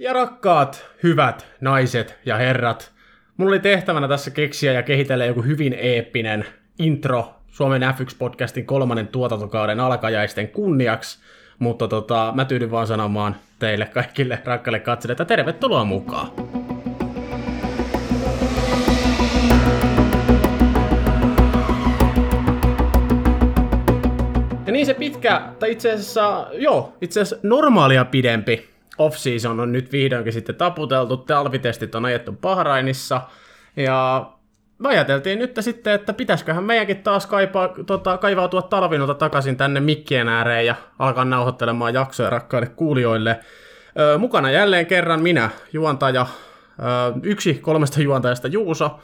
Ja rakkaat, hyvät naiset ja herrat, mulla oli tehtävänä tässä keksiä ja kehitellä joku hyvin eeppinen intro Suomen F1-podcastin kolmannen tuotantokauden alkajaisten kunniaksi, mutta tota, mä tyydyn vaan sanomaan teille kaikille rakkaille katsojille, että tervetuloa mukaan. Ja niin se pitkä, tai itse asiassa, joo, itse asiassa normaalia pidempi off-season on nyt vihdoinkin sitten taputeltu, talvitestit on ajettu Bahrainissa, ja me ajateltiin nyt sitten, että pitäisiköhän meidänkin taas kaipaa, tota, kaivautua talvinolta takaisin tänne mikkien ääreen ja alkaa nauhoittelemaan jaksoja rakkaille kuulijoille. Ö, mukana jälleen kerran minä, juontaja, ö, yksi kolmesta juontajasta Juuso,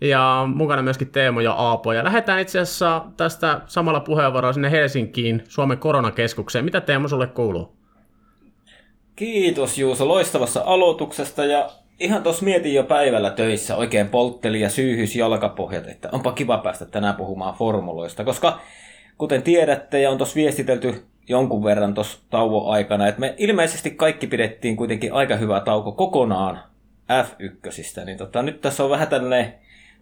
ja mukana myöskin Teemo ja Aapo. Ja lähdetään itse asiassa tästä samalla puheenvuoroa sinne Helsinkiin, Suomen koronakeskukseen. Mitä Teemo sulle kuuluu? Kiitos Juuso loistavassa aloituksesta ja ihan tuossa mietin jo päivällä töissä, oikein poltteli ja syyhys jalkapohjat, että onpa kiva päästä tänään puhumaan formuloista, koska kuten tiedätte ja on tuossa viestitelty jonkun verran tuossa tauon aikana, että me ilmeisesti kaikki pidettiin kuitenkin aika hyvä tauko kokonaan F1, niin tota, nyt tässä on vähän tällainen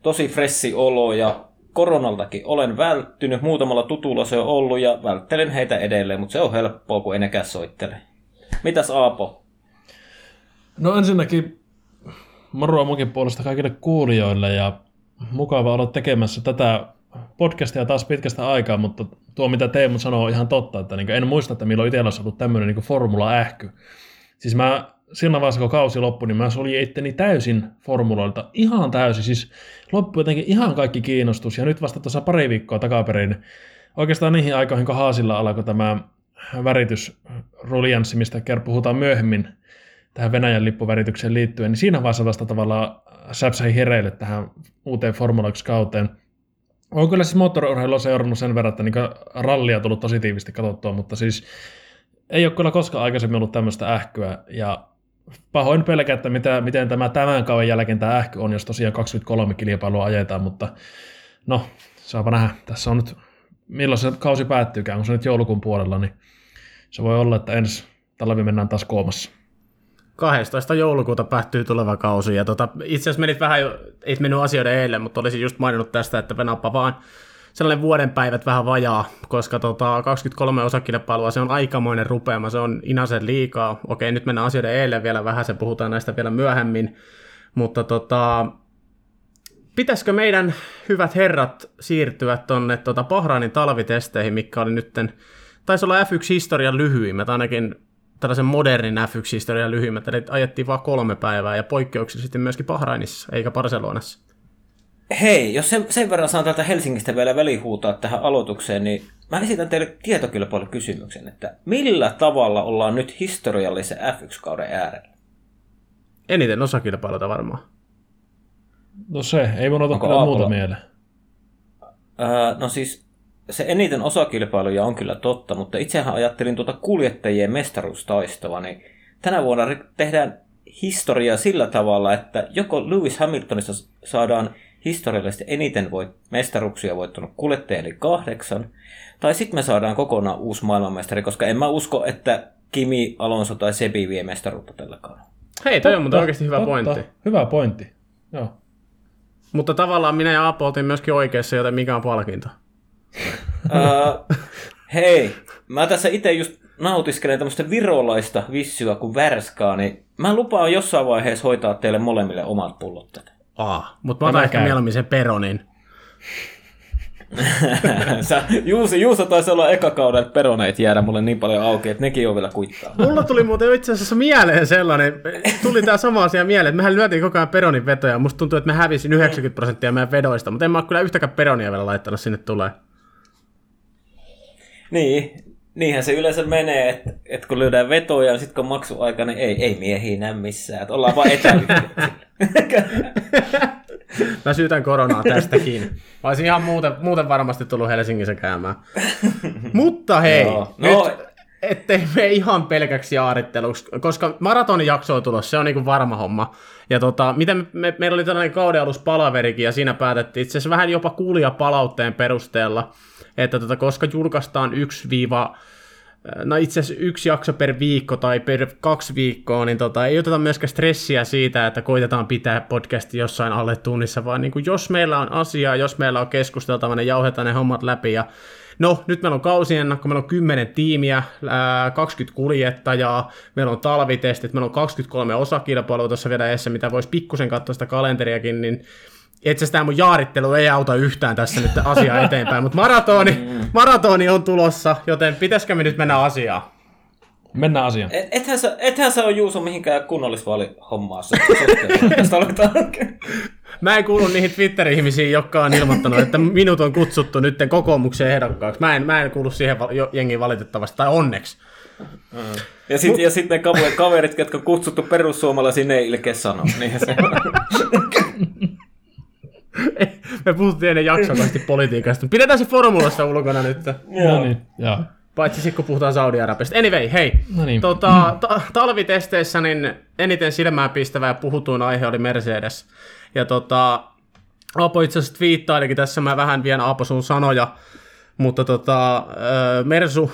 tosi fressi olo ja koronaltakin olen välttynyt, muutamalla tutulla se on ollut ja välttelen heitä edelleen, mutta se on helppoa, kun enekään soittele. Mitäs Aapo? No ensinnäkin moroa munkin puolesta kaikille kuulijoille ja mukava olla tekemässä tätä podcastia taas pitkästä aikaa, mutta tuo mitä Teemu sanoo on ihan totta, että niin en muista, että milloin itsellä olisi ollut tämmöinen niin formula-ähky. Siis mä siinä vaiheessa, kun kausi loppui, niin mä suljin itteni täysin formuloilta, ihan täysin, siis loppui jotenkin ihan kaikki kiinnostus, ja nyt vasta tuossa pari viikkoa takaperin, oikeastaan niihin aikoihin, kun Haasilla alkoi tämä väritysruljanssi, mistä puhutaan myöhemmin tähän Venäjän lippuväritykseen liittyen, niin siinä vaiheessa vasta tavallaan säpsähi hereille tähän uuteen Formula 1-kauteen. Olen kyllä siis moottoriurheilua seurannut sen verran, että niin rallia tullut tosi tiivisti katsottua, mutta siis ei ole kyllä koskaan aikaisemmin ollut tämmöistä ähkyä, ja pahoin pelkää, että mitä, miten tämä tämän kauden jälkeen tämä ähky on, jos tosiaan 23 kilpailua ajetaan, mutta no, saapa nähdä. Tässä on nyt, milloin se kausi päättyykään, kun se nyt joulukuun puolella, niin se voi olla, että ensi talvi mennään taas koomassa. 12. joulukuuta päättyy tuleva kausi, ja tota, itse asiassa menit vähän jo, ei mennyt asioiden eilen, mutta olisin just maininnut tästä, että Venäpä vaan sellainen vuoden päivät vähän vajaa, koska tota, 23 osakilpailua, se on aikamoinen rupeama, se on inasen liikaa. Okei, nyt mennään asioiden eilen vielä vähän, se puhutaan näistä vielä myöhemmin, mutta tota, pitäisikö meidän hyvät herrat siirtyä tuonne tota Bahrainin talvitesteihin, mikä oli nytten, taisi olla F1-historian lyhyimmät, ainakin tällaisen modernin F1-historian lyhyimmät, eli ajettiin vain kolme päivää ja poikkeuksellisesti myöskin Bahrainissa, eikä Barcelonassa. Hei, jos sen, sen verran saan täältä Helsingistä vielä välihuutaa tähän aloitukseen, niin mä esitän teille kysymyksen, että millä tavalla ollaan nyt historiallisen F1-kauden äärellä? Eniten osakilpailuta varmaan. No se, ei mun ota kyllä muuta mieleen. Öö, no siis se eniten osakilpailuja on kyllä totta, mutta itsehän ajattelin tuota kuljettajien mestaruustaistoa, niin tänä vuonna tehdään historiaa sillä tavalla, että joko Lewis Hamiltonista saadaan historiallisesti eniten voit, mestaruksia voittanut kuljettaja, eli kahdeksan, tai sitten me saadaan kokonaan uusi maailmanmestari, koska en mä usko, että Kimi, Alonso tai Sebi vie mestaruutta tällä kaudella. Hei, toi on mutta oikeasti hyvä totta, pointti. Hyvä pointti, joo. Mutta tavallaan minä ja Apo oltiin myöskin oikeassa, joten mikä on palkinto? uh, hei, mä tässä itse just nautiskelen tämmöistä virolaista vissyä kuin värskaa, niin mä lupaan jossain vaiheessa hoitaa teille molemmille omat pullot tätä. Aa, mutta mä otan ehkä mieluummin sen peronin. Sä, Juuso, Juuso taisi olla eka kauden, että peroneit jäädä mulle niin paljon auki, että nekin on vielä kuittaa. Mulla tuli muuten itse asiassa mieleen sellainen, tuli tämä sama asia mieleen, että mehän lyötiin koko ajan peronin vetoja, musta tuntuu, että mä hävisin 90 prosenttia meidän vedoista, mutta en mä ole kyllä yhtäkään peronia vielä laittanut sinne tulee. Niin, niinhän se yleensä menee, että, että kun lyödään vetoja, niin sitten kun on maksuaika, niin ei, ei miehiä näe missään, että ollaan vaan etäyhteyksiä. Mä syytän koronaa tästäkin. Mä olisin ihan muuten, muuten varmasti tullut Helsingissä käymään. Mutta hei, Joo. nyt no, ettei me ihan pelkäksi jaaritteluksi, koska maratonin jakso on tulossa, se on niinku varma homma. Ja tota, miten me, me, meillä oli tällainen kauden alus palaverikin, ja siinä päätettiin itse asiassa vähän jopa kuulija palautteen perusteella, että tota, koska julkaistaan 1- no itse asiassa yksi jakso per viikko tai per kaksi viikkoa, niin tota, ei oteta myöskään stressiä siitä, että koitetaan pitää podcasti jossain alle tunnissa, vaan niin kuin jos meillä on asiaa, jos meillä on keskusteltava, niin jauhetaan ne hommat läpi ja No, nyt meillä on kausiennakko, meillä on 10 tiimiä, 20 kuljettajaa, meillä on talvitestit, meillä on 23 osakilpailua tuossa vielä edessä, mitä voisi pikkusen katsoa sitä kalenteriakin, niin itse asiassa tämä mun jaarittelu ei auta yhtään tässä nyt asiaa eteenpäin, mutta maratoni, mm. maratoni on tulossa, joten pitäisikö me nyt mennä asiaan? Mennään asiaan. Et, ethän, sä ole Juuso mihinkään kunnallisvaalihommaa. Mä en kuulu niihin Twitter-ihmisiin, jotka on ilmoittanut, että minut on kutsuttu nyt kokoomukseen ehdokkaaksi. Mä en, mä en kuulu siihen jengiin valitettavasti, tai onneksi. Ja sitten ja sit ne kaverit, jotka on kutsuttu perussuomalaisiin, ne ei ilkeä sanoa. Niin se Me puhuttiin ennen jaksokaisesti politiikasta. Pidetään se formulasta ulkona nyt. No niin, joo. Paitsi sitten kun puhutaan Saudi-Arabiasta. Anyway, hei. No niin. tota, ta- talvitesteissä niin eniten silmään pistävä ja puhutuin aihe oli Mercedes. Ja tota, Aapo itse asiassa twiittailikin tässä, mä vähän vien Aapo sun sanoja, mutta tota, Mersu,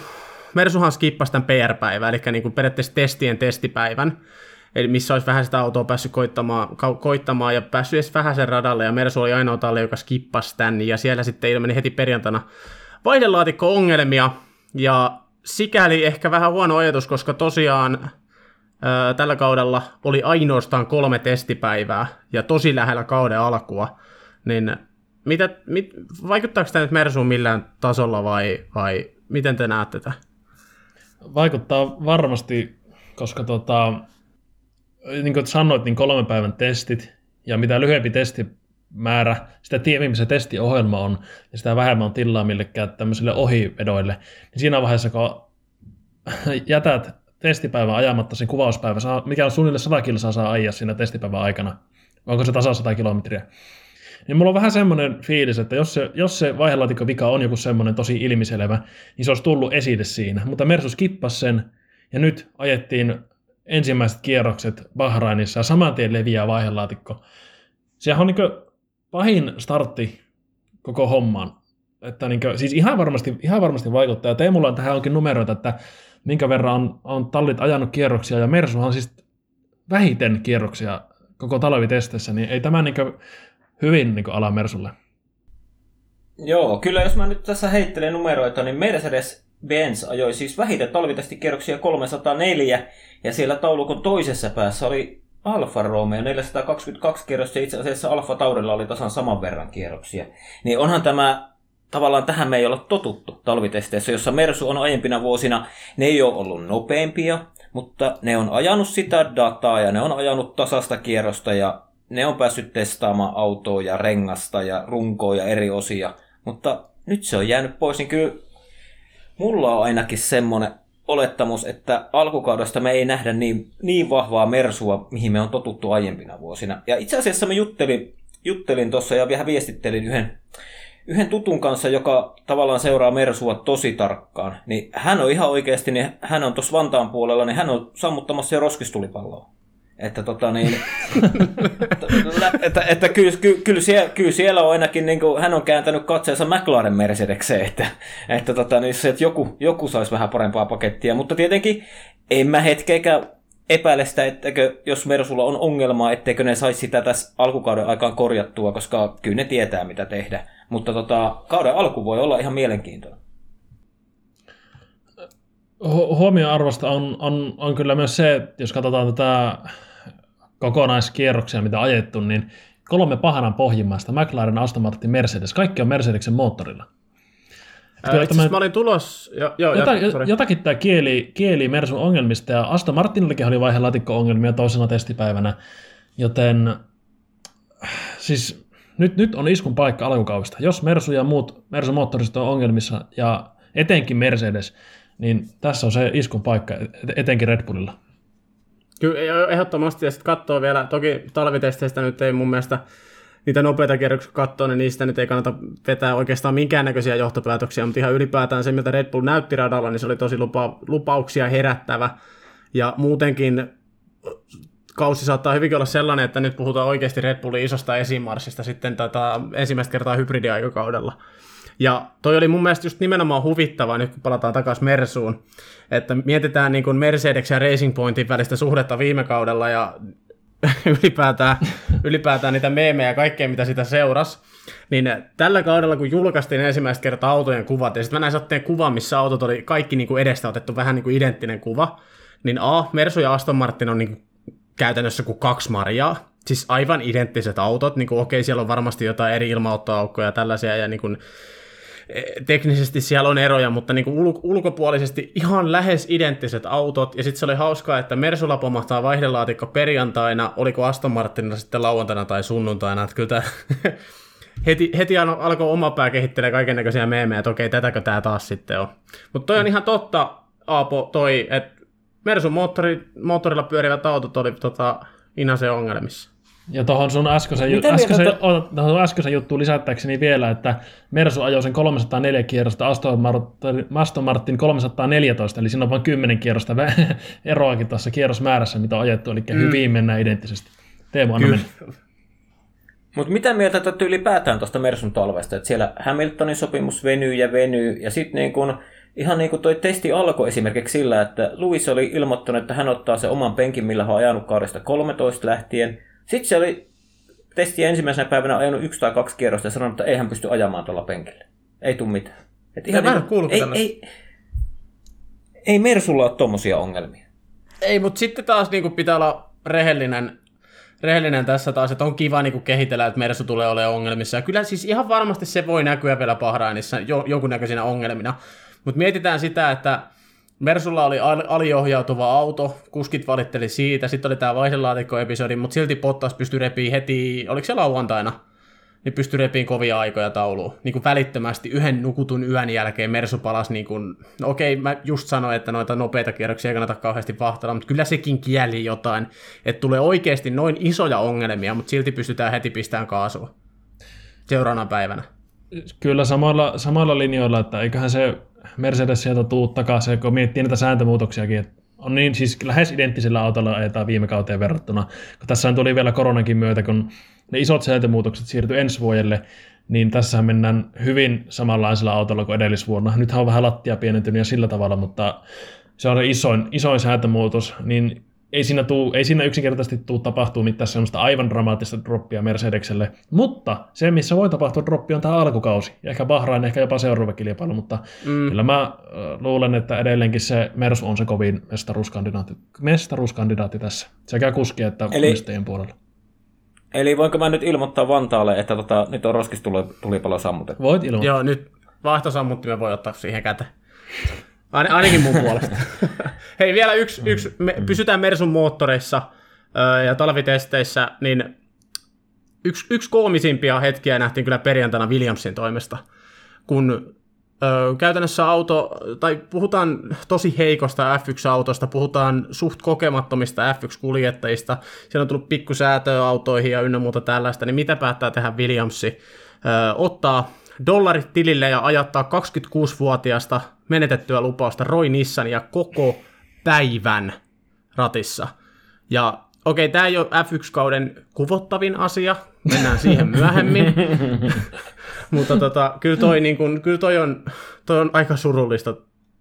Mersuhan skippasi tämän PR-päivän, eli niin kuin periaatteessa testien testipäivän, eli missä olisi vähän sitä autoa päässyt koittamaan, koittamaan ja päässyt edes vähän sen radalle, ja Mersu oli ainoa talli, joka skippasi tämän, ja siellä sitten ilmeni heti perjantaina vaihdelaatikko-ongelmia, ja sikäli ehkä vähän huono ajatus, koska tosiaan tällä kaudella oli ainoastaan kolme testipäivää ja tosi lähellä kauden alkua, niin mitä, mit, vaikuttaako tämä nyt Mersuun millään tasolla vai, vai miten te näette tätä? Vaikuttaa varmasti, koska tota, niin kuin sanoit, niin kolmen päivän testit ja mitä lyhyempi testimäärä, sitä tiiviimpi se testiohjelma on ja sitä vähemmän on tilaa millekään tämmöisille ohivedoille, niin siinä vaiheessa kun jätät testipäivän ajamatta sen kuvauspäivä, mikä on suunnilleen 100 kilsaa saa ajaa siinä testipäivän aikana, onko se tasa 100 kilometriä, niin mulla on vähän semmoinen fiilis, että jos se, jos se vaihelaatikko vika on joku semmoinen tosi ilmiselevä, niin se olisi tullut esille siinä. Mutta Mersu skippasi sen, ja nyt ajettiin ensimmäiset kierrokset Bahrainissa, ja saman tien leviää vaihelaatikko. Sehän on niin pahin startti koko hommaan. Että niin kuin, siis ihan varmasti, ihan varmasti vaikuttaa. Ja Teemulla on tähän onkin numeroita, että minkä verran on, on tallit ajanut kierroksia, ja Mersuhan siis vähiten kierroksia koko talvitesteissä, niin ei tämä niin hyvin niin ala Mersulle. Joo, kyllä jos mä nyt tässä heittelen numeroita, niin Mercedes-Benz ajoi siis vähiten talvitestikierroksia 304, ja siellä taulukon toisessa päässä oli Alfa Romeo 422 kierrosta, itse asiassa Alfa Taurilla oli tasan saman verran kierroksia. Niin onhan tämä tavallaan tähän me ei olla totuttu talvitesteissä, jossa Mersu on aiempina vuosina, ne ei ole ollut nopeampia, mutta ne on ajanut sitä dataa ja ne on ajanut tasasta kierrosta ja ne on päässyt testaamaan autoa ja rengasta ja runkoa ja eri osia, mutta nyt se on jäänyt pois, niin kyllä mulla on ainakin semmoinen olettamus, että alkukaudesta me ei nähdä niin, niin vahvaa mersua, mihin me on totuttu aiempina vuosina. Ja itse asiassa mä juttelin, juttelin tuossa ja vähän viestittelin yhden yhden tutun kanssa, joka tavallaan seuraa Mersua tosi tarkkaan, niin hän on ihan oikeasti, niin hän on tuossa Vantaan puolella, niin hän on sammuttamassa jo roskistulipalloa. Että tota niin, että, että kyllä, kyllä, kyllä, siellä, kyllä siellä on ainakin, niin kuin, hän on kääntänyt katseensa McLaren Mercedekseen, että, että, tota, niin se, että joku, joku saisi vähän parempaa pakettia, mutta tietenkin en mä hetkeäkään epäile sitä, että jos Mersulla on ongelmaa, etteikö ne saisi sitä tässä alkukauden aikaan korjattua, koska kyllä ne tietää, mitä tehdä. Mutta tota, kauden alku voi olla ihan mielenkiintoinen. Huomioarvosta on, on, on kyllä myös se, että jos katsotaan tätä kokonaiskierroksia, mitä ajettu, niin kolme pahanan pohjimmaista, McLaren, Aston Martin, Mercedes, kaikki on Mercedesen moottorilla. Ää, itse mä olin tulos... Jo, jo, Jota, jotakin tämä kieli, kieli Mersun ongelmista, ja Aston Martinillakin oli vaihelaatikko-ongelmia toisena testipäivänä, joten siis nyt, nyt on iskun paikka alkukaudesta. Jos Mersu ja muut Mersun moottoriset on ongelmissa, ja etenkin Mercedes, niin tässä on se iskun paikka, etenkin Red Bullilla. Kyllä, ehdottomasti, ja sitten katsoo vielä, toki talvitesteistä nyt ei mun mielestä niitä nopeita kierroksia katsoo, niin niistä nyt ei kannata vetää oikeastaan minkäännäköisiä johtopäätöksiä, mutta ihan ylipäätään se, mitä Red Bull näytti radalla, niin se oli tosi lupa, lupauksia herättävä. Ja muutenkin kausi saattaa hyvinkin olla sellainen, että nyt puhutaan oikeasti Red Bullin isosta esimarssista sitten tätä ensimmäistä kertaa hybridiaikakaudella. Ja toi oli mun mielestä just nimenomaan huvittavaa, nyt kun palataan takaisin Mersuun, että mietitään niin kuin Mercedes ja Racing Pointin välistä suhdetta viime kaudella ja ylipäätään, ylipäätään niitä meemejä ja kaikkea, mitä sitä seurasi. Niin tällä kaudella, kun julkaistiin ensimmäistä kertaa autojen kuvat, ja sitten mä näin satteen kuvan, missä autot oli kaikki niin kuin edestä otettu vähän niin kuin identtinen kuva, niin A, Mersu ja Aston Martin on niin kuin käytännössä kuin kaksi marjaa, siis aivan identtiset autot, niin kuin okei, siellä on varmasti jotain eri ilmaottoaukkoja ja tällaisia, ja niin kuin, teknisesti siellä on eroja, mutta niin kuin ulko- ulkopuolisesti ihan lähes identtiset autot, ja sitten se oli hauskaa, että Mersulla pomahtaa vaihdelaatikko perjantaina, oliko Aston Martinilla sitten lauantaina tai sunnuntaina, että kyllä tämä heti, heti alkoi oma pää kehittelee kaiken näköisiä meemejä, että okei, tätäkö tämä taas sitten on. Mutta toi on ihan totta, Aapo, toi, että Mersun moottori, moottorilla pyörivät autot oli tota, se ongelmissa. Ja tuohon sun äskeisen, ju- äskeisen, to... äskeisen juttuun lisättäkseni vielä, että Mersu ajoi sen 304 kierrosta, Aston Martin, Aston Martin 314, eli siinä on vain 10 kierrosta eroakin tuossa kierrosmäärässä, mitä on ajettu, eli mm. hyvin mennään identtisesti. Teemu, anna mutta mitä mieltä te ylipäätään tuosta Mersun talvesta, että siellä Hamiltonin sopimus venyy ja venyy, ja sitten niin kun, ihan niin kuin toi testi alkoi esimerkiksi sillä, että Luis oli ilmoittanut, että hän ottaa se oman penkin, millä hän on ajanut kaudesta 13 lähtien. Sitten se oli testi ensimmäisenä päivänä ajanut yksi tai kaksi kierrosta ja sanonut, että ei hän pysty ajamaan tuolla penkillä. Ei tule mitään. Et ihan niin kuin, ei, ei, ei Mersulla ole tuommoisia ongelmia. Ei, mutta sitten taas niin kuin pitää olla rehellinen rehellinen tässä taas, että on kiva niin kehitellä, että Mersu tulee olemaan ongelmissa. Ja kyllä siis ihan varmasti se voi näkyä vielä Bahrainissa jo, jonkunnäköisinä ongelmina. Mutta mietitään sitä, että Mersulla oli al- aliohjautuva auto, kuskit valitteli siitä, sitten oli tämä vaihelaatikko-episodi, mutta silti Pottas pystyi repiin heti, oliko se lauantaina, niin pystyi repiin kovia aikoja tauluun. Niin kuin välittömästi yhden nukutun yön jälkeen Mersu palasi, niin kuin, no okei, mä just sanoin, että noita nopeita kierroksia ei kannata kauheasti vahtella, mutta kyllä sekin kieli jotain, että tulee oikeasti noin isoja ongelmia, mutta silti pystytään heti pistämään kaasua seuraavana päivänä. Kyllä samalla, samalla linjoilla, että eiköhän se Mercedes sieltä tuu takaisin, kun miettii näitä sääntömuutoksiakin, että on niin siis lähes identtisellä autolla ajetaan viime kauteen verrattuna. Tässä tuli vielä koronankin myötä, kun ne isot sääntömuutokset siirtyi ensi vuodelle, niin tässä mennään hyvin samanlaisella autolla kuin edellisvuonna. Nythän on vähän lattia pienentynyt ja sillä tavalla, mutta se on se isoin, isoin sääntömuutos, niin ei siinä, tuu, ei siinä yksinkertaisesti tule tapahtuu mitään semmoista aivan dramaattista droppia Mercedekselle, mutta se, missä voi tapahtua droppi, on tämä alkukausi, ja ehkä Bahrain, ehkä jopa seuraava kilpailu, mutta mm. kyllä mä luulen, että edelleenkin se Mersu on se kovin mestaruuskandidaatti, mestaruuskandidaatti tässä, sekä kuski että Eli... puolella. Eli voinko mä nyt ilmoittaa Vantaalle, että tota, nyt on roskistulipalo sammutettu? Voit ilmoittaa. Joo, nyt vaihtosammuttimen voi ottaa siihen käteen. Ain, ainakin mun puolesta. Hei, vielä yksi, yksi me pysytään Mersun moottoreissa ja talvitesteissä, niin yksi, yksi koomisimpia hetkiä nähtiin kyllä perjantaina Williamsin toimesta, kun ö, käytännössä auto, tai puhutaan tosi heikosta F1-autosta, puhutaan suht kokemattomista F1-kuljettajista, siellä on tullut pikkusäätöä autoihin ja ynnä muuta tällaista, niin mitä päättää tehdä Williamsi? Ö, ottaa dollarit tilille ja ajattaa 26-vuotiaasta menetettyä lupausta Roy Nissania koko päivän ratissa. Ja okei, okay, tämä ei ole F1-kauden kuvottavin asia, mennään siihen myöhemmin. Mutta tota, kyllä, toi, niin kun, kyllä toi, on, toi on aika surullista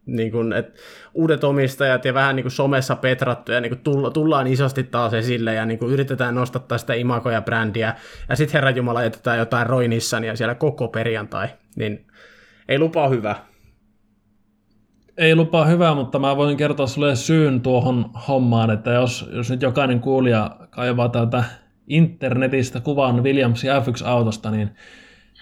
niin kun, et uudet omistajat ja vähän niin kuin somessa petrattu ja niin kuin tulla, tullaan isosti taas esille ja niin kuin yritetään nostattaa sitä imagoja brändiä ja sitten Herran Jumala jätetään jotain Roy Nissania siellä koko perjantai, niin ei lupaa hyvä. Ei lupaa hyvää, mutta mä voin kertoa sulle syyn tuohon hommaan, että jos, jos nyt jokainen kuulija kaivaa täältä internetistä kuvan Williamsin F1-autosta, niin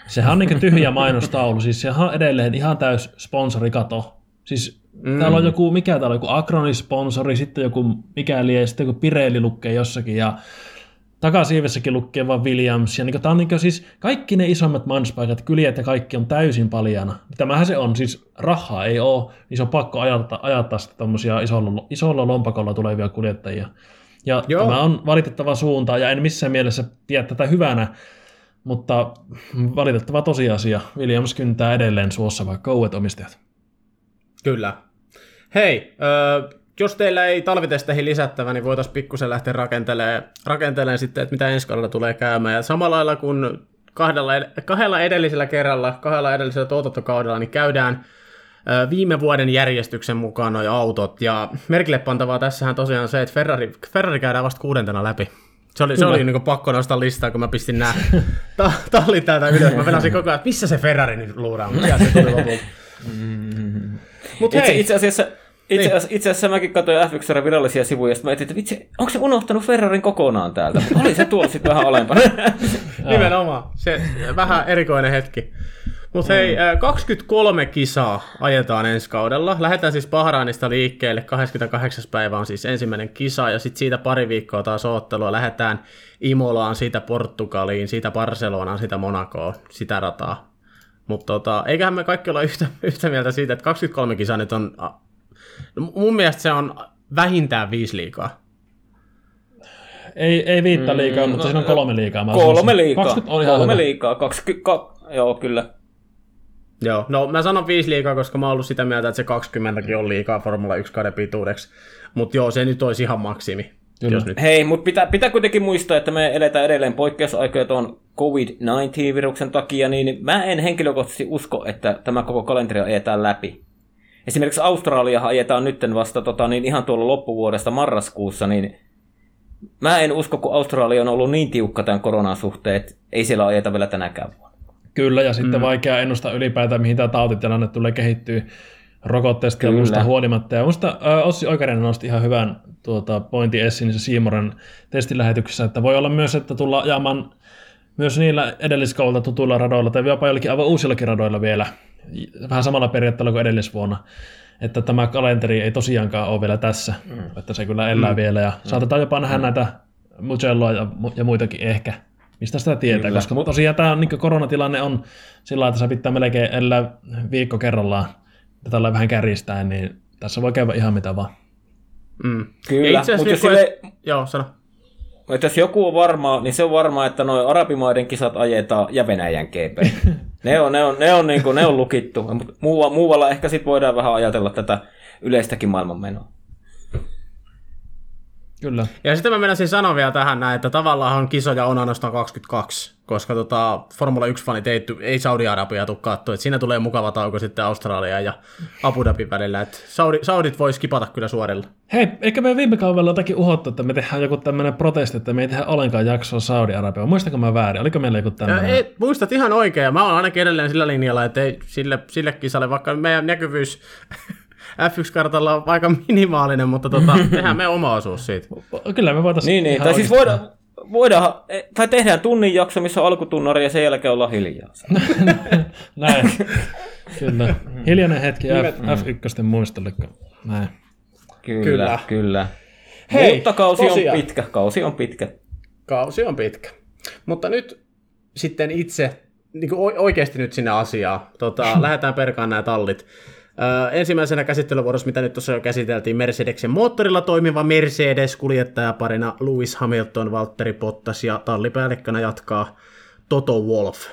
sehän on niin tyhjä mainostaulu, siis sehän on edelleen ihan täys sponsorikato. Siis mm. täällä on joku, mikä täällä on, joku Acronis-sponsori, sitten joku mikäli ja sitten joku Pirelli lukee jossakin ja takasiivessäkin lukee vaan Williams. Ja niin tämä on niin siis kaikki ne isommat manspaikat, kyljät ja kaikki on täysin paljana. Tämähän se on, siis rahaa ei ole, niin se on pakko ajattaa, ajattaa sitten tuommoisia isolla, isolla lompakolla tulevia kuljettajia. Ja Joo. tämä on valitettava suunta, ja en missään mielessä pidä tätä hyvänä, mutta valitettava tosiasia. Williams kyntää edelleen suossa vaikka uudet omistajat. Kyllä. Hei, äh, jos teillä ei talvitesteihin lisättävä, niin voitaisiin pikkusen lähteä rakentelemaan, rakentelemaan sitten, että mitä ensi kaudella tulee käymään. Ja samalla lailla kun kahdella, kahdella edellisellä kerralla, kahdella edellisellä tuotantokaudella, niin käydään viime vuoden järjestyksen mukaan nuo autot, ja merkille pantavaa tässähän tosiaan se, että Ferrari, Ferrari käydään vasta kuudentena läpi. Se oli, se oli niin pakko nostaa listaa, kun mä pistin nämä ta- tallit täältä ylös. Mä venasin koko ajan, että missä se Ferrari nyt luuraa, mutta se tuli lopulta. Mm. Mut itse, hei. itse asiassa itse, niin. asiassa, itse asiassa mäkin katsoin f virallisia sivuja, ja mä etsin, että vitsi, onko se unohtanut Ferrarin kokonaan täältä? Oli se tuolla sitten vähän alempana. Nimenomaan. Se vähän erikoinen hetki. Mutta hei, 23 mm. kisaa ajetaan ensi kaudella. Lähdetään siis Bahrainista liikkeelle. 28. päivä on siis ensimmäinen kisa ja sitten siitä pari viikkoa taas oottelua. Lähdetään Imolaan, siitä Portugaliin, siitä Barcelonaan, siitä Monakoon, sitä rataa. Mutta tota, eiköhän me kaikki olla yhtä, yhtä mieltä siitä, että 23 kisaa nyt on... No mun mielestä se on vähintään viisi liikaa. Ei, ei viittä liikaa, mm, mutta no, siinä on kolme liikaa. Mä kolme liikaa. 20 on ihan kolme hyvä. liikaa. 20, joo, kyllä. Joo, no mä sanon viisi liikaa, koska mä oon ollut sitä mieltä, että se 20 on liikaa Formula 1 kauden pituudeksi. Mutta joo, se nyt olisi ihan maksimi. Jos nyt... Hei, mutta pitää, pitää kuitenkin muistaa, että me eletään edelleen poikkeusaikoja tuon COVID-19-viruksen takia, niin mä en henkilökohtaisesti usko, että tämä koko kalenteri ajetaan läpi. Esimerkiksi Australia ajetaan nyt vasta tota, niin ihan tuolla loppuvuodesta marraskuussa, niin mä en usko, kun Australia on ollut niin tiukka tämän koronan suhteen, että ei siellä ajeta vielä tänäkään vuonna. Kyllä, ja sitten mm. vaikea ennustaa ylipäätään, mihin tämä tautitilanne tulee kehittyä rokotteesta ja muusta huolimatta. Ja minusta äh, Ossi Oikarinen nosti ihan hyvän tuota, pointin esiin se Siimoren testilähetyksessä, että voi olla myös, että tulla ajamaan myös niillä edelliskaudella tutuilla radoilla tai jopa jollakin aivan uusillakin radoilla vielä, vähän samalla periaatteella kuin edellisvuonna, että tämä kalenteri ei tosiaankaan ole vielä tässä, mm. että se kyllä elää mm. vielä ja mm. saatetaan jopa nähdä mm. näitä Mugelloa ja, ja muitakin ehkä mistä sitä tietää, Kyllä. koska tosiaan tämä niin koronatilanne on sillä että se pitää melkein elää viikko kerrallaan, tällä vähän kärjistäen, niin tässä voi käydä ihan mitä vaan. Mm. Kyllä, mutta jos, niinku sille... Joo, sano. Mutta jos joku on varmaa, niin se on varmaa, että noin arabimaiden kisat ajetaan ja Venäjän GP. ne on, ne on, ne on, niin kuin, ne on lukittu. Muualla, muualla ehkä sitten voidaan vähän ajatella tätä yleistäkin maailmanmenoa. Kyllä. Ja sitten mä menisin sanoa vielä tähän näin, että tavallaan kisoja on ainoastaan 22, koska tota, Formula 1-fanit ei, ei Saudi-Arabia tule katsoa, että siinä tulee mukava tauko sitten Australia ja Abu Dhabin välillä, että Saudi, Saudit voi skipata kyllä suorilla. Hei, eikä me viime kaudella jotakin uhottu, että me tehdään joku tämmöinen protesti, että me ei tehdä ollenkaan jaksoa Saudi-Arabia. Muistako mä väärin? Oliko meillä joku tämmöinen? Ja, ei, muistat ihan oikein, mä oon ainakin edelleen sillä linjalla, että ei sille, sille kisalle, vaikka meidän näkyvyys F1-kartalla on aika minimaalinen, mutta tota, tehdään me oma osuus siitä. Kyllä me voitaisiin Niin, niin. Tai siis voidaan, voidaan, tai tehdään tunnin jakso, missä on alkutunnari ja sen jälkeen ollaan hiljaa. Näin. Kyllä. Hiljainen hetki F, 1 muistolle. Näin. Kyllä, kyllä. kyllä. Hei, Mutta kausi tosiaan. on pitkä, kausi on pitkä. Kausi on pitkä. Mutta nyt sitten itse, niin kuin oikeasti nyt sinne asiaan. Tota, lähdetään perkaan nämä tallit ensimmäisenä käsittelyvuorossa, mitä nyt tuossa jo käsiteltiin, Mercedeksen moottorilla toimiva Mercedes kuljettajaparina Lewis Hamilton, Valtteri Bottas ja tallipäällikkönä jatkaa Toto Wolf.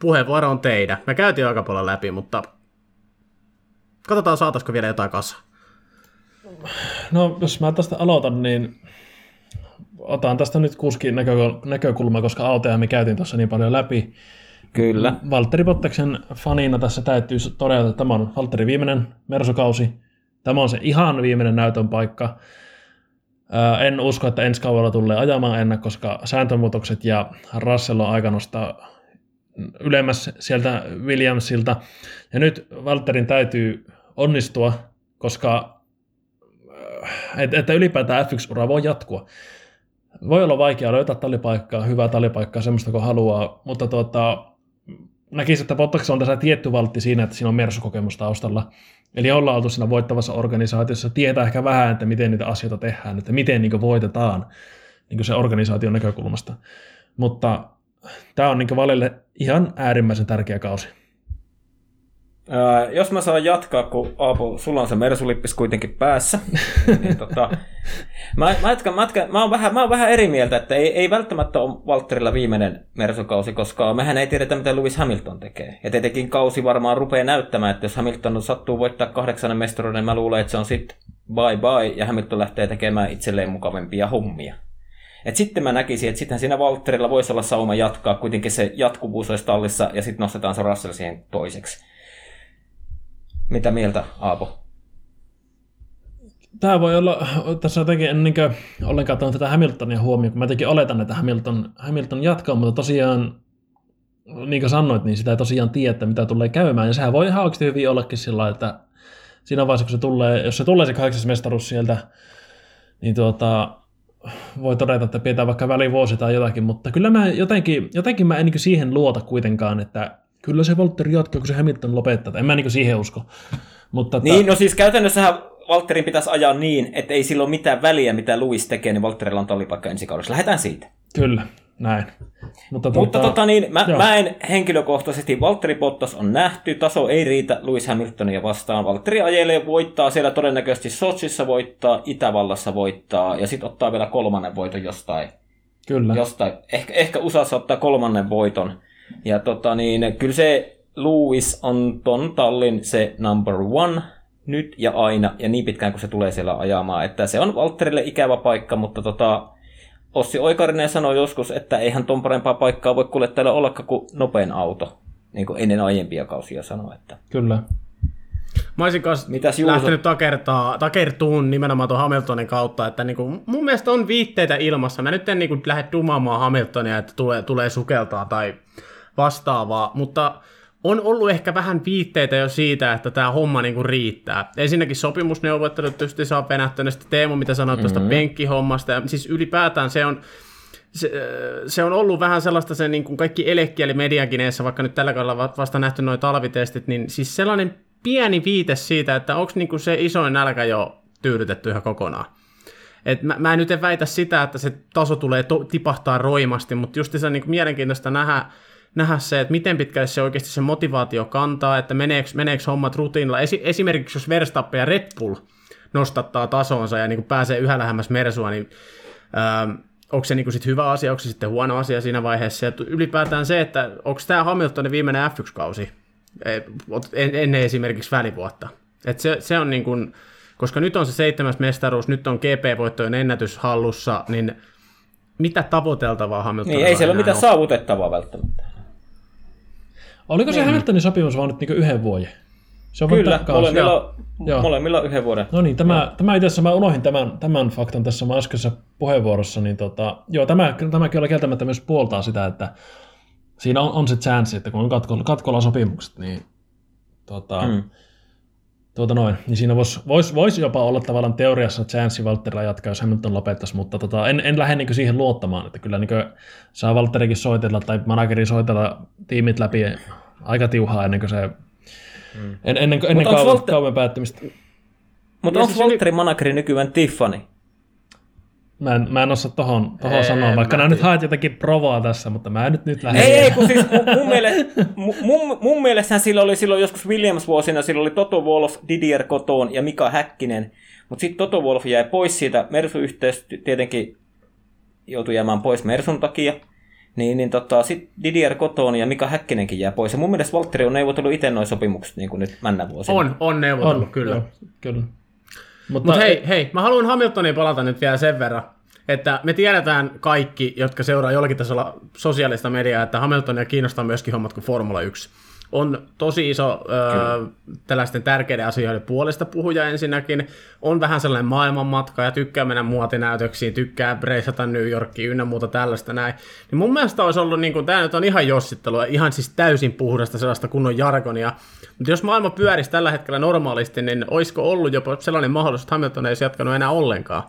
Puheenvuoro on teidän. Me käytiin aika paljon läpi, mutta katsotaan saataisiko vielä jotain kasa. No, jos mä tästä aloitan, niin otan tästä nyt kuskin näkökulma, koska autoja me käytiin tuossa niin paljon läpi. Kyllä. Valtteri Bottaksen fanina tässä täytyy todeta, että tämä on Valtteri viimeinen Mersukausi. Tämä on se ihan viimeinen näytön paikka. En usko, että ensi kaudella tulee ajamaan ennen, koska sääntömuutokset ja Russell on aika nostaa ylemmäs sieltä Williamsilta. Ja nyt Valtterin täytyy onnistua, koska että ylipäätään F1-ura voi jatkua. Voi olla vaikea löytää talipaikkaa, hyvää talipaikkaa, semmoista kuin haluaa, mutta tuota, näkisin, että Bottaksella on tässä tietty valtti siinä, että siinä on Mersu-kokemus taustalla. Eli ollaan oltu siinä voittavassa organisaatiossa, tietää ehkä vähän, että miten niitä asioita tehdään, että miten niin voitetaan niin se organisaation näkökulmasta. Mutta tämä on niin Valille ihan äärimmäisen tärkeä kausi. Ää, jos mä saan jatkaa, kun Aapo, sulla on se mersulippis kuitenkin päässä, niin tota, mä, mä, jatkan, mä, jatkan, mä, oon vähän, mä oon vähän eri mieltä, että ei, ei välttämättä ole Walterilla viimeinen mersukausi, koska mehän ei tiedetä, mitä Lewis Hamilton tekee. Ja tietenkin kausi varmaan rupeaa näyttämään, että jos Hamilton sattuu voittaa kahdeksannen mestaruuden, niin mä luulen, että se on sitten bye bye, ja Hamilton lähtee tekemään itselleen mukavempia hommia. Et sitten mä näkisin, että sitten siinä Valtterilla voisi olla sauma jatkaa, kuitenkin se jatkuvuus olisi tallissa, ja sitten nostetaan se Russell siihen toiseksi. Mitä mieltä, Aapo? Tämä voi olla, tässä jotenkin en niin ollenkaan ottanut tätä Hamiltonia huomioon, kun mä jotenkin oletan, että Hamilton, Hamilton jatkaa, mutta tosiaan, niin kuin sanoit, niin sitä ei tosiaan tiedä, että mitä tulee käymään, ja sehän voi ihan oikeasti hyvin ollakin sillä että siinä vaiheessa, kun se tulee, jos se tulee se kahdeksas mestaruus sieltä, niin tuota, voi todeta, että pidetään vaikka välivuosi tai jotakin, mutta kyllä mä jotenkin, jotenkin mä en niin siihen luota kuitenkaan, että kyllä se Valtteri jatkaa, kun se Hamilton lopettaa. En mä niin siihen usko. Mutta niin, ta... no siis käytännössähän Valtterin pitäisi ajaa niin, että ei sillä ole mitään väliä, mitä Luis tekee, niin Valtterilla on tallipaikka ensi kaudessa. Lähdetään siitä. Kyllä, näin. Mutta, Mutta tota, tota niin, mä, mä, en henkilökohtaisesti, Valtteri Bottas on nähty, taso ei riitä Lewis Hamiltonia vastaan. Valtteri ajelee voittaa, siellä todennäköisesti Sochissa voittaa, Itävallassa voittaa, ja sitten ottaa vielä kolmannen voiton jostain. Kyllä. Jostain. Ehkä, ehkä USAssa ottaa kolmannen voiton. Ja tota niin, kyllä se Lewis on ton tallin se number one nyt ja aina, ja niin pitkään kuin se tulee siellä ajamaan. Että se on Valtterille ikävä paikka, mutta tota, Ossi Oikarinen sanoi joskus, että eihän ton parempaa paikkaa voi kuljettajalla olla kuin nopein auto. Niin kuin ennen aiempia kausia sanoi. Että... Kyllä. Mä olisin kanssa Mitäs lähtenyt takertaa, takertuun nimenomaan tuon Hamiltonin kautta, että niin kuin, mun mielestä on viitteitä ilmassa. Mä nyt en niin kuin, lähde dumaamaan Hamiltonia, että tulee, tulee sukeltaa tai vastaavaa, mutta on ollut ehkä vähän viitteitä jo siitä, että tämä homma niinku riittää. Ensinnäkin sopimusneuvottelut tietysti saa penähtyä, sitten Teemu, mitä sanoit mm-hmm. tuosta penkkihommasta, ja siis ylipäätään se on, se, se on ollut vähän sellaista se niin kuin kaikki elekkieli mediakineessa, vaikka nyt tällä kaudella vasta nähty noin talvitestit, niin siis sellainen pieni viite siitä, että onko niin kuin se isoin nälkä jo tyydytetty ihan kokonaan. Et mä, mä en nyt en väitä sitä, että se taso tulee to, tipahtaa roimasti, mutta just se niin kuin mielenkiintoista nähdä, nähdä se, että miten pitkälle se oikeasti se motivaatio kantaa, että meneekö, meneekö hommat rutiinilla. Esi- esimerkiksi jos Verstappen ja Red Bull nostattaa tasonsa ja niin kuin pääsee yhä lähemmäs Mersua, niin ää, onko se niin sit hyvä asia, onko se sitten huono asia siinä vaiheessa. Ja ylipäätään se, että onko tämä Hamiltonin viimeinen F1-kausi ennen esimerkiksi välivuotta. Et se, se on niin kuin, koska nyt on se seitsemäs mestaruus, nyt on GP-voittojen ennätys hallussa, niin mitä tavoiteltavaa Hamiltonilla Niin, ei siellä ole mitään saavutettavaa välttämättä. Oliko se mm. Hamiltonin sopimus vaan nyt niin yhden vuoden? Se on Kyllä, molemmilla, Joo. molemmilla yhden vuoden. No niin, tämä, tämä itse asiassa mä unohdin tämän, tämän faktan tässä mä äskeisessä puheenvuorossa, niin tota, joo, tämä, tämä kyllä kieltämättä myös puoltaa sitä, että siinä on, on se chance, että kun on katkolla, katkolla sopimukset, niin tota, mm tuota noin, niin siinä voisi vois, vois jopa olla tavallaan teoriassa chanssi Valtterilla jatkaa, jos Hamilton lopettaisi, mutta tota, en, en lähde niin siihen luottamaan, että kyllä niin saa Valtterikin soitella tai manageri soitella tiimit läpi aika tiuhaa ennen kuin se, mm. en, ennen, ennen kauan, Valter... kauan päättymistä. Mutta onko Valtterin manageri nykyään Tiffany? Mä en, mä en osaa tohon, tohon sanoa, vaikka nämä nyt haet jotakin provaa tässä, mutta mä en nyt, nyt lähde. Ei, ei, kun siis mun, mun, mielestä, mun, mun mielestähän sillä oli silloin joskus Williams-vuosina, sillä oli Toto Wolf, Didier Kotoon ja Mika Häkkinen, mutta sitten Toto Wolf jäi pois siitä, Mersu-yhteys tietenkin joutui jäämään pois Mersun takia, niin, niin tota, sitten Didier Kotoon ja Mika Häkkinenkin jää pois. Ja mun mielestä Valtteri on neuvotellut itse noin sopimukset niin kuin nyt männä vuosina. On, on neuvotellut, on, kyllä. Joo, kyllä. Mutta Mut hei, hei, mä haluan Hamiltonin palata nyt vielä sen verran, että me tiedetään kaikki, jotka seuraa jollakin tasolla sosiaalista mediaa, että Hamiltonia kiinnostaa myöskin hommat kuin Formula 1. On tosi iso ö, tällaisten tärkeiden asioiden puolesta puhuja ensinnäkin. On vähän sellainen maailmanmatka ja tykkää mennä muotinäytöksiin, tykkää reisata New Yorkiin ynnä muuta tällaista näin. Niin mun mielestä olisi ollut, niin kuin, tämä nyt on ihan jossittelua, ihan siis täysin puhdasta sellaista kunnon jargonia. Mutta jos maailma pyörisi tällä hetkellä normaalisti, niin olisiko ollut jopa sellainen mahdollisuus, että Hamilton ei jatkanut enää ollenkaan.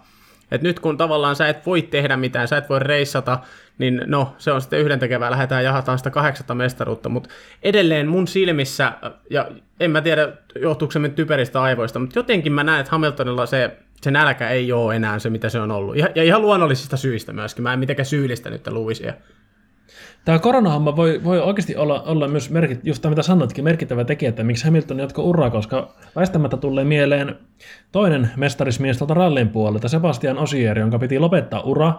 Et nyt kun tavallaan sä et voi tehdä mitään, sä et voi reissata, niin no, se on sitten yhden tekevää, lähdetään jahataan sitä kahdeksatta mestaruutta, mutta edelleen mun silmissä, ja en mä tiedä johtuuko se typeristä aivoista, mutta jotenkin mä näen, että Hamiltonilla se, se nälkä ei ole enää se, mitä se on ollut. Ja, ja ihan luonnollisista syistä myöskin, mä en mitenkään syyllistä nyt Luisia. Tämä koronahomma voi, voi oikeasti olla, olla myös, merkit, just mitä sanoitkin, merkittävä tekijä, että miksi Hamilton jatko uraa, koska väistämättä tulee mieleen toinen mestarismies tuolta rallin puolelta, Sebastian Osier, jonka piti lopettaa ura,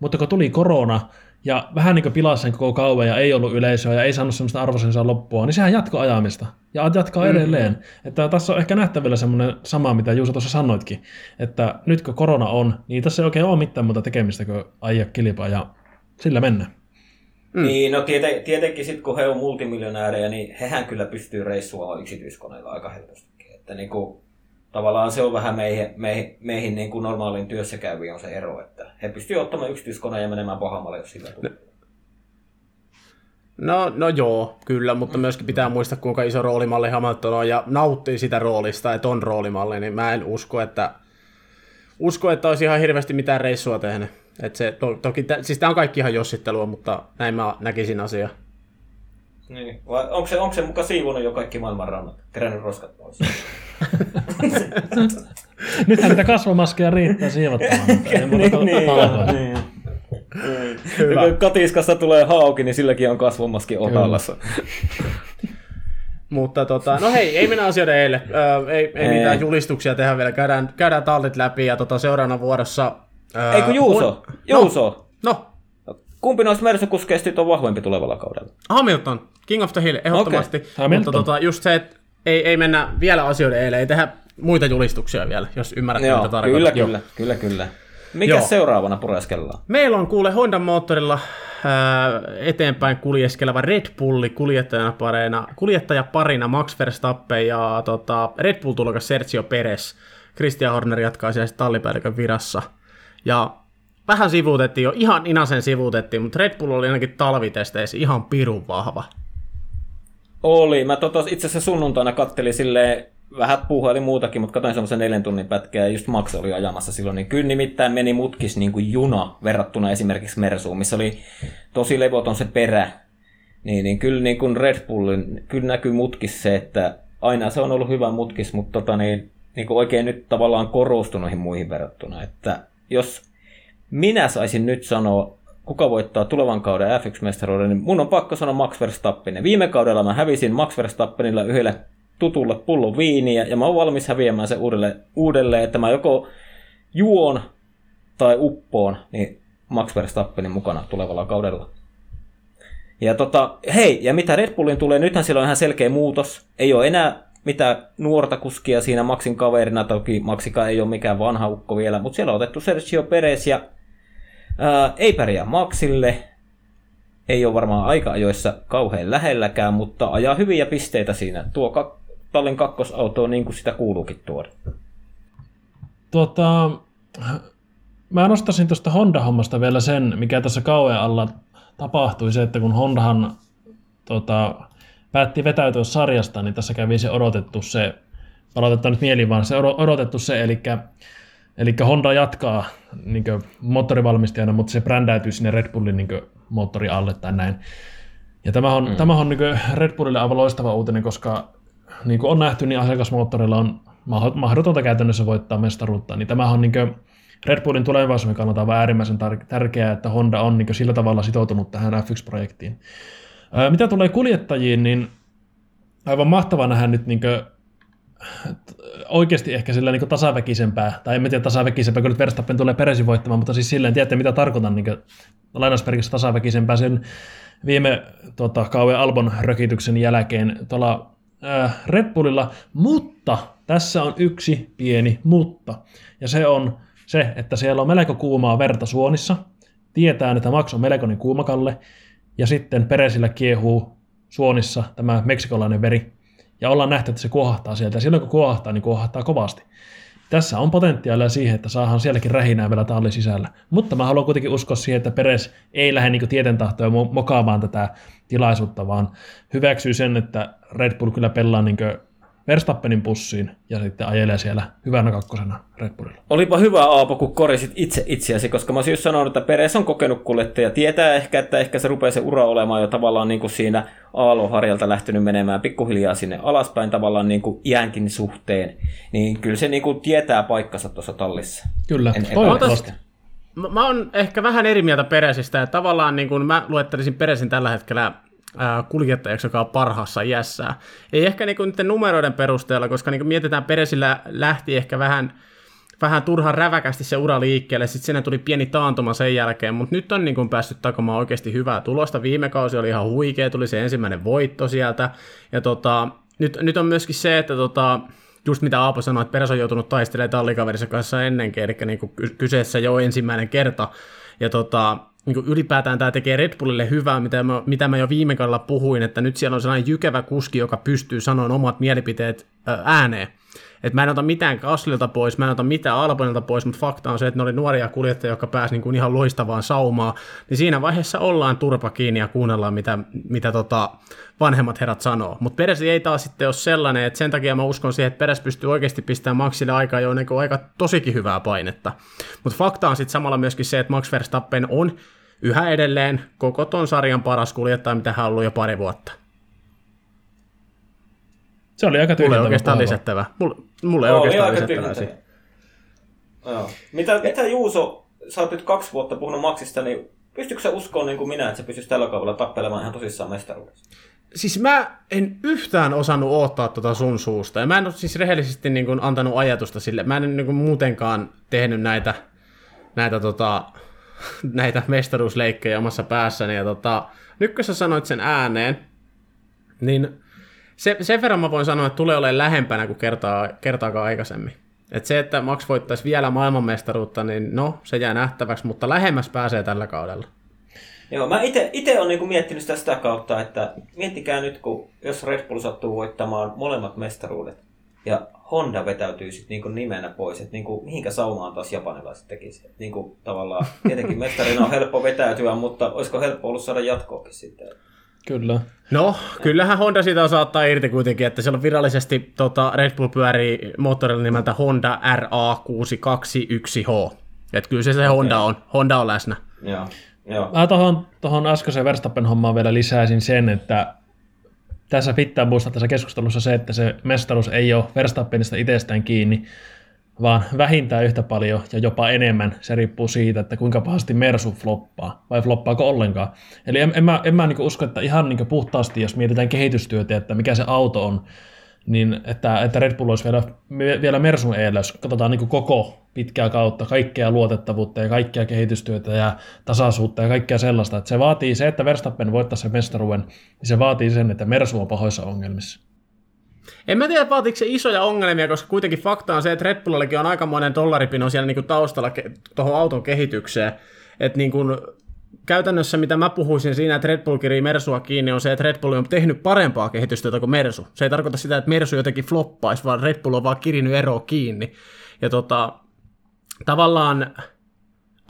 mutta kun tuli korona, ja vähän niin kuin pilasi sen koko kauan ja ei ollut yleisöä ja ei saanut semmoista arvoisensa loppua, niin sehän jatko ajamista ja jatkaa mm. edelleen. Että tässä on ehkä nähtävillä semmoinen sama, mitä Juuso tuossa sanoitkin, että nyt kun korona on, niin tässä ei oikein ole mitään muuta tekemistä kuin ajaa kilpaa ja sillä mennään. Mm. Niin, no tieten, tietenkin sitten kun he on multimiljonäärejä, niin hehän kyllä pystyy reissua yksityiskoneilla aika helpostikin. Että niin kuin, tavallaan se on vähän meihin, meihin, meihin niin kuin normaaliin työssä käyviin on se ero, että he pystyvät ottamaan yksityiskoneen ja menemään pahammalle, jos sillä tulee. No, no joo, kyllä, mutta myöskin pitää muistaa, kuinka iso roolimalli Hamilton on ja nauttii sitä roolista, että on roolimalli, niin mä en usko, että, usko, että olisi ihan hirveästi mitään reissua tehnyt. Et se, to, toki, siis tämä on kaikki ihan jossittelua, mutta näin mä näkisin asiaa. Niin. Vai onko se, onko se muka siivonut jo kaikki maailman rannat? Kerännyt roskat pois? Nythän niitä kasvomaskeja riittää siivottamaan. niin, niin, niin. Hyvä. kun katiskasta tulee hauki, niin silläkin on kasvomaski otallassa. Mutta tota, no hei, ei mennä asioiden eilen. Öö, ei, ei, ei, mitään julistuksia tehdä vielä. Käydään, käydään tallit läpi ja tota, seuraavana vuorossa... Öö, Eikö Juuso? On... Juuso! No. no. Kumpi noista Mersukuskeista on vahvempi tulevalla kaudella? Hamilton. King of the Hill, ehdottomasti. Okay. Mutta tota, just se, että ei, ei mennä vielä asioiden eilen, ei tehdä muita julistuksia vielä, jos ymmärrätte, Joo, mitä tarkoitan. Kyllä, kyllä, kyllä, kyllä. Mikä Joo. seuraavana pureskellaan? Meillä on kuule Honda moottorilla ää, eteenpäin kuljeskeleva Red Bulli kuljettajana parina, kuljettajaparina Max Verstappen ja tota, Red Bull tulokas Sergio Perez. Christian Horner jatkaa siellä tallipäällikön virassa. Ja vähän sivuutettiin jo, ihan inasen sivuutettiin, mutta Red Bull oli ainakin talvitesteissä ihan pirun vahva. Oli. Mä tota, itse asiassa sunnuntaina kattelin silleen vähän puhuili muutakin, mutta katsoin semmoisen neljän tunnin pätkää ja just Max oli ajamassa silloin, niin kyllä nimittäin meni mutkis niin kuin juna verrattuna esimerkiksi Mersuun, missä oli tosi levoton se perä. Niin, niin kyllä niin kuin Red Bullin, kyllä näkyy mutkis se, että aina se on ollut hyvä mutkis, mutta tota niin, niin kuin oikein nyt tavallaan korostunut noihin muihin verrattuna. Että jos minä saisin nyt sanoa, kuka voittaa tulevan kauden F1-mestaruuden, niin mun on pakko sanoa Max Verstappen. Viime kaudella mä hävisin Max Verstappenilla yhdelle tutulle pullon viiniä ja mä oon valmis häviämään se uudelleen, uudelleen että mä joko juon tai uppoon niin Max Verstappenin mukana tulevalla kaudella. Ja tota, hei, ja mitä Red Bullin tulee, nythän sillä on ihan selkeä muutos. Ei ole enää mitä nuorta kuskia siinä Maxin kaverina, toki Maxika ei ole mikään vanha ukko vielä, mutta siellä on otettu Sergio Perez ja ää, ei pärjää Maxille, ei ole varmaan aika-ajoissa kauhean lähelläkään, mutta ajaa hyviä pisteitä siinä. Tuo tallin kakkosautoa niin kuin sitä kuuluukin tuoda. Tuota, mä nostaisin tuosta Honda-hommasta vielä sen, mikä tässä kauan alla tapahtui, se, että kun Hondahan tota, päätti vetäytyä sarjasta, niin tässä kävi se odotettu se, palautetaan nyt mieliin vaan, se odotettu se, eli, eli Honda jatkaa niin moottorivalmistajana, mutta se brändäytyy sinne Red Bullin niin moottori alle tai näin. Ja tämä on, mm. tämä on niin Red Bullille aivan loistava uutinen, koska niin kuin on nähty, niin asiakasmoottorilla on mahdotonta käytännössä voittaa mestaruutta, niin tämä on niin Red Bullin tulevaisuuden kannalta on äärimmäisen tärkeää, että Honda on niin sillä tavalla sitoutunut tähän F1-projektiin. Mitä tulee kuljettajiin, niin aivan mahtavaa nähdä nyt niin kuin, oikeasti ehkä sillä niin tasaväkisempää, tai en tiedä tasaväkisempää, kun nyt Verstappen tulee peräisin voittamaan, mutta siis silleen, tiedätte mitä tarkoitan, niin lainausmerkissä tasaväkisempää sen viime tota, kauan Albon rökityksen jälkeen tuolla äh, Red Bullilla, mutta tässä on yksi pieni mutta. Ja se on se, että siellä on melko kuumaa verta suonissa, tietää, että Max on melkoinen kuumakalle, ja sitten Peresillä kiehuu suonissa tämä meksikolainen veri, ja ollaan nähty, että se kuohahtaa sieltä, ja silloin kun kuohahtaa, niin kuohahtaa kovasti. Tässä on potentiaalia siihen, että saadaan sielläkin rähinää vielä tallin sisällä. Mutta mä haluan kuitenkin uskoa siihen, että Peres ei lähde niin tieten tahtoja mokaamaan tätä tilaisuutta, vaan hyväksyy sen, että Red Bull kyllä pelaa niin Verstappenin pussiin ja sitten ajelee siellä hyvänä kakkosena Red Bullilla. Olipa hyvä Aapo, kun korisit itse itseäsi, koska mä olisin just sanonut, että Peres on kokenut kuljettaja. Tietää ehkä, että ehkä se rupeaa se ura olemaan jo tavallaan niin kuin siinä aaloharjalta lähtenyt menemään pikkuhiljaa sinne alaspäin tavallaan niin kuin iänkin suhteen. Niin kyllä se niin kuin tietää paikkansa tuossa tallissa. Kyllä, en, toivottavasti. Mä, mä oon ehkä vähän eri mieltä Peresistä, että tavallaan niin kuin mä luettelisin Peresin tällä hetkellä kuljettajaksi, joka on parhaassa iässä. Ei ehkä niin kuin numeroiden perusteella, koska niin mietitään Peresillä lähti ehkä vähän vähän turhan räväkästi se ura liikkeelle, sitten sinne tuli pieni taantuma sen jälkeen, mutta nyt on niin kuin päässyt takomaan oikeasti hyvää tulosta. Viime kausi oli ihan huikea, tuli se ensimmäinen voitto sieltä, ja tota, nyt, nyt on myöskin se, että tota, just mitä Aapo sanoi, että Peres on joutunut taistelemaan tallikaverissa kanssa ennenkin, eli niin kuin kyseessä jo ensimmäinen kerta, ja tota, niin kuin ylipäätään tämä tekee Red Bullille hyvää, mitä mä, mitä mä jo viime kaudella puhuin, että nyt siellä on sellainen jykevä kuski, joka pystyy sanomaan omat mielipiteet ääneen. Et mä en ota mitään Kaslilta pois, mä en ota mitään Albonilta pois, mutta fakta on se, että ne oli nuoria kuljettajia, jotka pääsivät niin kuin ihan loistavaan saumaan, niin siinä vaiheessa ollaan turpa kiinni ja kuunnellaan, mitä, mitä tota vanhemmat herrat sanoo. Mutta Peres ei taas sitten ole sellainen, että sen takia mä uskon siihen, että Peres pystyy oikeasti pistämään Maxille aikaa jo niin aika tosikin hyvää painetta. Mutta fakta on sitten samalla myöskin se, että Max Verstappen on yhä edelleen koko ton sarjan paras kuljettaja, mitä hän on ollut jo pari vuotta. Se oli aika tyhjentävä. Mulle oikeastaan lisättävä. Mulle, mulle ei oikeastaan lisättävä Joo. Mitä, mitä Juuso, sä oot nyt kaksi vuotta puhunut Maxista, niin pystyykö sä uskoon niin kuin minä, että se pystyisi tällä kaudella tappelemaan ihan tosissaan mestaruudessa? Siis mä en yhtään osannut odottaa tota sun suusta. Ja mä en ole siis rehellisesti niin kuin antanut ajatusta sille. Mä en niin kuin muutenkaan tehnyt näitä, näitä, tota, näitä mestaruusleikkejä omassa päässäni. Ja tota, nyt kun sä sanoit sen ääneen, niin se, sen verran mä voin sanoa, että tulee olemaan lähempänä kuin kertaa, kertaakaan aikaisemmin. Et se, että Max voittaisi vielä maailmanmestaruutta, niin no, se jää nähtäväksi, mutta lähemmäs pääsee tällä kaudella. Joo, mä itse olen niinku miettinyt sitä, sitä kautta, että miettikää nyt, kun jos Red Bull sattuu voittamaan molemmat mestaruudet, ja Honda vetäytyy sitten niinku nimenä pois, että niinku, mihinkä saumaan taas japanilaiset tekisi. Niinku, tavallaan, tietenkin mestarina on helppo vetäytyä, mutta olisiko helppo ollut saada jatkoakin sitten? Kyllä. No, kyllähän Honda siitä osaa ottaa irti kuitenkin, että siellä on virallisesti tota, Red Bull pyörii moottorilla nimeltä Honda RA621H. Että kyllä se se okay. Honda on. Honda on läsnä. Joo. Joo. Mä tuohon, tuohon äskeiseen Verstappen hommaan vielä lisäisin sen, että tässä pitää muistaa tässä keskustelussa se, että se mestaruus ei ole Verstappenista itsestään kiinni, vaan vähintään yhtä paljon ja jopa enemmän se riippuu siitä, että kuinka pahasti Mersu floppaa vai floppaako ollenkaan. Eli en, en mä, en mä niin usko, että ihan niin puhtaasti, jos mietitään kehitystyötä, että mikä se auto on, niin että, että Red Bull olisi vielä, vielä Mersun eellä, jos katsotaan niin koko pitkää kautta, kaikkea luotettavuutta ja kaikkea kehitystyötä ja tasaisuutta ja kaikkea sellaista. Että se vaatii se, että Verstappen voittaa sen mestaruuden, niin se vaatii sen, että Mersu on pahoissa ongelmissa. En mä tiedä, vaatiiko se isoja ongelmia, koska kuitenkin fakta on se, että Red Bullillakin on aikamoinen dollaripino siellä niinku taustalla ke- tuohon auton kehitykseen. Että niinku, käytännössä mitä mä puhuisin siinä, että Red Bull kirii Mersua kiinni, on se, että Red Bull on tehnyt parempaa kehitystyötä kuin Mersu. Se ei tarkoita sitä, että Mersu jotenkin floppaisi, vaan Red Bull on vaan kirinyt eroa kiinni. Ja tota, tavallaan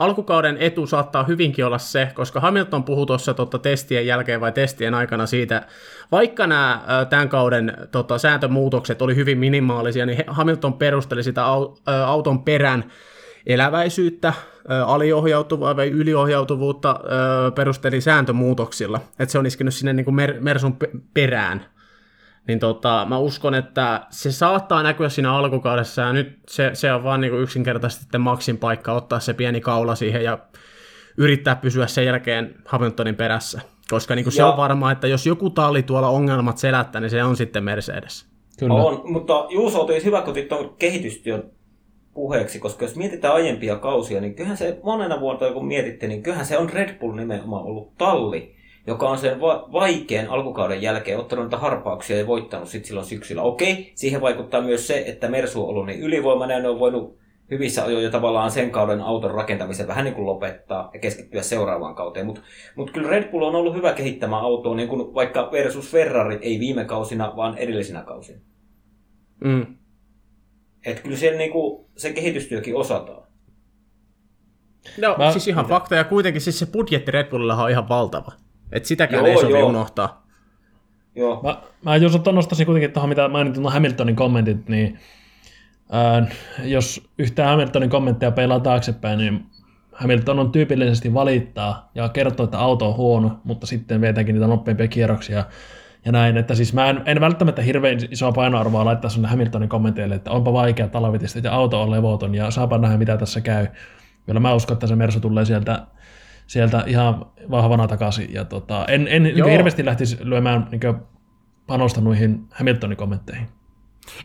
alkukauden etu saattaa hyvinkin olla se, koska Hamilton puhui tuossa tota, testien jälkeen vai testien aikana siitä, vaikka nämä tämän kauden tota, sääntömuutokset oli hyvin minimaalisia, niin Hamilton perusteli sitä auton perän eläväisyyttä, aliohjautuvaa vai yliohjautuvuutta perusteli sääntömuutoksilla, että se on iskenyt sinne niin kuin Mersun perään niin tota, mä uskon, että se saattaa näkyä siinä alkukaudessa, ja nyt se, se on vaan niin kuin yksinkertaisesti sitten Maxin paikka ottaa se pieni kaula siihen ja yrittää pysyä sen jälkeen Hamiltonin perässä. Koska niin kuin se on varmaa, että jos joku talli tuolla ongelmat selättää, niin se on sitten Mercedes. Kyllä. On, mutta Juuso olisi hyvä, kun tuon kehitystyön puheeksi, koska jos mietitään aiempia kausia, niin kyllähän se monena vuonna, kun mietitte, niin kyllähän se on Red Bull nimenomaan ollut talli, joka on sen va- vaikean alkukauden jälkeen ottanut niitä harpauksia ja voittanut sitten silloin syksyllä. Okei, siihen vaikuttaa myös se, että Mersu on ollut niin ylivoimainen ja ne on voinut hyvissä ajoin jo tavallaan sen kauden auton rakentamisen vähän niin kuin lopettaa ja keskittyä seuraavaan kauteen. Mutta mut kyllä Red Bull on ollut hyvä kehittämään autoa, niin kuin vaikka versus Ferrari, ei viime kausina, vaan edellisinä kausina. Mm. Et kyllä siellä niin kuin, se kehitystyökin osataan. No, Mä, siis ihan mitä? fakta, ja kuitenkin siis se budjetti Red Bullilla on ihan valtava. Et sitäkään joo, ei sovi joo. unohtaa. Joo. Mä, mä jos nostaisin kuitenkin tuohon, mitä mainitsin, Hamiltonin kommentit, niin ää, jos yhtään Hamiltonin kommentteja peilaa taaksepäin, niin Hamilton on tyypillisesti valittaa ja kertoo, että auto on huono, mutta sitten vietäänkin niitä nopeampia kierroksia ja näin, että siis mä en, en välttämättä hirveän isoa painoarvoa laittaa sinne Hamiltonin kommenteille, että onpa vaikea talvitista ja auto on levoton ja saapa nähdä mitä tässä käy. Kyllä mä uskon, että se Mersu tulee sieltä sieltä ihan vahvana takaisin. Ja tota, en, en niin hirveästi lähtisi lyömään niin panosta noihin Hamiltonin kommentteihin.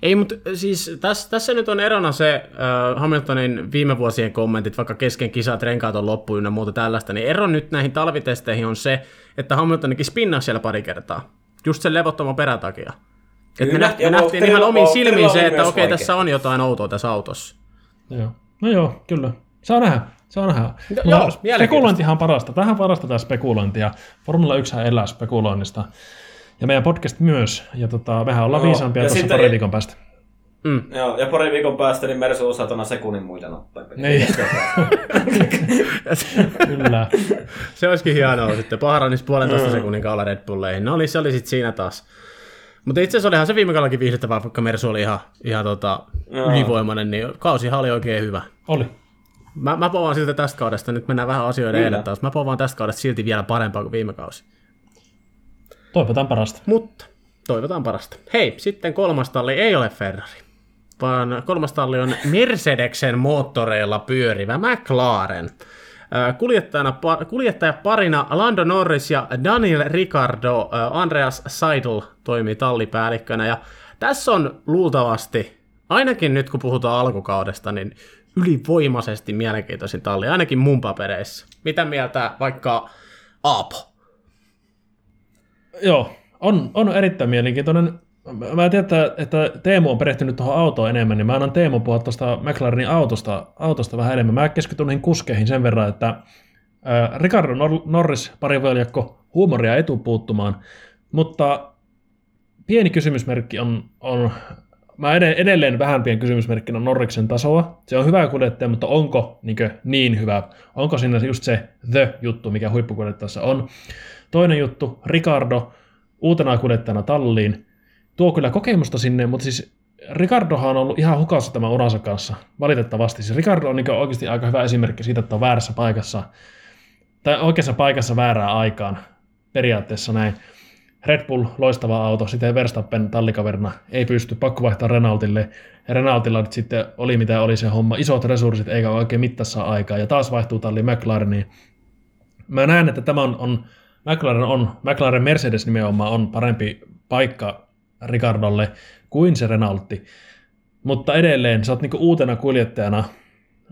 Ei, mutta siis tässä, tässä nyt on erona se äh, Hamiltonin viime vuosien kommentit, vaikka kesken kisat renkaat on loppu ynnä muuta tällaista, niin ero nyt näihin talvitesteihin on se, että Hamiltonikin spinnasi siellä pari kertaa, just sen levottoman perän takia. Et me, nähtiin, me nähtiin ihan omin silmiin se, että okei, okay, tässä on jotain outoa tässä autossa. Joo. No joo, kyllä. Saa nähdä. Saa nähdä. No, joo, spekulointihan on parasta. Tähän parasta tämä spekulointi ja Formula 1 elää spekuloinnista. Ja meidän podcast myös. Ja tota, mehän ollaan no, viisaampia tuossa pari viikon päästä. Mm. Joo, ja pari viikon päästä niin Mersu on satana sekunnin muita nopeampi. Niin. Kyllä. Se olisikin hienoa sitten. Paharannis puolentoista mm. sekunnin kaula Red Bulleihin. No oli, se oli sitten siinä taas. Mutta itse asiassa olihan se viime kaudellakin viihdyttävää, vaikka Mersu oli ihan, ihan tota, ylivoimainen, niin kausihan oli oikein hyvä. Oli. Mä, mä povaan siltä tästä kaudesta, nyt mennään vähän asioiden edelle taas. Mä povaan tästä kaudesta silti vielä parempaa kuin viime kausi. Toivotaan parasta. Mutta toivotaan parasta. Hei, sitten kolmas talli ei ole Ferrari, vaan kolmas talli on Mercedeksen moottoreilla pyörivä McLaren. Kuljettajana, kuljettaja parina Lando Norris ja Daniel Ricardo, Andreas Seidel toimii tallipäällikkönä. Ja tässä on luultavasti, ainakin nyt kun puhutaan alkukaudesta, niin ylivoimaisesti mielenkiintoisin talli, ainakin mun papereissa. Mitä mieltä vaikka Aapo? Joo, on, on erittäin mielenkiintoinen. Mä tiedän, että, Teemu on perehtynyt tuohon autoon enemmän, niin mä annan Teemu puhua tuosta McLarenin autosta, autosta vähän enemmän. Mä keskityn niihin kuskeihin sen verran, että äh, Ricardo Norris, pari veljakko, huumoria etupuuttumaan, mutta pieni kysymysmerkki on, on mä edelleen vähän pieni kysymysmerkkinä Norriksen tasoa. Se on hyvä kuljettaja, mutta onko niin, niin hyvä? Onko siinä just se the-juttu, mikä huippukuljettajassa on? Toinen juttu, Ricardo, uutena kuljettajana talliin, tuo kyllä kokemusta sinne, mutta siis Ricardohan on ollut ihan hukassa tämän uransa kanssa, valitettavasti. Siis Ricardo on niin oikeasti aika hyvä esimerkki siitä, että on väärässä paikassa, tai oikeassa paikassa väärään aikaan, periaatteessa näin. Red Bull, loistava auto, sitten Verstappen tallikaverina ei pysty, pakko vaihtaa Renaultille. Ja Renaultilla nyt sitten oli mitä oli se homma, isot resurssit eikä oikein mittassa aikaa, ja taas vaihtuu talli McLareniin. Mä näen, että tämä on, on McLaren on, McLaren Mercedes nimenomaan on parempi paikka Ricardolle kuin se Renaultti. Mutta edelleen sä oot niinku uutena kuljettajana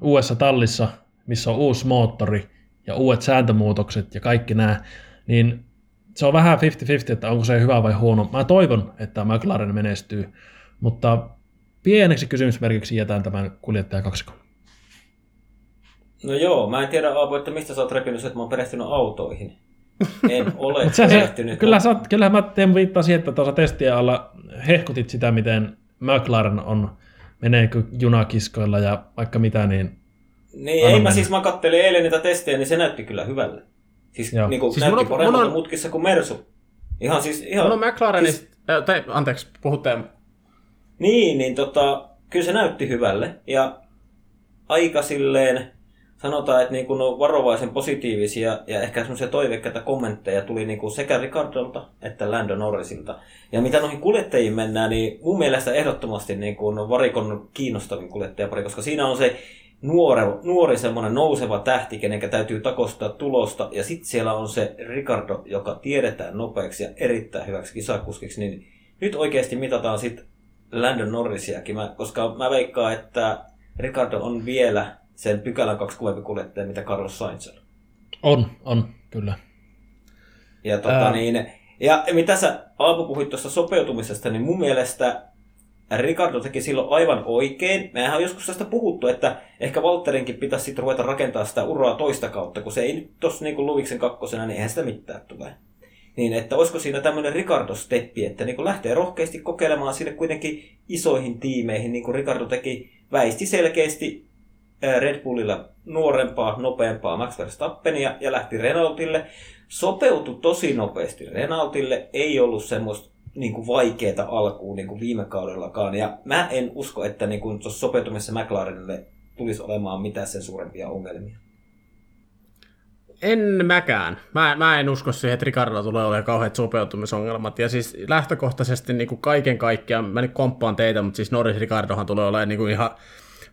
uudessa tallissa, missä on uusi moottori ja uudet sääntömuutokset ja kaikki nämä, niin se on vähän 50-50, että onko se hyvä vai huono. Mä toivon, että McLaren menestyy, mutta pieneksi kysymysmerkiksi jätän tämän kuljettajakaksikon. No joo, mä en tiedä Aapo, että mistä sä oot repinyt, että mä oon perehtynyt autoihin. En ole se, perehtynyt. Kyllä, sä, kyllä mä teen viittaa siihen, että tuossa testiä alla hehkutit sitä, miten McLaren on, meneekö junakiskoilla ja vaikka mitä, niin... Niin, ei mä siis, mä kattelin eilen niitä testejä, niin se näytti kyllä hyvälle. Siis, niin kuin, siis näytti paremmalta on... mutkissa kuin Mersu. Ihan siis... Ihan, mulla on McLarenista... Siis... Äh, tai, anteeksi, puhutte. Niin, niin tota, kyllä se näytti hyvälle. Ja aika silleen, sanotaan, että niin kuin on varovaisen positiivisia ja ehkä semmoisia toiveikkaita kommentteja tuli niin kuin sekä Ricardolta että Lando Norrisilta. Ja mitä noihin kuljettajiin mennään, niin mun mielestä ehdottomasti niin kuin on varikon kiinnostavin kuljettajapari, koska siinä on se nuori, nuori semmoinen nouseva tähti, kenen täytyy takostaa tulosta. Ja sitten siellä on se Ricardo, joka tiedetään nopeaksi ja erittäin hyväksi kisakuskiksi. Niin nyt oikeasti mitataan sitten Landon Norrisiakin, mä, koska mä veikkaan, että Ricardo on vielä sen pykälän kaksi kovempi kuljettaja, mitä Carlos Sainz on. On, on, kyllä. Ja, tota, Ää... niin, ja mitä sä Aapo puhuit tuosta sopeutumisesta, niin mun mielestä Ricardo teki silloin aivan oikein. Mehän on joskus tästä puhuttu, että ehkä Walterinkin pitäisi sitten ruveta rakentamaan sitä uraa toista kautta, kun se ei nyt tuossa niin Luviksen kakkosena, niin eihän sitä mitään tule. Niin, että olisiko siinä tämmöinen Ricardo-steppi, että niin lähtee rohkeasti kokeilemaan sinne kuitenkin isoihin tiimeihin, niin kuin Ricardo teki, väisti selkeästi Red Bullilla nuorempaa, nopeampaa Max Verstappenia ja lähti Renaultille. Sopeutui tosi nopeasti Renaultille, ei ollut semmoista niin kuin vaikeaa alkuun niin kuin viime kaudellakaan. Ja mä en usko, että niin kuin tuossa sopeutumisessa McLarenille tulisi olemaan mitään sen suurempia ongelmia. En mäkään. Mä, mä en usko siihen, että Ricardo tulee olemaan kauheat sopeutumisongelmat. Ja siis lähtökohtaisesti niin kuin kaiken kaikkiaan, mä nyt komppaan teitä, mutta siis Norris Ricardohan tulee olemaan niin kuin ihan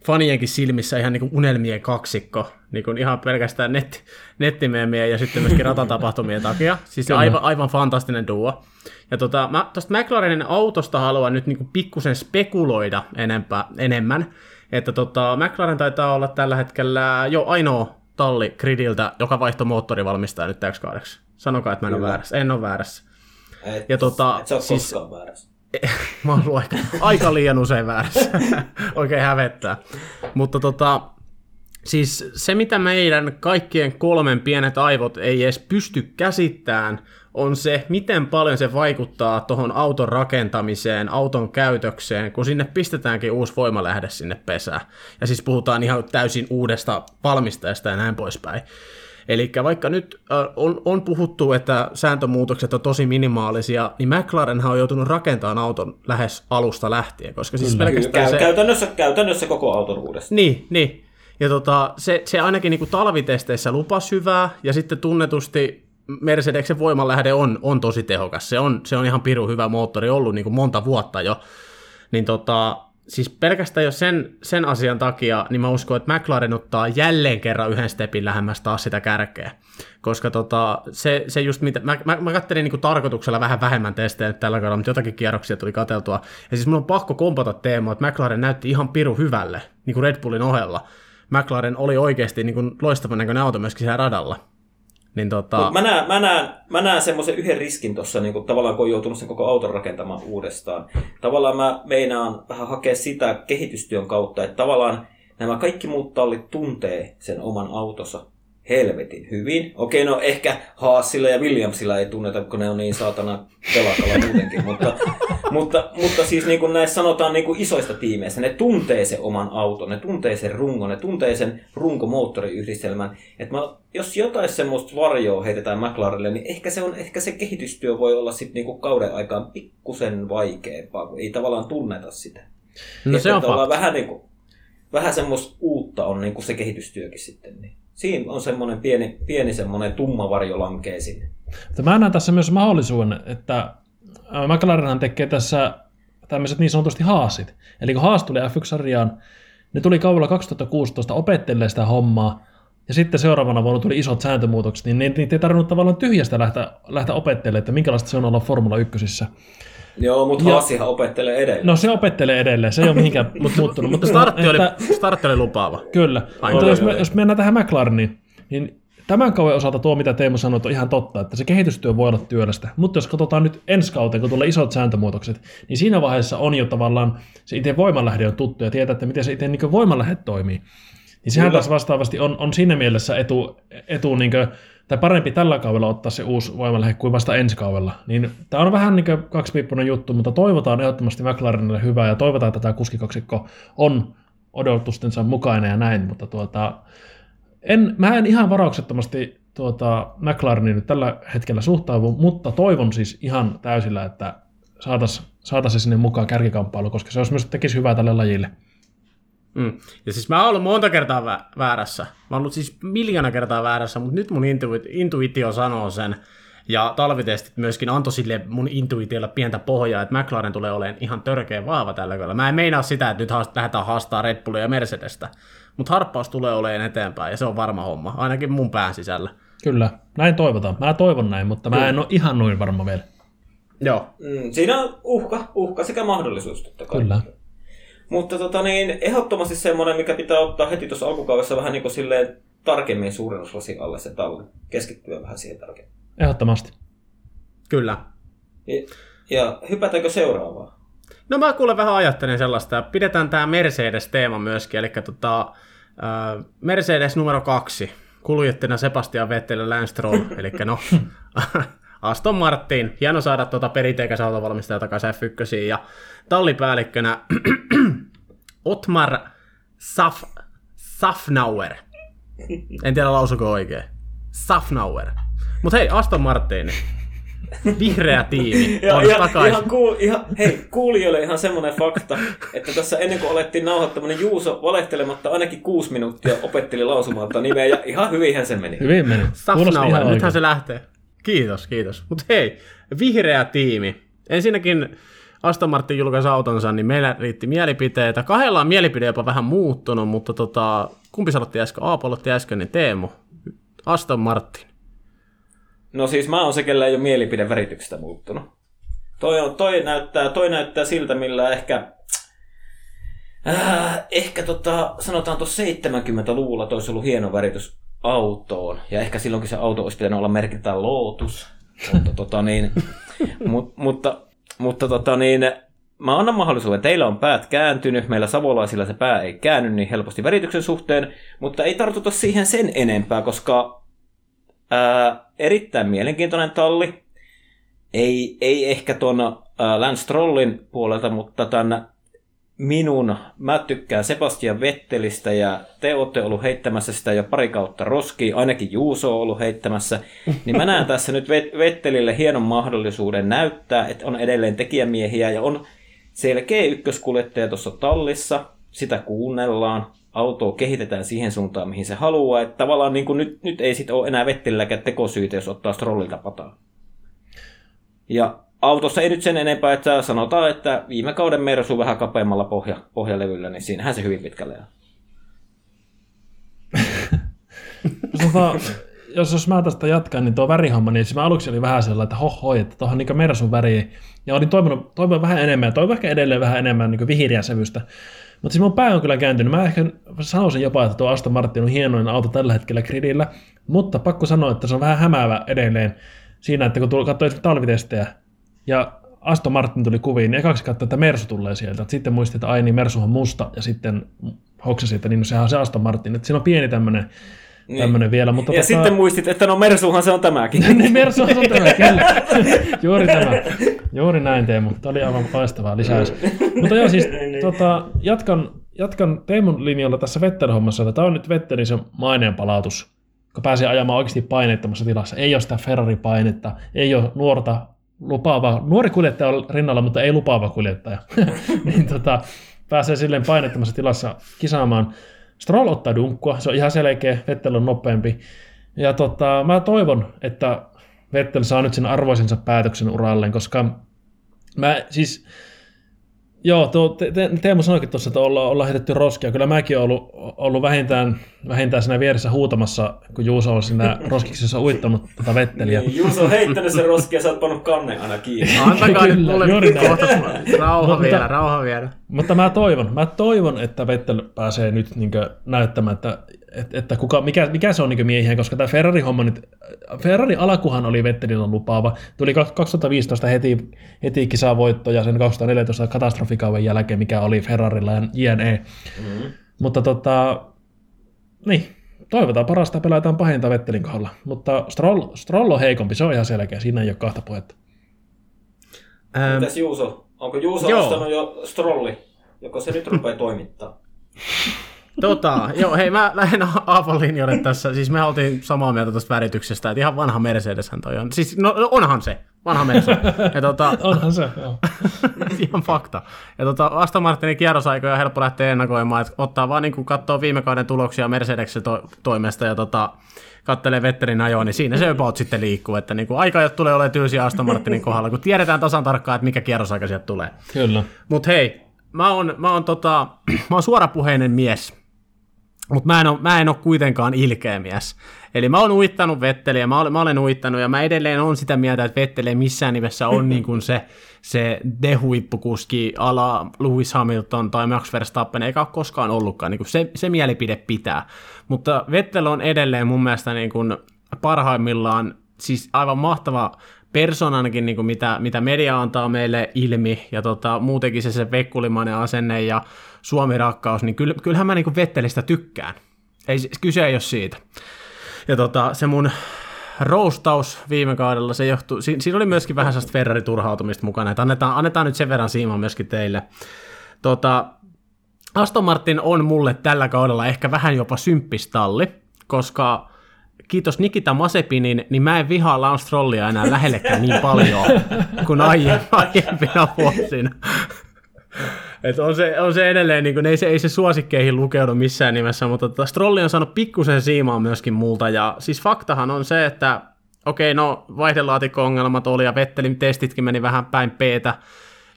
fanienkin silmissä ihan niin kuin unelmien kaksikko, niin kuin ihan pelkästään net, nettimeemien ja sitten myöskin ratatapahtumien takia. Siis aivan, aivan fantastinen duo. Ja tota, mä tuosta McLarenin autosta haluan nyt niin kuin pikkusen spekuloida enempää, enemmän, että tota, McLaren taitaa olla tällä hetkellä jo ainoa talli gridiltä, joka vaihtoi moottorivalmistaja nyt täksi kaudeksi. Sanokaa, että mä en ole väärässä. En ole väärässä. Et, Ja tota, et ole siis- väärässä. Mä oon ollut aika, aika liian usein väärässä. Oikein hävettää. Mutta tota, siis se, mitä meidän kaikkien kolmen pienet aivot ei edes pysty käsittämään, on se, miten paljon se vaikuttaa tuohon auton rakentamiseen, auton käytökseen, kun sinne pistetäänkin uusi voimalähde sinne pesään. Ja siis puhutaan ihan täysin uudesta valmistajasta ja näin poispäin. Eli vaikka nyt äh, on, on puhuttu, että sääntömuutokset on tosi minimaalisia, niin McLarenhan on joutunut rakentamaan auton lähes alusta lähtien, koska siis pelkästään Käy, se... käytännössä, käytännössä koko auton uudestaan. Niin, niin. Ja tota, se, se ainakin niin kuin talvitesteissä lupasi hyvää, ja sitten tunnetusti Mercedeksen voimanlähde on, on tosi tehokas. Se on, se on ihan piru hyvä moottori ollut niin kuin monta vuotta jo. Niin tota, siis pelkästään jo sen, sen asian takia, niin mä uskon, että McLaren ottaa jälleen kerran yhden stepin lähemmäs taas sitä kärkeä. Koska tota, se, se just mitä, mä, mä, mä kattelin niin tarkoituksella vähän vähemmän testejä tällä kaudella, mutta jotakin kierroksia tuli kateltua. Ja siis mun on pakko kompata teemaa, että McLaren näytti ihan piru hyvälle, niin kuin Red Bullin ohella. McLaren oli oikeasti niin kuin loistavan näköinen auto myöskin siellä radalla. Niin tota, Mut Mä näen, mä näen, mä näen semmoisen yhden riskin tuossa, niin tavallaan kun on joutunut sen koko auton rakentamaan uudestaan. Tavallaan mä meinaan vähän hakea sitä kehitystyön kautta, että tavallaan nämä kaikki muut tallit tuntee sen oman autonsa helvetin hyvin. Okei, no ehkä Haasilla ja Williamsilla ei tunneta, kun ne on niin saatana pelakalla muutenkin, mutta, mutta, mutta siis niin kuin näissä sanotaan niin kuin isoista tiimeistä, ne tuntee sen oman auton, ne tuntee sen rungon, ne tuntee sen runkomoottoriyhdistelmän. Että mä, jos jotain semmoista varjoa heitetään McLarenille, niin ehkä se, on, ehkä se kehitystyö voi olla sitten niin kuin kauden aikaan pikkusen vaikeampaa, kun ei tavallaan tunneta sitä. no se on vähän, niin kuin, vähän semmoista uutta on niin kuin se kehitystyökin sitten. Niin. Siinä on semmoinen pieni, pieni semmoinen tumma varjo lankee sinne. Mä näen tässä myös mahdollisuuden, että ää, McLarenhan tekee tässä tämmöiset niin sanotusti haasit. Eli kun haas tuli F1-sarjaan, ne tuli kaudella 2016 opettelee sitä hommaa, ja sitten seuraavana vuonna tuli isot sääntömuutokset, niin niitä ei tarvinnut tavallaan tyhjästä lähteä, lähteä opettelemaan, että minkälaista se on olla Formula 1. Joo, mutta Ja- Haasihan opettelee edelleen. No se opettelee edelleen, se ei ole mihinkään muuttunut. Mutta Startti oli, että- startti oli lupaava. Kyllä. Aivan. Mutta jos, me, jos mennään tähän McLareniin, niin tämän kauden osalta tuo, mitä Teemu sanoi, on ihan totta, että se kehitystyö voi olla työlästä. Mutta jos katsotaan nyt ensi kauteen, kun tulee isot sääntömuutokset, niin siinä vaiheessa on jo tavallaan se itse voimanlähde on tuttu ja tietää, että miten se itse niin voimanlähde toimii. Niin sehän Kyllä. taas vastaavasti on, on siinä mielessä etu, etu niin kuin, tai parempi tällä kaudella ottaa se uusi voimalähde kuin vasta ensi kaudella. Niin tämä on vähän niin kuin kaksipiippunen juttu, mutta toivotaan ehdottomasti McLarenille hyvää ja toivotaan, että tämä kuskikaksikko on odotustensa mukainen ja näin, mutta tuota, en, mä en ihan varauksettomasti tuota, McLarenin nyt tällä hetkellä suhtaudu, mutta toivon siis ihan täysillä, että saataisiin saatais se sinne mukaan kärkikamppailu, koska se olisi myös tekisi hyvää tälle lajille. Mm. Ja siis mä oon ollut monta kertaa vä- väärässä. Mä oon ollut siis miljoona kertaa väärässä, mutta nyt mun intuit- intuitio sanoo sen. Ja talvitestit myöskin antoi sille mun intuitiolle pientä pohjaa, että McLaren tulee olemaan ihan törkeä vahva tällä kaudella. Mä en meinaa sitä, että nyt haast- lähdetään haastaa Red Bullia ja Mercedestä. Mutta harppaus tulee olemaan eteenpäin ja se on varma homma, ainakin mun pään sisällä. Kyllä, näin toivotaan. Mä toivon näin, mutta mä en ole ihan noin varma vielä. Joo. Mm, siinä on uhka, uhka sekä mahdollisuus totta kai. Kyllä. Mutta tota niin, ehdottomasti semmoinen, mikä pitää ottaa heti tuossa alkukaudessa vähän niin kuin silleen tarkemmin suurennuslasi alle se talli. Keskittyä vähän siihen tarkemmin. Ehdottomasti. Kyllä. Ja, ja hypätäänkö seuraavaan? No mä kuulen vähän ajattelen sellaista, pidetään tämä Mercedes-teema myöskin, eli tota, äh, Mercedes numero kaksi, kuljettajana Sebastian Vettel ja Lance Stroll, eli no Aston Martin, hieno saada tuota perinteikäisen autovalmistaja takaisin F1, ja tallipäällikkönä Otmar Saf, Safnauer. En tiedä lausuko oikein. Safnauer. Mutta hei, Aston Martin, vihreä tiimi, Ja, on ihan, takaisin. ihan, kuul, ihan, hei, kuulijoille ihan semmoinen fakta, että tässä ennen kuin alettiin nauhoittamaan, niin Juuso valehtelematta ainakin kuusi minuuttia opetteli lausumalta nimeä, ja ihan hyvinhän se meni. Hyvin meni. Safnauer, nythän se lähtee. Kiitos, kiitos. Mutta hei, vihreä tiimi. Ensinnäkin Aston Martin julkaisi autonsa, niin meillä riitti mielipiteitä. Kahdella on mielipide jopa vähän muuttunut, mutta tota, kumpi sanotti äsken? Aapo aloitti äsken, niin Teemu. Aston Martin. No siis mä oon se, kellä ei ole mielipide värityksestä muuttunut. Toi, on, toi, näyttää, toi näyttää siltä, millä ehkä Äh, ehkä tota, sanotaan tuossa 70-luvulla toi olisi ollut hieno väritys autoon. Ja ehkä silloinkin se auto olisi pitänyt olla merkitään Lotus. mutta, tota niin, mut, mutta, mutta tota niin, mä annan mahdollisuuden. Teillä on päät kääntynyt, meillä savolaisilla se pää ei käänny niin helposti värityksen suhteen, mutta ei tartuta siihen sen enempää, koska ää, erittäin mielenkiintoinen talli. Ei, ei ehkä tuon Lance Strollin puolelta, mutta tämän minun, mä tykkään Sebastian Vettelistä ja te olette ollut heittämässä sitä jo pari kautta roskiin, ainakin Juuso on ollut heittämässä, niin mä näen tässä nyt Vettelille hienon mahdollisuuden näyttää, että on edelleen tekijämiehiä ja on selkeä ykköskuljettaja tuossa tallissa, sitä kuunnellaan, autoa kehitetään siihen suuntaan, mihin se haluaa, että tavallaan niin kuin nyt, nyt ei sit ole enää Vettelilläkään tekosyytä, jos ottaa strollilta pataa. Ja autossa ei nyt sen enempää, että sanotaan, että viime kauden Mersu vähän kapeammalla pohja, pohjalevyllä, niin siinähän se hyvin pitkälle on. Tota, jos, jos mä tästä jatkan, niin tuo värihomma, niin siis mä aluksi oli vähän sellainen, että hohoi, että tuohon niin Mersun väri, ja olin toivonut, toivonut vähän enemmän, ja toivon ehkä edelleen vähän enemmän niin vihreä sävystä. Mutta siis mun pää on kyllä kääntynyt. Mä ehkä sanoisin jopa, että tuo Aston Martin on hienoin auto tällä hetkellä gridillä, mutta pakko sanoa, että se on vähän hämäävä edelleen siinä, että kun katsoo talvitestejä, ja Aston Martin tuli kuviin, niin ekaksi katsoin, että Mersu tulee sieltä. Sitten muistin, että ai niin, Mersu on musta, ja sitten hoksasi, että niin, no, sehän on se Aston Martin. Että siinä on pieni tämmöinen niin. tämmöinen vielä. Mutta ja tota... sitten muistit, että no Mersuhan se on tämäkin. niin, Mersuhan se on tämä, kyllä. Juuri tämä. Juuri näin Teemu. Tämä oli aivan loistavaa lisäys. mutta joo, siis niin. tota, jatkan, jatkan Teemun linjalla tässä Vettel-hommassa. Tämä on nyt Vettelin se maineen palautus, kun pääsee ajamaan oikeasti paineettomassa tilassa. Ei ole sitä Ferrari-painetta, ei ole nuorta lupaava, nuori kuljettaja on rinnalla, mutta ei lupaava kuljettaja, niin tota, pääsee silleen painettomassa tilassa kisaamaan. Stroll ottaa dunkkua, se on ihan selkeä, Vettel on nopeampi. Ja tota, mä toivon, että Vettel saa nyt sen arvoisensa päätöksen uralleen, koska mä siis Joo, tuo te, te, Teemu sanoikin tuossa, että ollaan, ollaan heitetty roskia. Kyllä mäkin olen ollut, ollut vähintään, vähintään siinä vieressä huutamassa, kun Juuso on siinä roskiksessa uittanut tätä vetteliä. Niin, Juuso on heittänyt sen roskia ja sä oot pannut kannen aina kiinni. Antakaa nyt mulle kohta rauha mutta, vielä, rauha vielä. Mutta mä toivon, mä toivon, että Vettel pääsee nyt niin näyttämään, että että, että kuka, mikä, mikä se on niin miehiä, koska tämä Ferrari-homma nyt, Ferrari alakuhan oli Vettelillä lupaava, tuli 2015 heti, heti kisavoitto ja sen 2014 katastrofikauden jälkeen, mikä oli Ferrarilla ja JNE. Mm-hmm. Mutta tota, niin, toivotaan parasta ja pelataan pahinta Vettelin kohdalla. Mutta Stroll, Stroll on heikompi, se on ihan selkeä, siinä ei ole kahta puhetta. Ähm, Mitäs Juuso? Onko Juuso Joo. ostanut jo Strolli? Joko se nyt rupeaa toimittaa? Tota, joo, hei mä lähden Aavon linjoille tässä. Siis me oltiin samaa mieltä tuosta värityksestä, että ihan vanha Mercedeshän toi on. Siis no, onhan se, vanha Mercedes. Ja tota, onhan se, joo. ihan fakta. Ja tota, Aston Martinin kierrosaikoja on helppo lähteä ennakoimaan, että ottaa vaan niin katsoo viime kauden tuloksia Mercedeksen to- toimesta ja tota, kattelee Vetterin ajoa, niin siinä se about sitten liikkuu, että niin kuin aika tulee olemaan tylsiä Aston Martinin kohdalla, kun tiedetään tasan tarkkaan, että mikä kierrosaika sieltä tulee. Kyllä. Mutta hei, mä oon, mä oon, tota, mä oon suorapuheinen mies, mutta mä en, ole, mä en ole kuitenkaan ilkeä mies. Eli mä oon uittanut Vetteliä, mä olen, mä olen uittanut ja mä edelleen on sitä mieltä, että Vetteli ei missään nimessä on niin kuin se, se dehuippukuski ala Lewis Hamilton tai Max Verstappen, eikä ole koskaan ollutkaan. Niin kuin se, se mielipide pitää. Mutta Vettel on edelleen mun mielestä niin kuin parhaimmillaan siis aivan mahtava persoonanakin, niin kuin mitä, mitä media antaa meille ilmi, ja tota, muutenkin se se vekkulimainen asenne ja Suomi-rakkaus, niin kyllä, kyllähän mä niin kuin Vettelistä tykkään. Ei, kyse ei ole siitä. Ja tota, se mun roustaus viime kaudella, se johtuu, si, siinä oli myöskin vähän sellaista Ferrari-turhautumista mukana, että annetaan, annetaan nyt sen verran siimaa myöskin teille. Tota, Aston Martin on mulle tällä kaudella ehkä vähän jopa symppistalli, koska kiitos Nikita Masepinin, niin mä en vihaa Lance Strollia enää lähellekään niin paljon kuin aiempina vuosina. Et on, se, on se edelleen, niin kuin, ei, se, ei se suosikkeihin lukeudu missään nimessä, mutta tota, Strolli on saanut pikkusen siimaa myöskin multa, ja siis faktahan on se, että okei, okay, no vaihdelaatikko-ongelmat oli, ja Vettelin testitkin meni vähän päin peetä,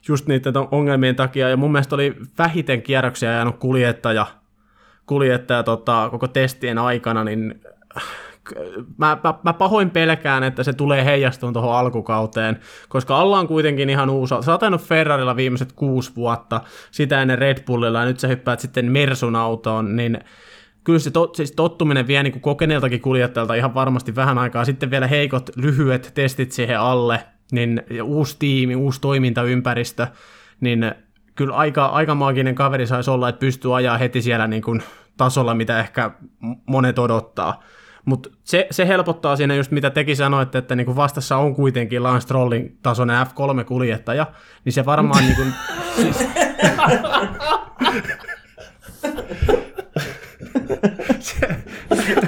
just niiden ongelmien takia, ja mun mielestä oli vähiten kierroksia ajanut kuljettaja, kuljettaja tota, koko testien aikana, niin mä, mä, mä pahoin pelkään, että se tulee heijastumaan tuohon alkukauteen, koska ollaan kuitenkin ihan uusi. Sä oot Ferrarilla viimeiset kuusi vuotta, sitä ennen Red Bullilla, ja nyt sä hyppäät sitten Mersun autoon, niin kyllä se tot, siis tottuminen vie niin kokeneeltakin kuljettajalta ihan varmasti vähän aikaa. Sitten vielä heikot, lyhyet testit siihen alle, niin uusi tiimi, uusi toimintaympäristö, niin kyllä aika, aika maaginen kaveri saisi olla, että pystyy ajaa heti siellä niin kuin tasolla, mitä ehkä monet odottaa. Mutta se, se helpottaa siinä just mitä teki sanoitte, että niinku vastassa on kuitenkin Lance Strollin tasoinen F3-kuljettaja, niin se varmaan niinku, siis... se,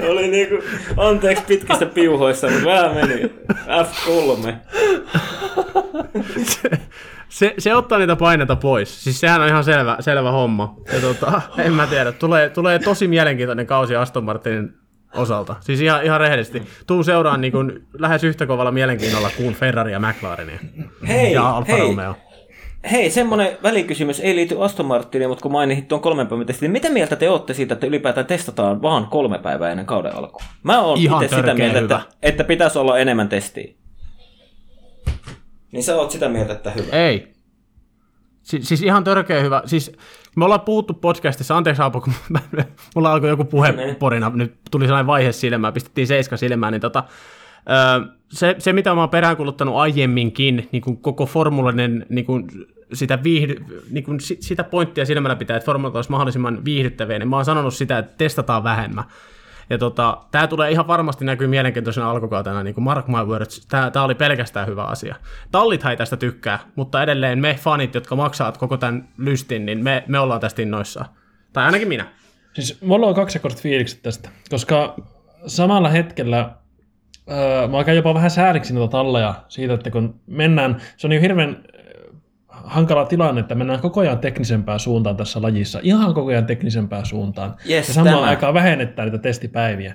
oli niinku, anteeksi pitkistä piuhoista, mutta vähän meni. F3. se, se, se, ottaa niitä paineita pois. Siis sehän on ihan selvä, selvä homma. Ja tota, en mä tiedä, tulee, tulee tosi mielenkiintoinen kausi Aston Martinin osalta. Siis ihan, ihan rehellisesti. Tuu seuraan niin kuin lähes yhtä kovalla mielenkiinnolla kuin Ferrari ja McLaren. Hei, ja Alfa hei. Romeo. Hei, semmoinen välikysymys ei liity Aston Martiniin, mutta kun mainitsit tuon kolmen päivän testin, niin mitä mieltä te olette siitä, että ylipäätään testataan vaan kolme päivää ennen kauden alkua? Mä oon itse sitä mieltä, hyvä. että, että pitäisi olla enemmän testiä. Niin sä oot sitä mieltä, että hyvä. Ei. Si- siis ihan törkeä hyvä. Siis me ollaan puhuttu podcastissa, anteeksi Aapo, kun mä- mulla alkoi joku puhe Niin. porina, nyt tuli sellainen vaihe silmään, pistettiin seiska silmään, niin tota, se, se, mitä mä oon peräänkuluttanut aiemminkin, niin kuin koko formulainen niin kuin sitä, viihdy, niin kuin si- sitä pointtia silmällä pitää, että formulat olisi mahdollisimman viihdyttäviä, niin mä oon sanonut sitä, että testataan vähemmän. Ja tota, tämä tulee ihan varmasti näkyy mielenkiintoisena alkukautena, niin kuin Mark my words, tämä oli pelkästään hyvä asia. Tallithan ei tästä tykkää, mutta edelleen me fanit, jotka maksavat koko tämän lystin, niin me, me ollaan tästä innoissaan. Tai ainakin minä. Siis mulla on kaksijakoiset fiilikset tästä, koska samalla hetkellä öö, mä käyn jopa vähän sääliksi noita talleja siitä, että kun mennään, se on niin hirveän hankala tilanne, että mennään koko ajan teknisempään suuntaan tässä lajissa, ihan koko ajan teknisempään suuntaan. Yes, ja samaan tämä. aikaan vähennetään niitä testipäiviä.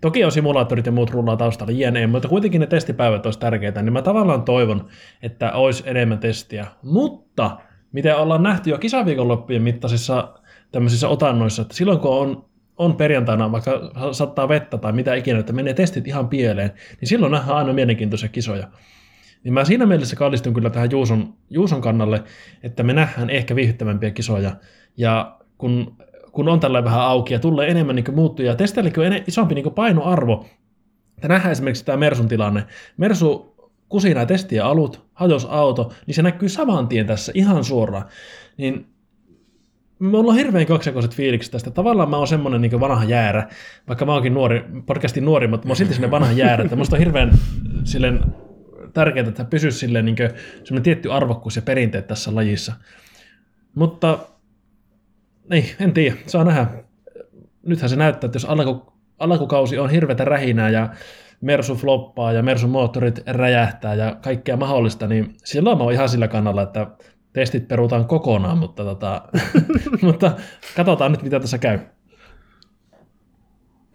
Toki on simulaattorit ja muut rullaa taustalla, jne, mutta kuitenkin ne testipäivät olisi tärkeitä, niin mä tavallaan toivon, että olisi enemmän testiä. Mutta miten ollaan nähty jo kisaviikonloppujen mittaisissa tämmöisissä otannoissa, että silloin kun on, on perjantaina vaikka sattaa vettä tai mitä ikinä, että menee testit ihan pieleen, niin silloin nähdään aina mielenkiintoisia kisoja. Niin mä siinä mielessä kallistun kyllä tähän Juuson, Juuson kannalle, että me nähdään ehkä viihdyttävämpiä kisoja. Ja kun, kun on tällä vähän auki ja tulee enemmän niin muuttuja, testeilläkin on isompi niin painoarvo. Että nähdään esimerkiksi tämä Mersun tilanne. Mersu kusi nämä testiä alut, hajos auto, niin se näkyy saman tien tässä ihan suoraan. Niin Mulla on hirveän kaksijakoiset fiilikset tästä. Tavallaan mä oon semmonen niin vanha jäärä, vaikka mä oonkin nuori, podcastin nuori, mutta mä oon silti semmonen vanha jäärä, että musta on hirveän silleen tärkeää, että pysyisi silleen niin semmoinen tietty arvokkuus ja perinteet tässä lajissa. Mutta niin, en tiedä, saa nähdä. Nythän se näyttää, että jos alku, alkukausi on hirveätä rähinää ja Mersu floppaa ja Mersun moottorit räjähtää ja kaikkea mahdollista, niin silloin mä oon ihan sillä kannalla, että testit perutaan kokonaan, mutta, tota, mutta katsotaan nyt, mitä tässä käy.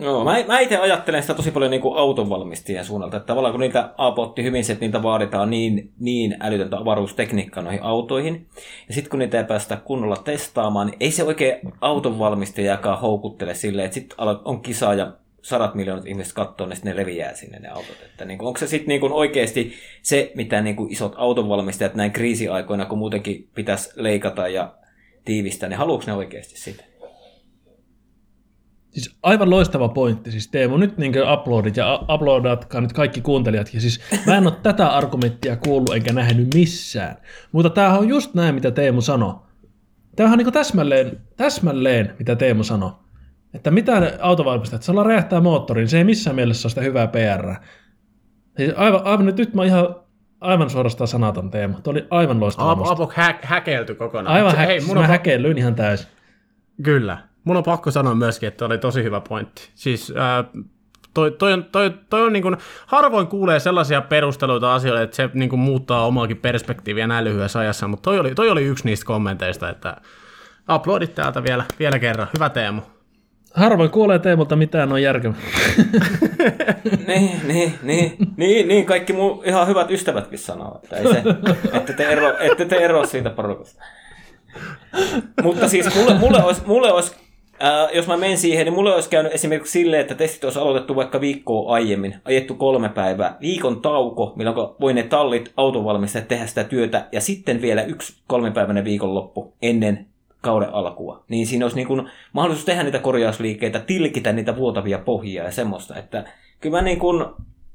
Joo, mä, mä itse ajattelen sitä tosi paljon niin kuin autonvalmistajien suunnalta, että tavallaan kun niitä Aapo otti hyvin että niitä vaaditaan niin, niin älytöntä avaruustekniikkaa noihin autoihin, ja sitten kun niitä ei päästä kunnolla testaamaan, niin ei se oikein autonvalmistajakaan houkuttele silleen, että sitten on kisa ja sadat miljoonat ihmiset katsoo, niin ne leviää sinne ne autot. Että niin kuin, onko se sitten niin oikeasti se, mitä niin kuin isot autonvalmistajat näin kriisiaikoina, kun muutenkin pitäisi leikata ja tiivistää, niin haluatko ne oikeasti sitä? Siis aivan loistava pointti, siis Teemu, nyt niin uploadit ja uploadatkaa nyt kaikki kuuntelijat. Ja siis mä en ole tätä argumenttia kuullut enkä nähnyt missään. Mutta tämähän on just näin, mitä Teemu sanoi. Tämähän on niin täsmälleen, täsmälleen, mitä Teemu sanoi. Että mitä autovalmistajat, se räjähtää moottoriin, se ei missään mielessä ole sitä hyvää PR. Siis aivan, aivan nyt, nyt mä ihan aivan suorastaan sanaton Teemu. Tuo oli aivan loistava. Apo, musta. Apo hä- häkelty kokonaan. Aivan hä- hei, siis mun mä on, häkeillyin ihan täysin. Kyllä. Mun on pakko sanoa myöskin, että oli tosi hyvä pointti. Siis ää, toi, toi, on, toi, toi on niin kuin, harvoin kuulee sellaisia perusteluita asioille, että se niin kuin, muuttaa omaakin perspektiiviä näin lyhyessä ajassa, mutta toi oli, toi oli yksi niistä kommenteista, että uploadit täältä vielä, vielä kerran. Hyvä Teemu. Harvoin kuulee Teemulta mitään on järkevää. niin, niin, niin, niin, niin, kaikki mun ihan hyvät ystävätkin sanoo, että ei se, ette te ero, ette te ero siitä porukasta. Mutta siis mulle, mulle olisi, mulle olisi ää, jos mä menen siihen, niin mulle olisi käynyt esimerkiksi silleen, että testit olisi aloitettu vaikka viikkoa aiemmin, ajettu kolme päivää, viikon tauko, milloin voi ne tallit, autovalmistajat tehdä sitä työtä, ja sitten vielä yksi kolmepäiväinen viikonloppu ennen kauden alkua. Niin siinä olisi niin kuin mahdollisuus tehdä niitä korjausliikkeitä, tilkitä niitä vuotavia pohjia ja semmoista. Että kyllä mä niin kuin,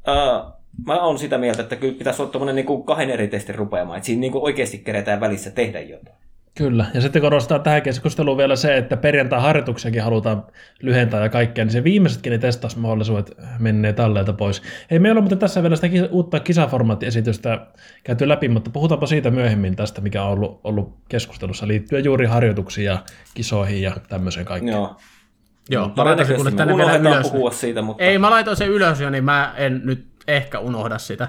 ää, mä oon sitä mieltä, että kyllä pitäisi olla niin kahden eri testin rupeamaan, että siinä niin kuin oikeasti keretään välissä tehdä jotain. Kyllä, ja sitten korostaa tähän keskusteluun vielä se, että perjantai-harjoituksiakin halutaan lyhentää ja kaikkea, niin se viimeisetkin ne testausmahdollisuudet menee talleelta pois. Ei meillä ole muuten tässä vielä sitä uutta kisaformaattiesitystä käyty läpi, mutta puhutaanpa siitä myöhemmin tästä, mikä on ollut, ollut keskustelussa liittyen juuri harjoituksiin ja kisoihin ja tämmöiseen kaikkeen. Joo. Joo, mä laitan sen tänne vielä ylös. puhua siitä, mutta... Ei, mä laitoin sen ylös jo, niin mä en nyt ehkä unohda sitä.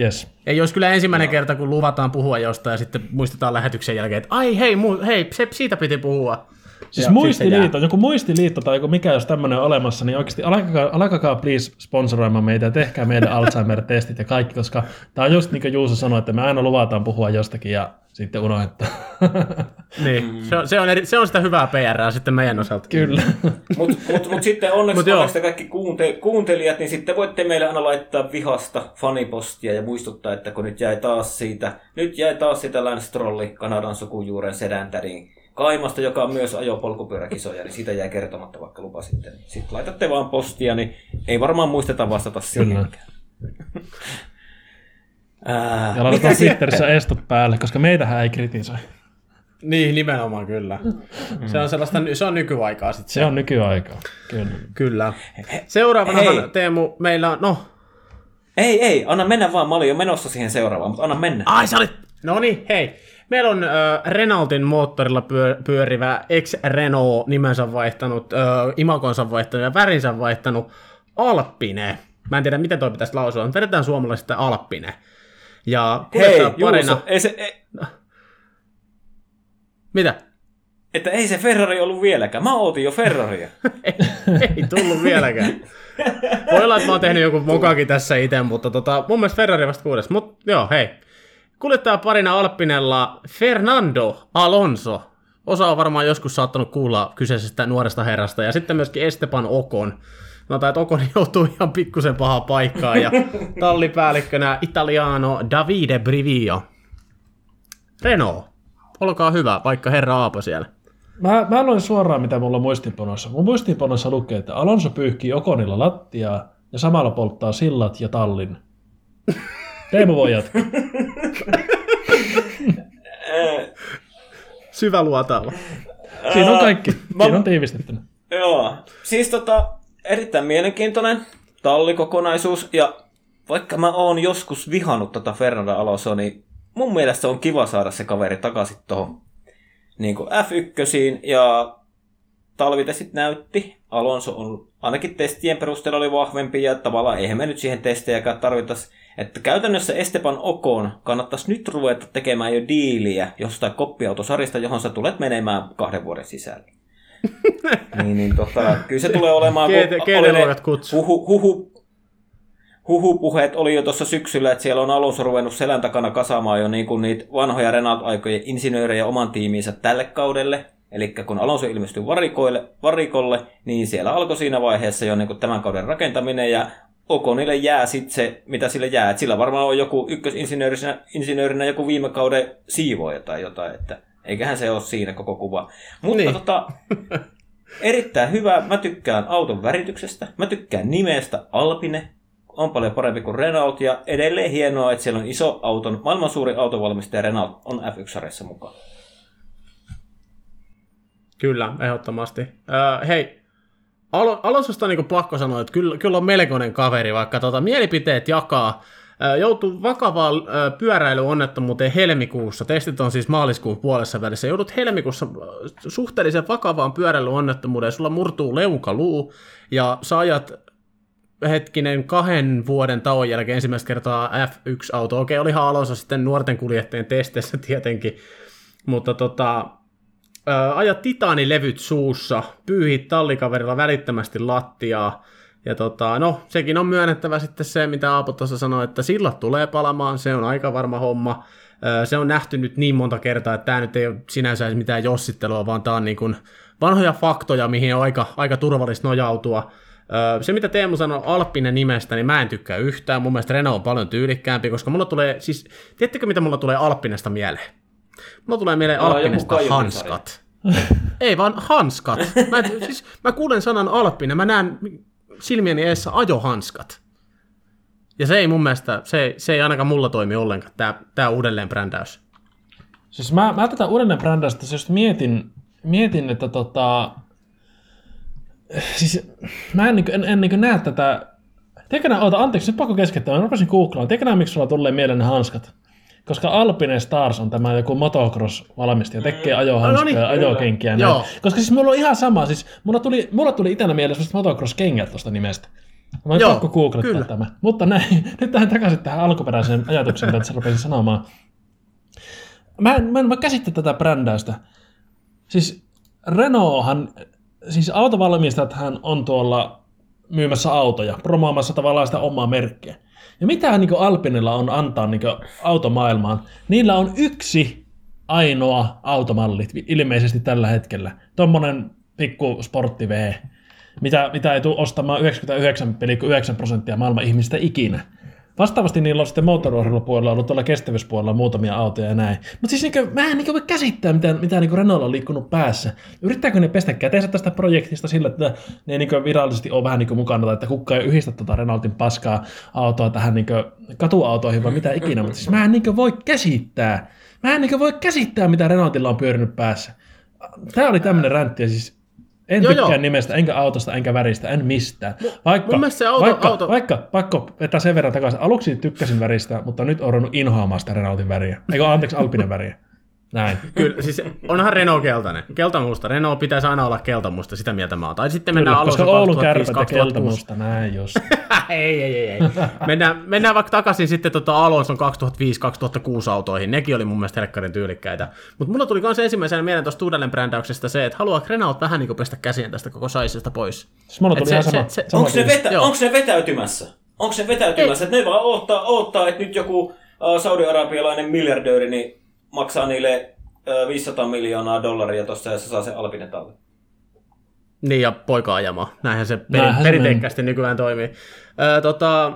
Yes. Ei olisi kyllä ensimmäinen no. kerta, kun luvataan puhua jostain ja sitten muistetaan lähetyksen jälkeen, että ai hei, mu- hei se, siitä piti puhua. Siis ja muistiliitto, joku muistiliitto tai joku mikä jos tämmöinen on olemassa, niin oikeasti alkakaa, alkakaa please sponsoroimaan meitä ja tehkää meidän Alzheimer-testit ja kaikki, koska tämä on just niin kuin Juuso sanoi, että me aina luvataan puhua jostakin ja sitten unohdetaan. niin, mm. se on, se, on eri, se on sitä hyvää PR sitten meidän osalta. Kyllä. Mutta mut, mut sitten onneksi, mut onneksi kaikki kuunte, kuuntelijat, niin sitten voitte meille aina laittaa vihasta fanipostia ja muistuttaa, että kun nyt jäi taas siitä, nyt jäi taas sitä Lance Trolli, Kanadan sukujuuren sedäntärin Kaimasta, joka on myös ajopolkupyöräkisoja, niin siitä jäi kertomatta, vaikka lupasitte. Sitten laitatte vaan postia, niin ei varmaan muisteta vastata siihenkään. Ää, ja laitetaan Twitterissä estot päälle, koska meitähän ei kritisoi. Niin, nimenomaan kyllä. Mm. Se on sellaista, se on nykyaikaa sitten. Se on nykyaikaa, kyllä. Kyllä. Seuraavana hei. Teemu, meillä on, no. Ei, ei, anna mennä vaan, mä olin jo menossa siihen seuraavaan, mutta anna mennä. Ai sä olit, no niin, hei. Meillä on äh, Renaultin moottorilla pyö, pyörivä ex-Renault nimensä vaihtanut, äh, imakonsa vaihtanut ja värinsä vaihtanut Alppine. Mä en tiedä, miten toi pitäisi lausua, mutta vedetään suomalaisista Alppine. Ja Hei, parina... Juuso, ei se... Ei... Mitä? Että ei se Ferrari ollut vieläkään. Mä ootin jo Ferraria. ei, ei tullut vieläkään. Voi olla, että mä oon tehnyt joku mokakin tässä itse, mutta tota, mun mielestä Ferrari vasta kuudes. Mutta joo, hei. Kuljettaja parina Alpinella Fernando Alonso. Osa on varmaan joskus saattanut kuulla kyseisestä nuoresta herrasta. Ja sitten myöskin Esteban Ocon. No tai että Ocon joutuu ihan pikkusen pahaa paikkaa. Ja tallipäällikkönä Italiano Davide Brivio. Renault, olkaa hyvä, vaikka herra Aapo siellä. Mä, mä luen suoraan, mitä mulla on muistiinpanossa. Mun muistiinpanossa lukee, että Alonso pyyhkii Okonilla lattiaa ja samalla polttaa sillat ja tallin. Teemu voi jatkaa. Syvä luotalla. Siinä on kaikki. Siinä on tiivistettynä. Joo. Siis tota, erittäin mielenkiintoinen tallikokonaisuus. Ja vaikka mä oon joskus vihannut tota Fernando Alonso, niin mun mielestä on kiva saada se kaveri takaisin tuohon niin F1 ja talvitestit näytti. Alonso on ainakin testien perusteella oli vahvempi ja tavallaan eihän me nyt siihen testejäkään tarvittaisi että käytännössä Esteban Okon kannattaisi nyt ruveta tekemään jo diiliä jostain koppiautosarista, johon sä tulet menemään kahden vuoden sisällä. niin, niin tota, kyllä se tulee olemaan... Keitä kutsu. Huhu, huhu, huhupuheet oli jo tuossa syksyllä, että siellä on alussa ruvennut selän takana kasaamaan jo niin kuin niitä vanhoja Renault-aikojen insinöörejä oman tiimiinsä tälle kaudelle. Eli kun Alonso ilmestyi varikoille, varikolle, niin siellä alkoi siinä vaiheessa jo niin kuin tämän kauden rakentaminen ja Okonille jää sitten se, mitä sille jää. Et sillä varmaan on joku ykkösinsinöörinä insinöörinä joku viime kauden siivoja tai jotain, että eiköhän se ole siinä koko kuva. Mutta niin. tota, erittäin hyvä. Mä tykkään auton värityksestä. Mä tykkään nimestä Alpine. On paljon parempi kuin Renault ja edelleen hienoa, että siellä on iso auton, maailman suuri autovalmistaja Renault on F1-sarjassa mukaan. Kyllä, ehdottomasti. Uh, hei, Al- Alonsosta on niin pakko sanoa, että kyllä, kyllä on melkoinen kaveri, vaikka tota, mielipiteet jakaa. Joutuu vakavaan pyöräilyonnettomuuteen helmikuussa. Testit on siis maaliskuun puolessa välissä. Joudut helmikuussa suhteellisen vakavaan pyöräilyonnettomuuteen. Sulla murtuu leukaluu ja sä ajat hetkinen kahden vuoden tauon jälkeen ensimmäistä kertaa F1-auto. Okei, olihan Alonso sitten nuorten kuljettajien testeissä tietenkin, mutta tota, Ö, aja titaanilevyt suussa, pyyhit tallikaverilla välittömästi lattiaa. Ja tota, no, sekin on myönnettävä sitten se, mitä Aapo tuossa sanoi, että sillat tulee palamaan, se on aika varma homma. Se on nähty nyt niin monta kertaa, että tämä nyt ei ole sinänsä edes mitään jossittelua, vaan tämä on niin kuin vanhoja faktoja, mihin on aika, aika turvallista nojautua. Se, mitä Teemu sanoi Alppinen nimestä, niin mä en tykkää yhtään. Mun mielestä Renault on paljon tyylikkäämpi, koska mulla tulee, siis, tiedättekö mitä mulla tulee Alppinesta mieleen? Mulla tulee mieleen Alppinesta hanskat. Ei vaan hanskat. Mä, siis, mä kuulen sanan Alppinen, mä näen silmieni eessä ajohanskat. Ja se ei mun mielestä, se, se ei ainakaan mulla toimi ollenkaan, tää, tää uudelleen brändäys. Siis mä, mä tätä uudelleen brändäystä just mietin, mietin, että tota... Siis mä en, niin en, en niin näe tätä... Nää, oota, anteeksi, nyt pakko keskeyttää. Mä rupesin googlaamaan. Tiedätkö nää, miksi sulla tulee mieleen ne hanskat? Koska Alpine Stars on tämä joku motocross-valmistaja, tekee ajohanskaa No niin, ja ajokenkiä. Näin. Koska siis mulla on ihan sama, siis mulla tuli, mulla tuli itänä mieleen sellaiset motocross-kengät tuosta nimestä. Mä Joo, pakko googlettaa kyllä. tämä. Mutta näin, nyt tähän takaisin tähän alkuperäiseen ajatukseen, mitä sä rupesin sanomaan. Mä en, mä en mä käsittää tätä brändäystä. Siis Renaulthan, siis autovalmistajathan on tuolla myymässä autoja, promoamassa tavallaan sitä omaa merkkiä. Ja mitä niin Alpinilla on antaa niin automaailmaan? Niillä on yksi ainoa automalli ilmeisesti tällä hetkellä. Tuommoinen pikku sportti V, mitä, mitä ei tule ostamaan 99,9 prosenttia maailman ihmistä ikinä. Vastaavasti niillä on sitten moottorurheilupuolella ollut tuolla kestävyyspuolella muutamia autoja ja näin. Mutta siis niinku, mä en niinku voi käsittää, mitä, mitä niinku Renault on liikkunut päässä. Yrittääkö ne pestä käteensä tästä projektista sillä, että ne niinku virallisesti ole vähän niinku mukana, tai että kukka ei yhdistä tuota Renaultin paskaa autoa tähän niinku katuautoihin vai mitä ikinä. Mutta siis mä en niinku voi käsittää. Mä en niinku voi käsittää, mitä Renaultilla on pyörinyt päässä. Tää oli tämmönen räntti, ja siis en Joo, tykkää joo. nimestä, enkä autosta, enkä väristä, en mistään. Vaikka, mun se auto- vaikka, auto- vaikka, pakko vetää sen verran takaisin. Aluksi tykkäsin väristä, mutta nyt on ruvennut inhoamaan sitä Renaultin väriä. Eikö anteeksi, Alpinen väriä. Näin. Kyllä, siis onhan Renault keltainen. Keltamusta. Renault pitäisi aina olla keltamusta, sitä mieltä mä oon. Tai sitten mennään Kyllä, koska Alonso Oulun 2005, kärpät ja 2006. keltamusta, näin just. ei, ei, ei, ei. Mennään, mennään vaikka takaisin sitten tota Alonson 2005-2006 autoihin. Nekin oli mun mielestä helkkarin tyylikkäitä. Mutta mulla tuli myös ensimmäisenä mieleen tuosta uudelleen brändäyksestä se, että haluaa Renault vähän niin kuin pestä käsiä tästä koko saisesta pois. Siis mulla tuli se- ihan sama. se- se- sama Onko se, vetä, onko se vetäytymässä? Onko se vetäytymässä? Että ne vaan odottaa, odottaa että nyt joku uh, saudi-arabialainen miljardööri niin maksaa niille uh, 500 miljoonaa dollaria tuossa ja se saa sen Alpinen talli. Niin, ja poika ajamaan. Näinhän se perin, perinteikkäästi nykyään toimii. Öö, tota,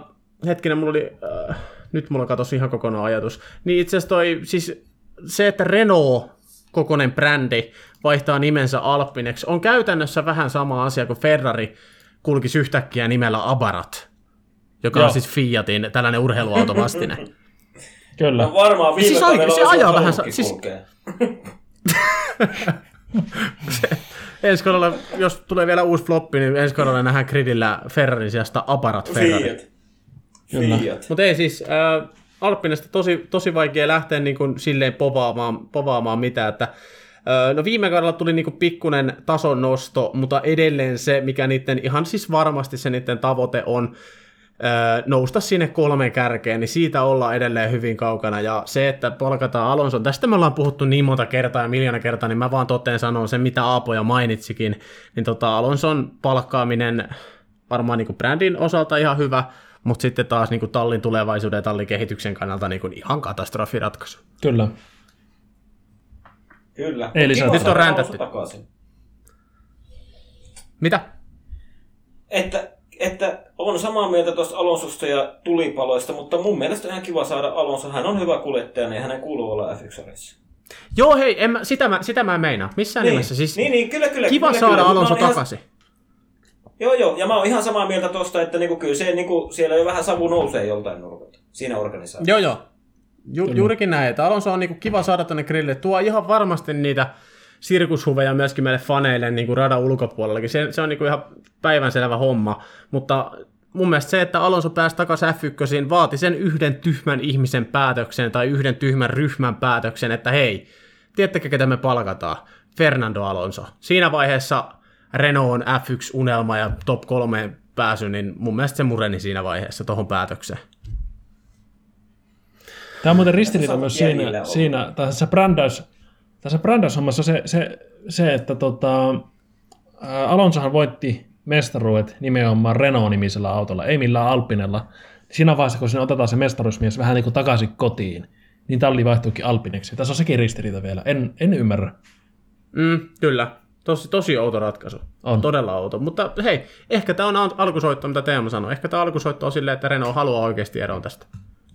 hetkinen, mulla oli... Öö, nyt mulla katosi ihan kokonaan ajatus. Niin itse asiassa toi, siis se, että Renault kokonen brändi vaihtaa nimensä Alpineksi, on käytännössä vähän sama asia kuin Ferrari kulkisi yhtäkkiä nimellä Abarat, joka Joo. on siis Fiatin tällainen urheiluautovastine. Kyllä. No varmaan viime Siis ai- kaudella se ajaa vähän siis- kulkea. ensi kaudella, jos tulee vielä uusi floppi, niin ensi kaudella nähdään gridillä Ferrarin sijasta Abarat Ferrari. Fiat. Mutta ei siis, äh, Alppinesta tosi, tosi vaikea lähteä niin kuin silleen povaamaan, povaamaan mitään, että äh, no viime kaudella tuli niin kuin pikkunen tason nosto, mutta edelleen se, mikä niiden, ihan siis varmasti se niiden tavoite on, nousta sinne kolmeen kärkeen, niin siitä ollaan edelleen hyvin kaukana, ja se, että palkataan Alonson, tästä me ollaan puhuttu niin monta kertaa ja miljoona kertaa, niin mä vaan toteen sanon sen, mitä Aapo jo mainitsikin, niin tota Alonson palkkaaminen varmaan niin kuin brändin osalta ihan hyvä, mutta sitten taas niin kuin tallin tulevaisuuden ja tallin kehityksen kannalta niin kuin ihan katastrofiratkaisu. Kyllä. Kyllä. Ei lisätä. Kiva Nyt on räntätty. Alonso takaisin. Mitä? Että, että on samaa mieltä tuosta Alonsosta ja tulipaloista, mutta mun mielestä on ihan kiva saada Alonso. Hän on hyvä kuljettaja, niin hänen kuuluu olla f 1 Joo, hei, en mä, sitä, mä, sitä mä en meinaa. Missään Niin, nimessä. Siis niin, niin, kyllä, kyllä. kiva kyllä, saada kyllä, Alonso takaisin. Ihan, joo, joo, ja mä oon ihan samaa mieltä tosta, että niinku, kyllä se, niinku, siellä jo vähän savu nousee joltain nurkalta siinä organisaatiossa. Joo, joo. Ju, juurikin näin, että Alonso on niinku kiva saada tänne grillille. Tuo ihan varmasti niitä sirkushuveja myöskin meille faneille niin kuin radan ulkopuolellakin. Se, se on niinku ihan päivänselvä homma, mutta mun mielestä se, että Alonso pääsi takaisin F1, vaati sen yhden tyhmän ihmisen päätöksen tai yhden tyhmän ryhmän päätöksen, että hei, tiedättekö ketä me palkataan? Fernando Alonso. Siinä vaiheessa Renault on F1-unelma ja top kolmeen pääsy, niin mun mielestä se mureni siinä vaiheessa tuohon päätökseen. Tämä on muuten ristiriita myös siinä, siinä tässä brändäys, tässä brändäyshommassa se, se, se, että tota, Alonsohan voitti mestaruudet nimenomaan Renault-nimisellä autolla, ei millään Alpinella. Siinä vaiheessa, kun sinne otetaan se mestaruusmies vähän niin kuin takaisin kotiin, niin talli vaihtuikin Alpineksi. Tässä on sekin ristiriita vielä. En, en ymmärrä. Mm, kyllä. Tosi, tosi outo ratkaisu. On. Todella outo. Mutta hei, ehkä tämä on al- alkusoitto, mitä Teemu sanoi. Ehkä tämä alkusoitto on silleen, että Renault haluaa oikeasti eroon tästä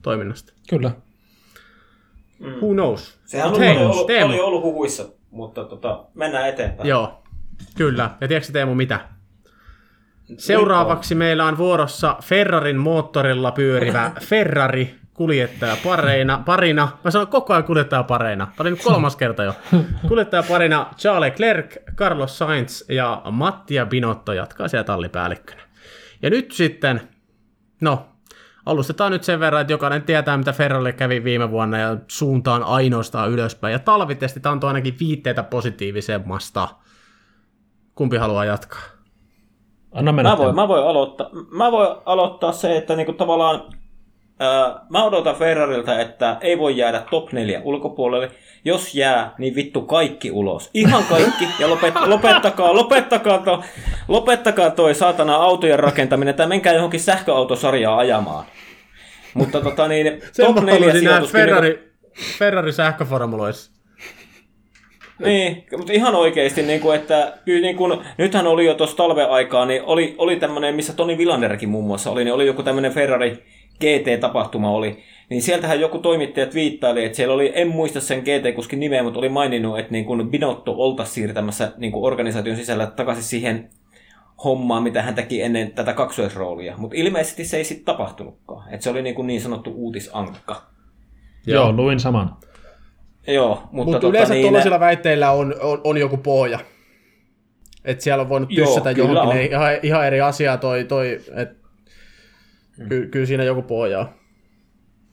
toiminnasta. Kyllä. Who knows? Sehän Mut on hei, ollut, Teemu. oli ollut huhuissa, mutta tota, mennään eteenpäin. Joo, kyllä. Ja tiedätkö Teemu mitä? Seuraavaksi meillä on vuorossa Ferrarin moottorilla pyörivä Ferrari kuljettaja pareina, parina, mä sanon koko ajan kuljettaja pareina, tämä oli nyt kolmas kerta jo, kuljettaja parina Charles Leclerc, Carlos Sainz ja Mattia Binotto jatkaa siellä tallipäällikkönä. Ja nyt sitten, no, alustetaan nyt sen verran, että jokainen tietää, mitä Ferrarille kävi viime vuonna ja suuntaan ainoastaan ylöspäin. Ja talvitestit antoi ainakin viitteitä positiivisemmasta. Kumpi haluaa jatkaa? Anna mennä. Mä voin, mä voin, aloittaa, mä voin aloittaa se, että niinku tavallaan ää, mä odotan Ferrarilta, että ei voi jäädä top 4 ulkopuolelle. Jos jää, niin vittu kaikki ulos. Ihan kaikki. Ja lopet, lopettakaa, lopettakaa, to, lopettakaa toi saatana autojen rakentaminen, tai menkää johonkin sähköautosarjaan ajamaan. Mutta tota niin, Sen top mä 4 haluaisin nähdä sijoitus. Ferrari, Ferrari sähköformuloissa. Niin, mutta ihan oikeasti, niin kuin, että kyllä niin kuin, nythän oli jo tuossa talven aikaa, niin oli, oli tämmöinen, missä Toni Villanderkin muun muassa oli, niin oli joku tämmöinen Ferrari GT-tapahtuma oli, niin sieltähän joku toimittaja viittaili, että siellä oli, en muista sen GT-kuskin nimeä, mutta oli maininnut, että niin kuin Binotto oltaisiin siirtämässä niin kuin organisaation sisällä takaisin siihen hommaan, mitä hän teki ennen tätä kaksoisroolia. Mutta ilmeisesti se ei sitten tapahtunutkaan. että se oli niin, kuin niin sanottu uutisankka. Joo, luin saman. Joo, mutta, Mutta tota, yleensä niin, tuollaisilla väitteillä on, on, on joku pohja. Että siellä on voinut Joo, tyssätä johonkin on. ne ihan, ihan eri asiaa toi, toi et, Hmm. ky, kyllä siinä joku pohja on.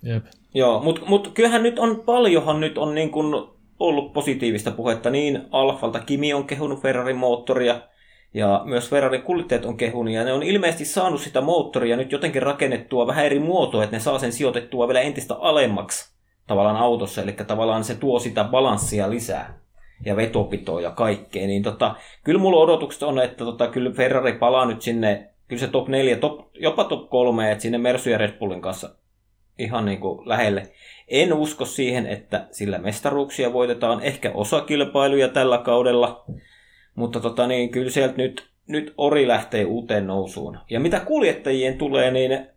Jep. Joo, mutta mut kyllähän nyt on, paljonhan nyt on niin kun ollut positiivista puhetta. Niin Alfalta Kimi on kehunut Ferrarin moottoria ja myös Ferrarin kuljettajat on kehunut ja ne on ilmeisesti saanut sitä moottoria nyt jotenkin rakennettua vähän eri muotoa, että ne saa sen sijoitettua vielä entistä alemmaksi tavallaan autossa, eli tavallaan se tuo sitä balanssia lisää ja vetopitoa ja kaikkea, niin tota, kyllä mulla odotukset on, että tota, kyllä Ferrari palaa nyt sinne, kyllä se top 4, top, jopa top 3, että sinne Mersu ja Red Bullin kanssa ihan niin kuin lähelle. En usko siihen, että sillä mestaruuksia voitetaan, ehkä osa kilpailuja tällä kaudella, mutta tota niin, kyllä sieltä nyt, nyt Ori lähtee uuteen nousuun. Ja mitä kuljettajien tulee, niin ää,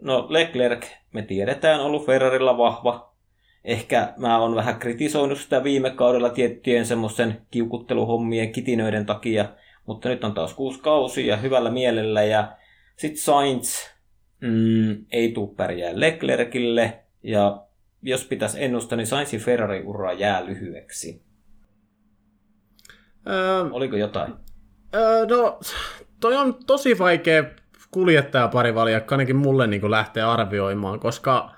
no Leclerc, me tiedetään, ollut Ferrarilla vahva. Ehkä mä oon vähän kritisoinut sitä viime kaudella tiettyjen semmoisen kiukutteluhommien kitinöiden takia, mutta nyt on taas kuusi kausi ja hyvällä mielellä. Ja sitten Sainz mm, ei tuu pärjää Leclercille ja jos pitäisi ennustaa, niin Sainzin Ferrari-ura jää lyhyeksi. Öö, Oliko jotain? öö, no, toi on tosi vaikea kuljettajaparivaljakka ainakin mulle niin lähteä arvioimaan, koska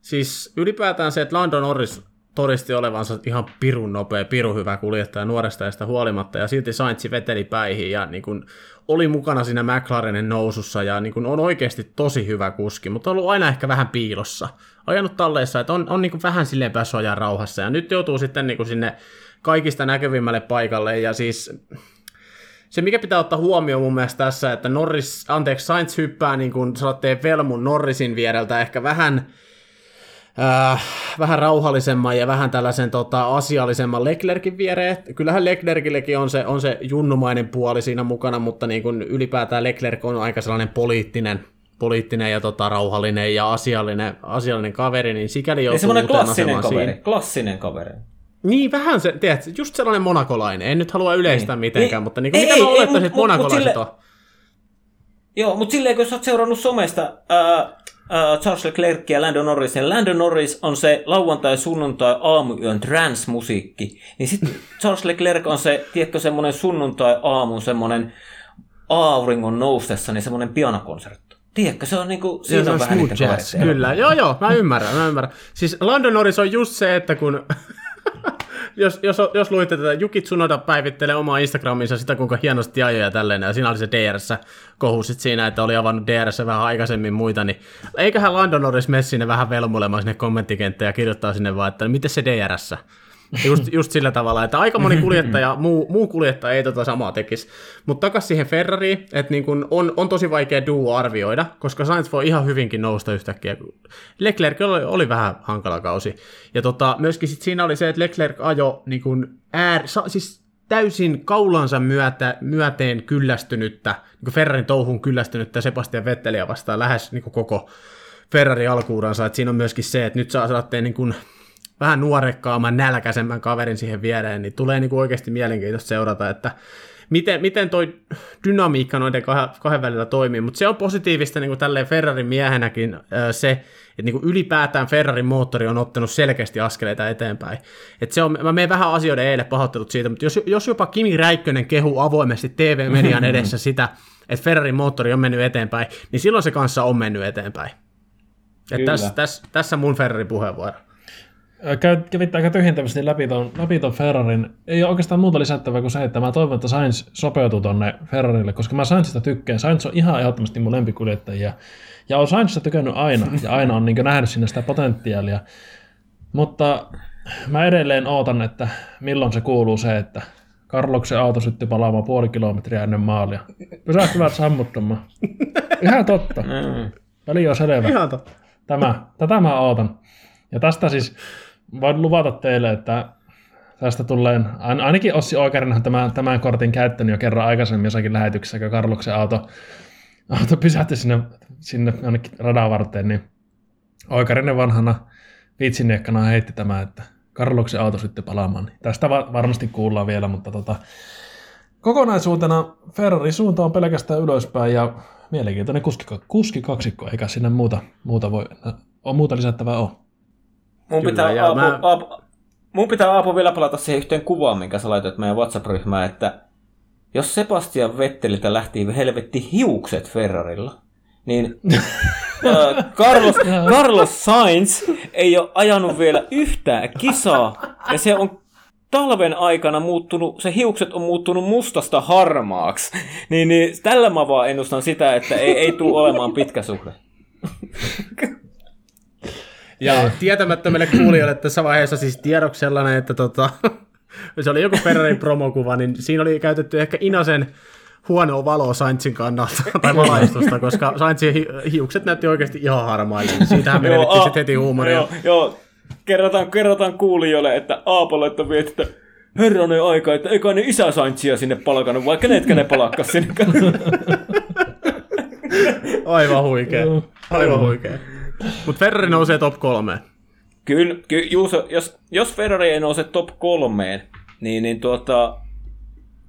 siis ylipäätään se, että Lando Norris todisti olevansa ihan pirun nopea, pirun hyvä kuljettaja nuoresta ja sitä huolimatta, ja silti Sainz veteli päihin ja niin kuin, oli mukana siinä McLarenin nousussa ja niin kuin, on oikeasti tosi hyvä kuski, mutta on ollut aina ehkä vähän piilossa. Ajanut talleissa, että on, on niin kuin, vähän silleen päässyt rauhassa ja nyt joutuu sitten niin kuin, sinne kaikista näkyvimmälle paikalle ja siis se, mikä pitää ottaa huomioon mun mielestä tässä, että Norris, anteeksi, Sainz hyppää niin kuin Velmun Norrisin viereltä ehkä vähän, äh, vähän rauhallisemman ja vähän tällaisen tota, asiallisemman Leclerkin viereen. Kyllähän Leclerkillekin on se, on se junnumainen puoli siinä mukana, mutta niin kuin ylipäätään Leclerc on aika sellainen poliittinen, poliittinen ja tota, rauhallinen ja asiallinen, asiallinen kaveri, niin sikäli joutuu semmoinen klassinen kaveri. siinä. Klassinen kaveri. Niin, vähän se, tiedätkö, just sellainen monakolainen. En nyt halua yleistää Niin. mitenkään, Niin. mutta niin kuin, Ei, mitä ei, mä ei, olettaisin, että mut- mut monakolaiset sille- on? Joo, mutta silleen, kun sä oot seurannut somesta ää, ää, Charles Leclerc ja Lando Norris, ja Lando Norris on se lauantai, sunnuntai, aamuyön trance-musiikki, niin sitten Charles Leclerc on se, tiedätkö, semmoinen sunnuntai-aamun semmoinen auringon noustessa, niin semmoinen pianokonsertto. Tiedätkö, se on niinku, siinä se on on vähän niitä jazz. Kyllä, joo joo, mä ymmärrän, mä ymmärrän. Siis Lando Norris on just se, että kun... jos, jos, jos luitte tätä, Juki Tsunoda päivittelee omaa Instagraminsa sitä, kuinka hienosti ajoi ja tälleen, ja siinä oli se DRS kohu sit siinä, että oli avannut DRS vähän aikaisemmin muita, niin eiköhän Lando Norris mene sinne vähän velmulemaan sinne kommenttikenttään ja kirjoittaa sinne vaan, että miten se DRS? Just, just sillä tavalla, että aika moni kuljettaja, muu, muu kuljettaja ei tota samaa tekisi. Mutta takaisin siihen Ferrariin, että niin kun on, on tosi vaikea duo arvioida, koska Sainz voi ihan hyvinkin nousta yhtäkkiä. Leclerc oli, oli vähän hankala kausi. Ja tota, myöskin sit siinä oli se, että Leclerc ajo niin kun äär, siis täysin kaulansa myötä, myöteen kyllästynyttä, niin Ferrarin touhun kyllästynyttä Sebastian Vetteliä vastaan lähes niin koko Ferrari alkuuransa, että siinä on myöskin se, että nyt saa saatte niin kuin vähän nuorekkaamman, nälkäisemmän kaverin siihen viereen, niin tulee niin kuin oikeasti mielenkiintoista seurata, että miten, miten toi dynamiikka noiden kahden, kahden välillä toimii, mutta se on positiivista niin kuin tälleen Ferrarin miehenäkin se, että niin kuin ylipäätään Ferrarin moottori on ottanut selkeästi askeleita eteenpäin. Et se on, mä menen vähän asioiden eilen pahoittelut siitä, mutta jos, jos jopa Kimi Räikkönen kehu avoimesti TV-median edessä sitä, että Ferrarin moottori on mennyt eteenpäin, niin silloin se kanssa on mennyt eteenpäin. Et tässä, tässä, tässä mun Ferrarin puheenvuoro. Kävitte aika tyhjentävästi läpi ton, läpi ton Ferrarin. Ei ole oikeastaan muuta lisättävää kuin se, että mä toivon, että Sainz sopeutuu tonne Ferrarille, koska mä Sainzista tykkään. Sainz on ihan ehdottomasti mun lempikuljettajia. Ja on Sainzista tykännyt aina, ja aina on niin nähnyt sinne sitä potentiaalia. Mutta mä edelleen ootan, että milloin se kuuluu se, että Karloksen auto syttyi palaamaan puoli kilometriä ennen maalia. Pysähtyvät sammuttamaan. Ihan totta. Mm. Väli on selvä. Ihan totta. Tämä, tätä mä ootan. Ja tästä siis voin luvata teille, että tästä tulee, ainakin Ossi Oikarinenhan tämän, tämän kortin käyttänyt jo kerran aikaisemmin jossakin lähetyksessä, kun Karluksen auto, auto pysähtyi sinne, sinne jonnekin radan varteen, niin Oikarinen vanhana viitsinniekkana heitti tämä, että Karluksen auto sitten palaamaan. Niin tästä varmasti kuullaan vielä, mutta tota, kokonaisuutena Ferrari suunta on pelkästään ylöspäin ja mielenkiintoinen kuski kaksikko, eikä sinne muuta, muuta voi, on muuta lisättävää ole. Mun Kyllä, pitää, Aapo, mä... Aapo, mun pitää Aapo vielä palata siihen yhteen kuvaan, minkä sä laitoit meidän WhatsApp-ryhmään, että jos Sebastian Vetteliltä lähti helvetti hiukset Ferrarilla, niin äh, Carlos, Carlos Sainz ei ole ajanut vielä yhtään kisaa, ja se on talven aikana muuttunut, se hiukset on muuttunut mustasta harmaaksi. niin, niin tällä mä vaan ennustan sitä, että ei, ei tule olemaan pitkä suhde. Ja tietämättömille kuulijoille tässä vaiheessa siis tiedoksi sellainen, että tota, se oli joku Ferrarin promokuva, niin siinä oli käytetty ehkä Inasen huonoa valoa Sainzin kannalta tai valaistusta, koska Sainzin hi- hiukset näytti oikeasti ihan harmaille. Siitähän menettiin sitten heti huumoria. Joo, joo. Kerrotaan, kerrotaan kuulijoille, että Aapo että viet, että herranen aika, että eikä ne isä Sainzia sinne palkannut, vai kenetkä ne palakkas sinne. Aivan huikea. Aivan huikea. Mutta Ferrari nousee top kolmeen. Kyllä, ky, Juuso, jos, jos Ferrari ei nouse top kolmeen, niin, niin tuota,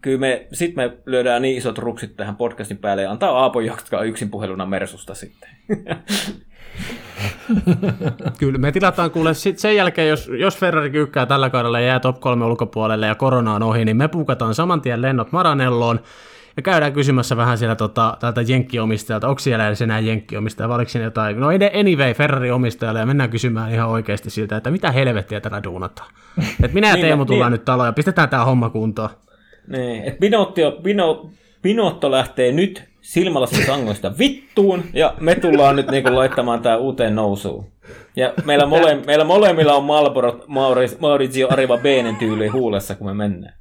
kyllä me, sit me lyödään niin isot ruksit tähän podcastin päälle ja antaa Aapo jatkaa yksin puheluna Mersusta sitten. Kyllä, me tilataan kuule sit sen jälkeen, jos, jos Ferrari kyykkää tällä kaudella ja jää top 3 ulkopuolelle ja korona on ohi, niin me puukataan saman tien lennot Maranelloon ja käydään kysymässä vähän siellä tota, tältä jenkkiomistajalta, onko siellä edes enää jenkkiomistaja, vai oliko siinä jotain, no anyway, Ferrari-omistajalle, ja mennään kysymään ihan oikeasti siltä, että mitä helvettiä tätä duunataan. Et minä ja niin, Teemu tullaan niin. nyt taloon ja pistetään tämä homma kuntoon. Niin, että Pinotto, Pino, Pinotto lähtee nyt silmälasin sangoista vittuun, ja me tullaan nyt niinku laittamaan tämä uuteen nousuun. Ja meillä, mole, meillä molemmilla on Marlboro Maurizio Arriva Beenen tyyli huulessa, kun me mennään.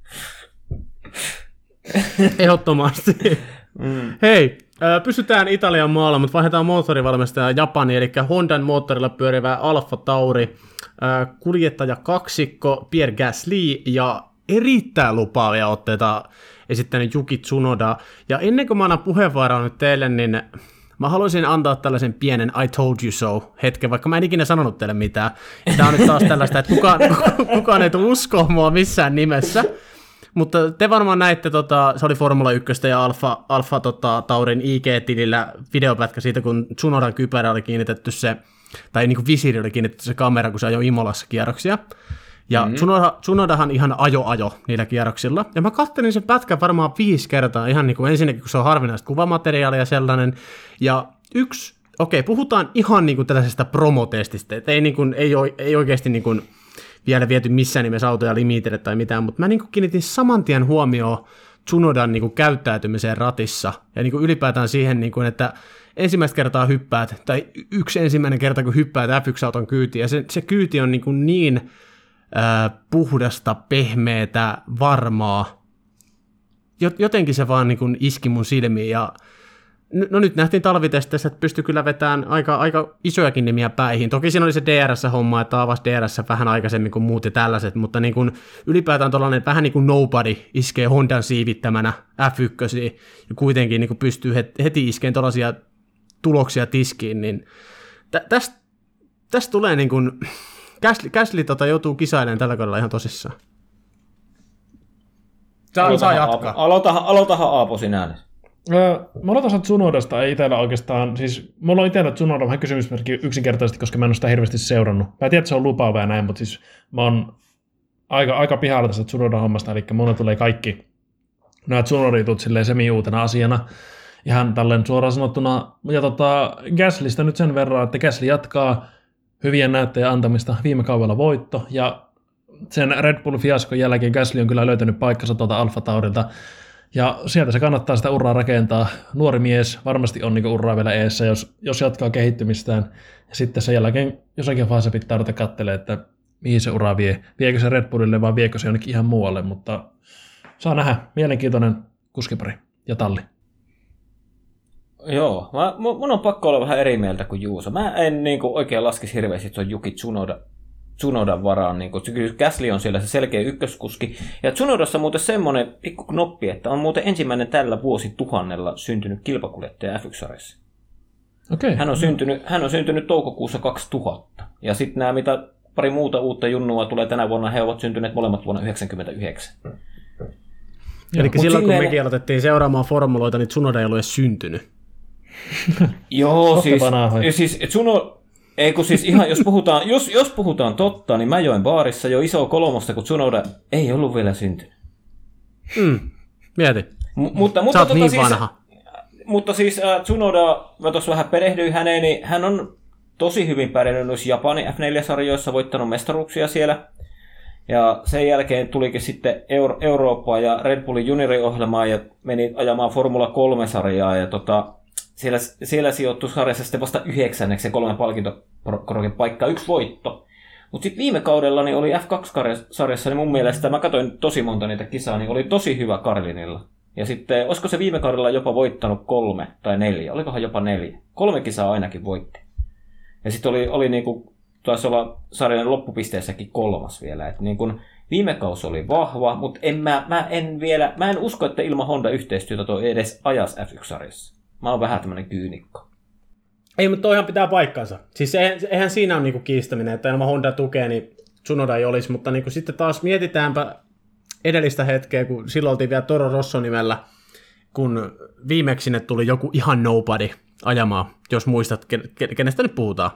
Ehdottomasti. Mm. Hei, pysytään Italian maalla, mutta vaihdetaan moottorivalmistaja Japani, eli Hondan moottorilla pyörivä Alfa Tauri, kuljettaja kaksikko Pierre Gasly ja erittäin lupaavia otteita esittänyt Juki Tsunoda. Ja ennen kuin mä annan puheenvuoroa nyt teille, niin mä haluaisin antaa tällaisen pienen I told you so hetken, vaikka mä en ikinä sanonut teille mitään. Tämä on nyt taas tällaista, että kukaan, kukaan ei tule uskoa mua missään nimessä. Mutta te varmaan näitte, tota, se oli Formula 1 ja Alfa, Alfa tota, Taurin IG-tilillä videopätkä siitä, kun Tsunodan kypärä oli kiinnitetty se, tai niin kuin visiiri oli kiinnitetty se kamera, kun se ajoi Imolassa kierroksia. Ja mm-hmm. Tsunoda, Tsunodahan ihan ajo-ajo niillä kierroksilla. Ja mä kattelin sen pätkän varmaan viisi kertaa, ihan niin kuin ensinnäkin, kun se on harvinaista kuvamateriaalia sellainen. Ja yksi, okei, okay, puhutaan ihan niin kuin tällaisesta promotestistä, että ei, niin kuin, ei, ei oikeasti niin kuin, vielä viety missään nimessä autoja limitille tai mitään, mutta mä niin kiinnitin saman tien huomioon Tsunodan niin kuin käyttäytymiseen ratissa ja niin kuin ylipäätään siihen, niin kuin, että ensimmäistä kertaa hyppäät, tai yksi ensimmäinen kerta, kun hyppäät F1-auton kyytiin, ja se, se kyyti on niin, kuin niin puhdasta, pehmeätä, varmaa. Jotenkin se vaan niin kuin iski mun silmiin ja no nyt nähtiin talvitesteissä, että pystyi kyllä vetämään aika, aika isojakin nimiä päihin. Toki siinä oli se DRS-homma, että avasi DRS vähän aikaisemmin kuin muut ja tällaiset, mutta niin kuin ylipäätään tuollainen vähän niin kuin nobody iskee Hondan siivittämänä F1 ja kuitenkin niin kuin pystyy heti iskeen tuollaisia tuloksia tiskiin, niin tä, tästä täst tulee niin kuin, Käsli, Käsli tota joutuu kisailemaan tällä kaudella ihan tosissaan. Saa, saa jatkaa. Aloitahan, aloitahan Aapo sinä. Mä aloitan sen Tsunodasta, ei itsellä oikeastaan, siis mulla on itsellä Tsunoda vähän kysymysmerkki yksinkertaisesti, koska mä en ole sitä hirveästi seurannut. Mä tiedän, että se on lupaava ja näin, mutta siis mä oon aika, aika pihalla tästä Tsunodan hommasta, eli mulle tulee kaikki nämä Tsunoditut silleen semi-uutena asiana, ihan tälleen suoraan sanottuna. Ja tota, Gaslista nyt sen verran, että Gasly jatkaa hyvien näyttöjen antamista viime kaudella voitto, ja sen Red Bull-fiaskon jälkeen Gasly on kyllä löytänyt paikkansa tuolta Alfa Taurilta, ja sieltä se kannattaa sitä uraa rakentaa. Nuori mies varmasti on niin uraa vielä eessä, jos, jos jatkaa kehittymistään. Ja sitten sen jälkeen jossakin vaiheessa pitää ruveta katselemaan, että mihin se ura vie. Viekö se Red Bullille vai viekö se jonnekin ihan muualle, mutta saa nähdä. Mielenkiintoinen kuskipari ja talli. Joo, mä, mun on pakko olla vähän eri mieltä kuin Juuso. Mä en niin kuin, oikein laskisi hirveästi tuon Juki Tsunoda Tsunodan varaan. Niin kyllä Gasly on siellä se selkeä ykköskuski. Ja Tsunodassa muuten semmoinen pikku knoppi, että on muuten ensimmäinen tällä vuosituhannella syntynyt kilpakuljettaja f 1 Okay. Hän, on syntynyt, hän on syntynyt toukokuussa 2000. Ja sitten nämä, mitä pari muuta uutta junnua tulee tänä vuonna, he ovat syntyneet molemmat vuonna 1999. Eli silloin silleen... kun mekin aloitettiin seuraamaan formuloita, niin Tsunoda ei edes syntynyt. Joo, siis, siis Tsuno, ei kun siis ihan, jos puhutaan, jos, jos puhutaan totta, niin mä join baarissa jo iso kolmosta, kun Tsunoda ei ollut vielä syntynyt. Mm, mieti. M- mutta, mutta, Sä tota, niin siis, vanha. Mutta siis äh, Tsunoda, mä tuossa vähän perehdyin häneen, niin hän on tosi hyvin pärjännyt noissa Japanin F4-sarjoissa, voittanut mestaruuksia siellä. Ja sen jälkeen tulikin sitten Euro- Eurooppaa ja Red Bullin junioriohjelmaa ja meni ajamaan Formula 3-sarjaa. Ja tota, siellä, siellä sijoittui sarjassa sitten vasta yhdeksänneksi ja kolme palkintokorokin paikkaa, yksi voitto. Mutta sitten viime kaudella niin oli F2-sarjassa, niin mun mielestä, mä katsoin tosi monta niitä kisaa, niin oli tosi hyvä Karlinilla. Ja sitten, olisiko se viime kaudella jopa voittanut kolme tai neljä, olikohan jopa neljä. Kolme kisaa ainakin voitti. Ja sitten oli, oli niinku, taisi olla sarjan loppupisteessäkin kolmas vielä. Et niin kun, viime kausi oli vahva, mutta en mä, mä, en vielä, mä en usko, että ilman Honda-yhteistyötä toi edes ajas F1-sarjassa. Mä oon vähän tämmönen kyynikko. Ei, mutta toihan pitää paikkansa. Siis eihän siinä ole niinku kiistäminen, että ilman Honda tukea, niin Tsunoda ei olisi, mutta niinku sitten taas mietitäänpä edellistä hetkeä, kun silloin oltiin vielä Toro Rosso nimellä, kun viimeksi sinne tuli joku ihan nobody ajamaan, jos muistat, kenestä nyt puhutaan.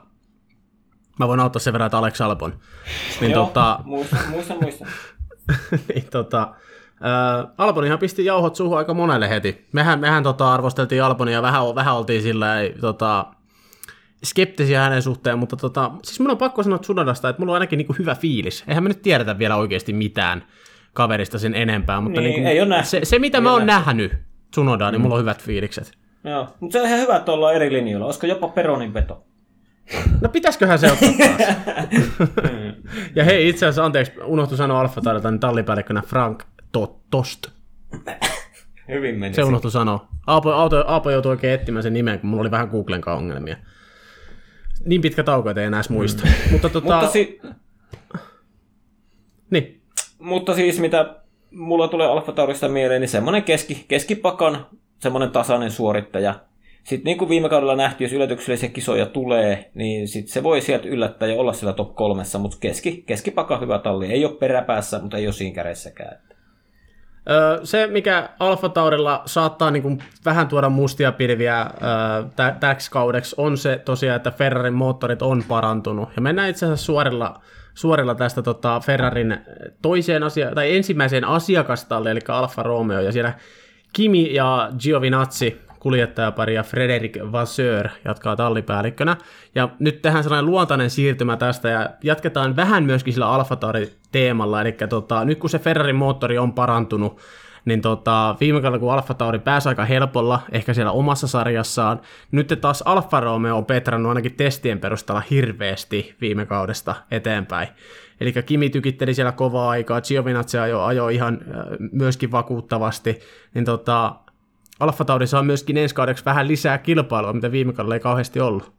Mä voin auttaa sen verran, että Alex Albon. Niin, Joo, tota... muistan, muistan, muistan. niin, tota, Äh, Albonihan pisti jauhot suuhun aika monelle heti. Mehän, mehän tota, arvosteltiin Albonia ja vähän, vähän oltiin sillä tota, skeptisiä hänen suhteen, mutta tota, siis mun on pakko sanoa Tsunodasta, että mulla on ainakin niinku hyvä fiilis. Eihän me nyt tiedetä vielä oikeasti mitään kaverista sen enempää, mutta niin, niinku, ei ole nähty. se, se, mitä ei mä oon nähnyt Tsunodaa, niin mm. mulla on hyvät fiilikset. Joo, mutta se on ihan hyvä, että ollaan eri linjoilla. Olisiko jopa Peronin veto? No pitäisiköhän se ottaa taas? ja hei, itse asiassa, anteeksi, unohtu sanoa Alfa niin tallipäällikkönä Frank to, tost. Hyvin meni. Se unohtui sanoa. Aapo, Aapo, Aapo joutui oikein etsimään sen nimen, kun mulla oli vähän Googlen kanssa ongelmia. Niin pitkä tauko, että ei enää muista. Mm. Mutta, tota... Mutta, si- niin. Mutta siis mitä mulla tulee Alfa Taurista mieleen, niin semmoinen keski, keskipakan, semmoinen tasainen suorittaja. Sitten niin kuin viime kaudella nähtiin, jos yllätyksellisiä kisoja tulee, niin sit se voi sieltä yllättää ja olla siellä top kolmessa, mutta keski, keskipaka hyvä talli. Ei ole peräpäässä, mutta ei ole siinä kädessäkään. Se, mikä Alfa Taurilla saattaa niin kuin vähän tuoda mustia pilviä täksi kaudeksi, on se tosiaan, että Ferrarin moottorit on parantunut. Ja mennään itse asiassa suorilla, suorilla tästä tota, Ferrarin toiseen asia- tai ensimmäiseen asiakastalle, eli Alfa Romeo, ja siellä Kimi ja Giovinazzi kuljettajapari ja Frederic Vasseur jatkaa tallipäällikkönä. Ja nyt tehdään sellainen luontainen siirtymä tästä ja jatketaan vähän myöskin sillä Alfa teemalla eli tota, nyt kun se Ferrarin moottori on parantunut niin tota, viime kaudella kun Alfa Tauri pääsi aika helpolla, ehkä siellä omassa sarjassaan, nyt taas Alfa Romeo on petrannut ainakin testien perusteella hirveästi viime kaudesta eteenpäin. Eli Kimi tykitteli siellä kovaa aikaa, Giovinazzi ajo, ajo ihan myöskin vakuuttavasti, niin tota, Alfa Tauri saa myöskin ensi kaudeksi vähän lisää kilpailua, mitä viime kaudella ei kauheasti ollut.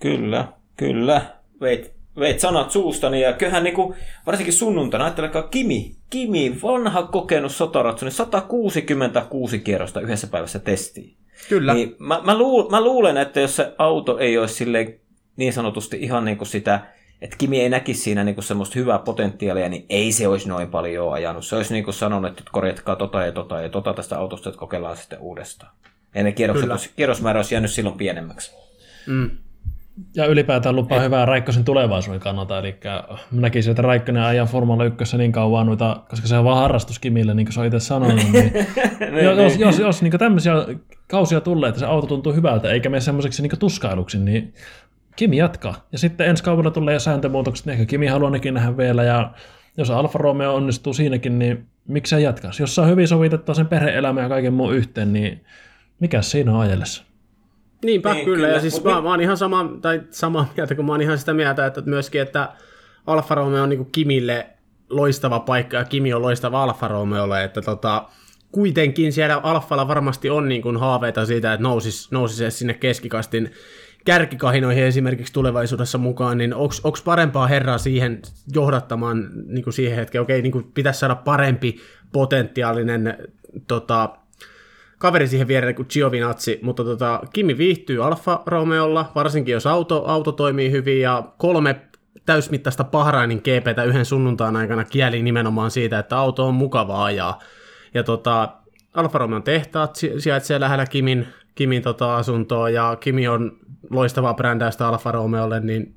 Kyllä, kyllä. Veit, veit sanat suustani ja kyllähän niinku, varsinkin sunnuntaina, ajattelekaa Kimi, Kimi, vanha kokenut sotaratsu, niin 166 kierrosta yhdessä päivässä testiin. Kyllä. Niin mä, mä, luul, mä, luulen, että jos se auto ei olisi niin sanotusti ihan niin kuin sitä, että Kimi ei näkisi siinä niin kuin semmoista hyvää potentiaalia, niin ei se olisi noin paljon ajanut. Se olisi niin kuin sanonut, että korjatkaa tota ja tota ja tota tästä autosta, että kokeillaan sitten uudestaan. Ja ne kierrokset, olisi, kierrosmäärä olisi jäänyt silloin pienemmäksi. Mm. Ja ylipäätään lupaa Et... hyvää Raikkosen tulevaisuuden kannalta, eli näkisin, että Raikkonen ajaa Formula 1 niin kauan noita, koska se on vaan harrastus Kimille, niin kuin se on itse sanonut, niin, niin jos, jos, jos, jos niin tämmöisiä kausia tulee, että se auto tuntuu hyvältä, eikä mene semmoiseksi niin tuskailuksi, niin Kimi jatkaa. Ja sitten ensi kaudella tulee sääntömuutokset, niin ehkä Kimi haluaa nekin nähdä vielä, ja jos Alfa Romeo onnistuu siinäkin, niin miksei jatkaisi? Jos saa hyvin sovitettua sen perhe-elämä ja kaiken muun yhteen, niin mikä siinä on ajellessa? Niinpä, niin, kyllä. kyllä. Ja siis mä, mä oon ihan sama, tai sama mieltä, kun mä oon ihan sitä mieltä, että myöskin, että Alfa Romeo on niin Kimille loistava paikka ja Kimi on loistava Alfa Romeolle, että tota, kuitenkin siellä Alfalla varmasti on niin kuin haaveita siitä, että nousis, nousis sinne keskikastin kärkikahinoihin esimerkiksi tulevaisuudessa mukaan, niin onko parempaa herraa siihen johdattamaan niin kuin siihen hetkeen, okei, niin kuin pitäisi saada parempi potentiaalinen tota, kaveri siihen viereen kuin Giovinazzi, mutta tota, Kimi viihtyy Alfa Romeolla, varsinkin jos auto, auto toimii hyvin ja kolme täysmittaista Bahrainin GPtä yhden sunnuntaan aikana kieli nimenomaan siitä, että auto on mukava ajaa. Ja tota, Alfa Romeon tehtaat sijaitsee lähellä Kimin, Kimin tota asuntoa ja Kimi on loistavaa brändäystä Alfa Romeolle, niin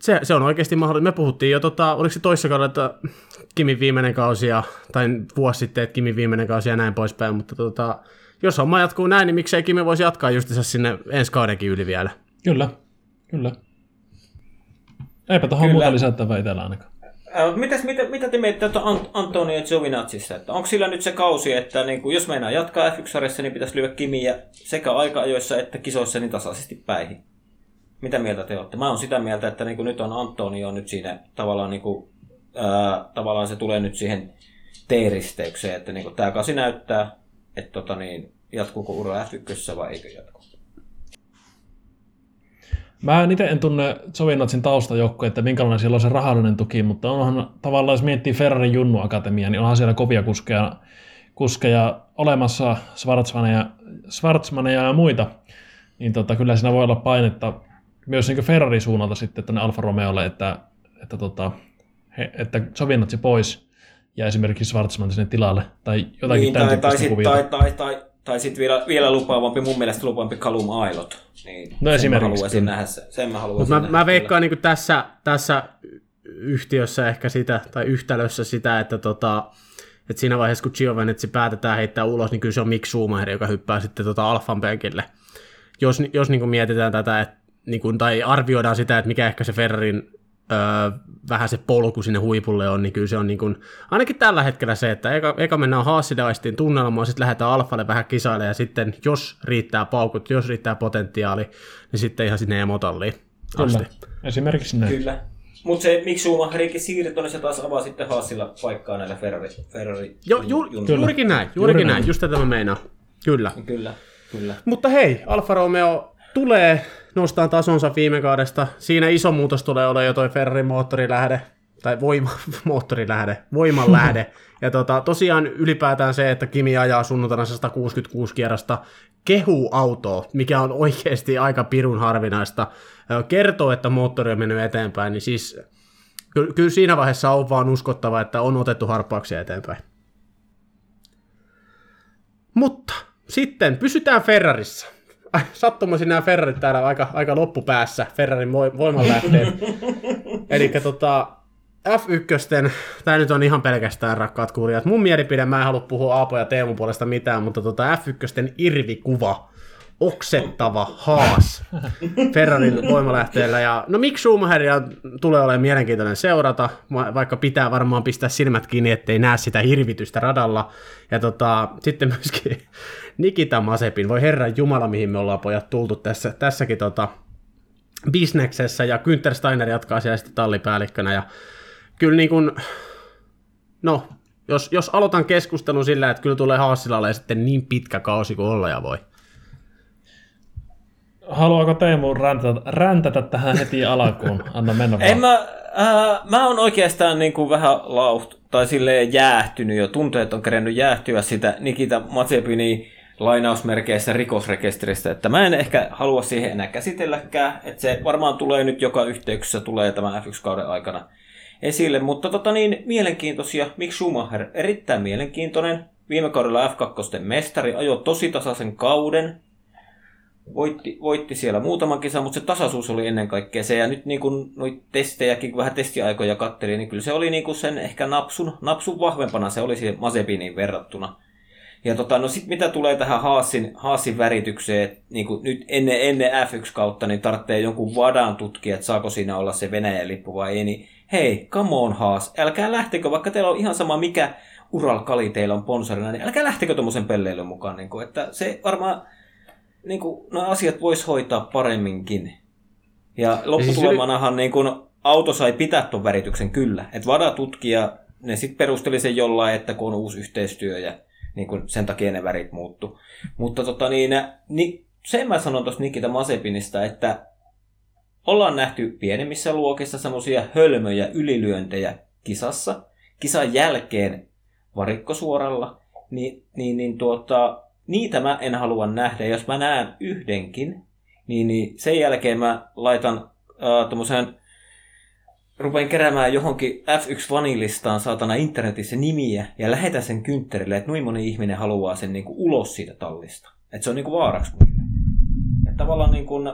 se, se on oikeasti mahdollista. Me puhuttiin jo, tota, oliko se toissa kaudella, että Kimin viimeinen kausi, ja, tai vuosi sitten, että Kimin viimeinen kausi ja näin poispäin, mutta tota, jos homma jatkuu näin, niin miksei Kimi voisi jatkaa justiinsa sinne ensi kaudenkin yli vielä. Kyllä, kyllä. Eipä tuohon muuta lisättävää itsellä ainakaan. Mitäs, mitä, mitä te mietitte Ant- Antonio Giovinazzista? Että onko sillä nyt se kausi, että niin kuin, jos meinaa jatkaa F1-sarjassa, niin pitäisi lyödä Kimiä sekä aika-ajoissa että kisoissa niin tasaisesti päihin? Mitä mieltä te olette? Mä oon sitä mieltä, että niin kuin nyt on Antonio nyt siinä tavallaan, niin kuin, ää, tavallaan se tulee nyt siihen T-risteykseen, että niin kuin, tämä kasi näyttää, että tota, niin, jatkuuko ura F1 vai eikö jatku. Mä itse en tunne Sovinatsin taustajoukkoja, että minkälainen siellä on se rahallinen tuki, mutta onhan tavallaan, jos miettii Ferrarin Junnu Akatemia, niin onhan siellä kovia kuskeja, kuskeja olemassa, Schwarzmaneja, Schwarzmaneja ja muita. Niin tota, kyllä siinä voi olla painetta myös niin Ferrarin suunnalta sitten tänne Alfa Romeolle, että, että, tota, he, että Sovinatsi pois ja esimerkiksi Schwarzman sinne tilalle, tai jotakin niin, tämän tai, tai, tai, tai, tai, tai sitten vielä, vielä lupaavampi, mun mielestä lupaavampi Kalum Ailot. Niin no esimerkiksi. Mä nähdä, sen mä haluaisin mä, nähdä. Mä veikkaan niin tässä, tässä yhtiössä ehkä sitä, tai yhtälössä sitä, että tota, että siinä vaiheessa, kun Giovanetsi päätetään heittää ulos, niin kyllä se on Mick Schumacher, joka hyppää sitten tota Alfan penkille. Jos, jos niin kuin mietitään tätä, että, niin kuin, tai arvioidaan sitä, että mikä ehkä se Ferrarin öö, vähän se polku sinne huipulle on, niin kyllä se on niin kuin, ainakin tällä hetkellä se, että eka, eka mennään Haasidaistin tunnelmaan, sitten lähdetään Alfalle vähän kisaille ja sitten jos riittää paukut, jos riittää potentiaali, niin sitten ihan sinne emotalliin asti. Kyllä, esimerkiksi näin. Kyllä. Mutta se, miksi Schumacherikin siirtyi tuonne, se taas avaa sitten Haasilla paikkaa näille Ferrari, Ferrari jo, ju, juurikin näin, juurikin näin, just tätä mä meinaan. Kyllä. Kyllä, kyllä. Mutta hei, Alfa Romeo tulee nostaa tasonsa viime kaudesta. Siinä iso muutos tulee olemaan jo toi Ferrarin moottorilähde, tai voima, moottorilähde, voimanlähde. Ja tota, tosiaan ylipäätään se, että Kimi ajaa sunnuntaina 166 kierrosta kehu autoa, mikä on oikeasti aika pirun harvinaista, kertoo, että moottori on mennyt eteenpäin, niin siis ky- kyllä siinä vaiheessa on vaan uskottava, että on otettu harppauksia eteenpäin. Mutta sitten pysytään Ferrarissa sattumoisin nämä Ferrarit täällä aika, aika loppupäässä, Ferrarin voimanlähteet. Eli tota, F1, tämä nyt on ihan pelkästään rakkaat kuulijat. Mun mielipide, mä en halua puhua Aapo ja Teemun puolesta mitään, mutta tota F1 irvikuva oksettava haas Ferrarin voimalähteellä. Ja, no miksi Schumacheria tulee olemaan mielenkiintoinen seurata, vaikka pitää varmaan pistää silmät kiinni, ettei näe sitä hirvitystä radalla. Ja tota, sitten myöskin Nikita Masepin, voi herran jumala, mihin me ollaan pojat tultu tässä, tässäkin tota, bisneksessä, ja Günther Steiner jatkaa siellä sitten tallipäällikkönä, ja kyllä niin kuin, no, jos, jos aloitan keskustelun sillä, että kyllä tulee Haasilalle sitten niin pitkä kausi kuin olla ja voi. Haluaako Teemu räntätä, räntätä tähän heti alkuun? Anna mennä vaan. En mä, äh, mä oon oikeastaan niin kuin vähän lauht, tai silleen jäähtynyt jo. Tunteet on kerennyt jäähtyä sitä Nikita Matsepini lainausmerkeissä rikosrekisteristä, että mä en ehkä halua siihen enää käsitelläkään, että se varmaan tulee nyt joka yhteyksessä tulee tämän F1-kauden aikana esille, mutta tota niin, mielenkiintoisia, Mick Schumacher, erittäin mielenkiintoinen, viime kaudella F2 mestari, ajoi tosi tasaisen kauden, voitti, voitti siellä muutaman kisan, mutta se tasaisuus oli ennen kaikkea se, ja nyt niin kun noit testejäkin, vähän testiaikoja katteli, niin kyllä se oli niin kuin sen ehkä napsun, napsun vahvempana, se oli siihen Mazepiniin verrattuna. Ja tota, no sit mitä tulee tähän Haasin, Haasin väritykseen, niin kuin nyt ennen, ennen F1-kautta, niin tarvitsee jonkun vadan tutkia, että saako siinä olla se Venäjän lippu vai ei, niin hei, come on Haas, älkää lähtekö, vaikka teillä on ihan sama mikä Ural Kali teillä on sponsorina, niin älkää lähtekö tuommoisen pelleilyn mukaan, niin kuin, että se varmaan niin kuin, no asiat voisi hoitaa paremminkin. Ja lopputulemanahan niin kuin, auto sai pitää tuon värityksen kyllä. Että vada tutkija, ne sitten perusteli sen jollain, että kun on uusi yhteistyö ja niin kuin, sen takia ne värit muuttu. Mutta tota, niin, niin, sen mä sanon tuosta Nikita Masepinista, että ollaan nähty pienemmissä luokissa semmoisia hölmöjä ylilyöntejä kisassa. Kisan jälkeen varikkosuoralla, niin, niin, niin tuota, niitä mä en halua nähdä. Jos mä näen yhdenkin, niin, niin sen jälkeen mä laitan äh, tuommoisen rupean keräämään johonkin F1-vanilistaan saatana internetissä nimiä ja lähetän sen kyntterille, että noin moni ihminen haluaa sen niin kuin ulos siitä tallista. Että se on niin kuin vaaraksi muille. Että tavallaan niin kuin,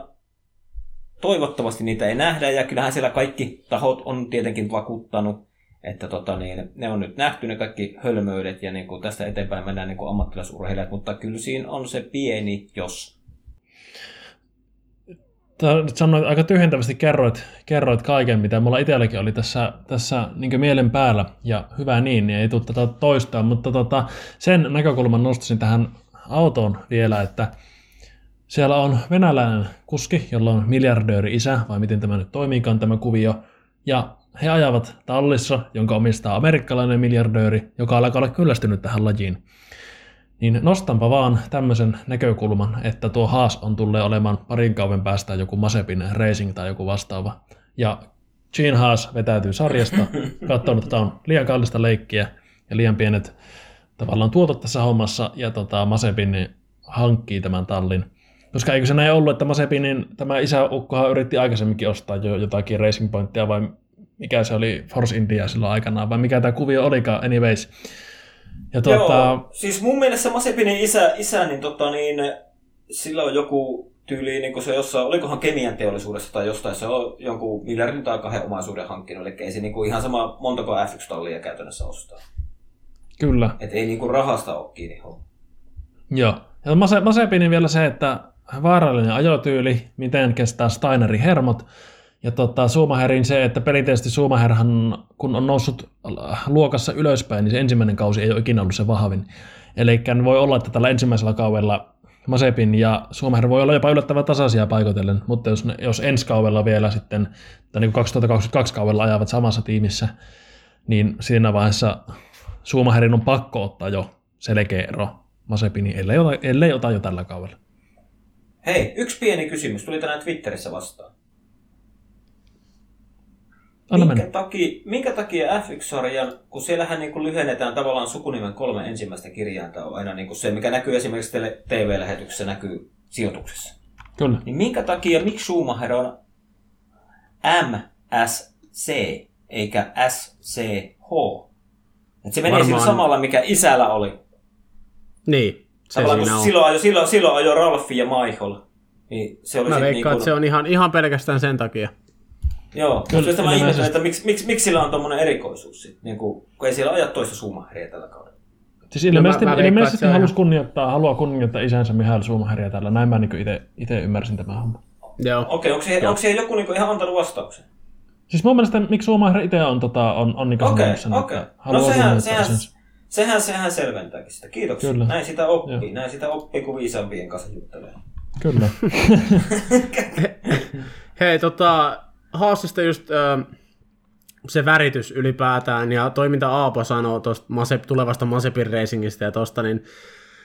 toivottavasti niitä ei nähdä ja kyllähän siellä kaikki tahot on tietenkin vakuuttanut, että tota, niin, ne on nyt nähty ne kaikki hölmöydet ja niin kuin tästä eteenpäin mennään niin kuin ammattilaisurheilijat, mutta kyllä siinä on se pieni jos. Sanoit, aika tyhjentävästi kerroit, kerroit kaiken, mitä mulla itselläkin oli tässä, tässä niin mielen päällä, ja hyvä niin, niin ei tule tätä toistaa, mutta tota, sen näkökulman nostaisin tähän autoon vielä, että siellä on venäläinen kuski, jolla on miljardööri isä, vai miten tämä nyt toimiikaan tämä kuvio, ja he ajavat tallissa, jonka omistaa amerikkalainen miljardööri, joka alkaa olla kyllästynyt tähän lajiin. Niin nostanpa vaan tämmöisen näkökulman, että tuo Haas on tulee olemaan parin kauan päästä joku Masepin Racing tai joku vastaava. Ja Gene Haas vetäytyy sarjasta, katsonut, että tämä on liian kallista leikkiä ja liian pienet tavallaan tuotot tässä hommassa, ja tota, Masepin hankkii tämän tallin. Koska eikö se näin ollut, että Masepinin tämä isäukkohan yritti aikaisemminkin ostaa jo jotakin Racing Pointia vai mikä se oli Force India silloin aikanaan, vai mikä tämä kuvio olikaan, anyways. Ja tuota... Joo, siis mun mielestä Masepinin isä, isä niin, tota, niin sillä on joku tyyli, niin se jossain, olikohan kemian teollisuudessa tai jostain, se on jonkun miljardin tai kahden omaisuuden hankkinut, eli ei se niin kuin ihan sama montako F1-tallia käytännössä ostaa. Kyllä. Et ei niin kuin rahasta ole kiinni homma. Joo. Ja Mase, Masepinin vielä se, että vaarallinen ajotyyli, miten kestää Steinerin hermot, ja tota, Suomaherin se, että perinteisesti Suomaherhan, kun on noussut luokassa ylöspäin, niin se ensimmäinen kausi ei ole ikinä ollut se vahvin. Eli voi olla, että tällä ensimmäisellä kaudella Masepin ja Suomaher voi olla jopa yllättävän tasaisia paikotellen, mutta jos, jos ensi kaudella vielä sitten, tai niin 2022 kaudella ajavat samassa tiimissä, niin siinä vaiheessa Suomaherin on pakko ottaa jo selkeä ero Masepini, ellei ota, ellei ota jo tällä kaudella. Hei, yksi pieni kysymys. Tuli tänään Twitterissä vastaan. Anna minkä, takia, minkä takia F1-sarjan, kun siellähän niin kuin lyhennetään tavallaan sukunimen kolme ensimmäistä kirjainta on aina niin kuin se, mikä näkyy esimerkiksi TV-lähetyksessä, näkyy sijoituksessa. Kyllä. Niin minkä takia, miksi Schumacher on MSC eikä SCH? Et se menee Varmaan... sillä samalla, mikä isällä oli. Niin, se Tavallaan, siinä on. Silloin silloin, silloin ajo Ralfi ja Michael. Niin se oli Mä veikkaan, niin kuin... että se on ihan, ihan pelkästään sen takia. Joo, Kyllä, mutta mä ihmettelen, että miksi, miksi, miksi sillä on tuommoinen erikoisuus sitten, niin kuin, kun ei siellä aja toista Schumacheria tällä kaudella. Siis ilmeisesti, mä- mä ilmeisesti halusi ihan- kunnioittaa, haluaa kunnioittaa isänsä Mihail Schumacheria täällä. Näin mä niin itse ymmärsin tämän homman. Joo. Okei, onko siihen, onko siihen joku niinku ihan antanut vastauksen? Siis mun mielestä miksi Schumacher itse on, tota, on, on niin Okei, sanonut sen, okei. että No haluaa sehän, kunnioittaa sehän, isänsä. sehän, sehän selventääkin sitä. Kiitoksia. Kyllä. Näin sitä oppii. Joo. Näin sitä oppii, kun viisaampien kanssa juttelee. Kyllä. Hei, tota, Haasista just ö, se väritys ylipäätään ja toiminta Aapo sanoo tuosta Masep, tulevasta Masepin Racingista ja tosta, niin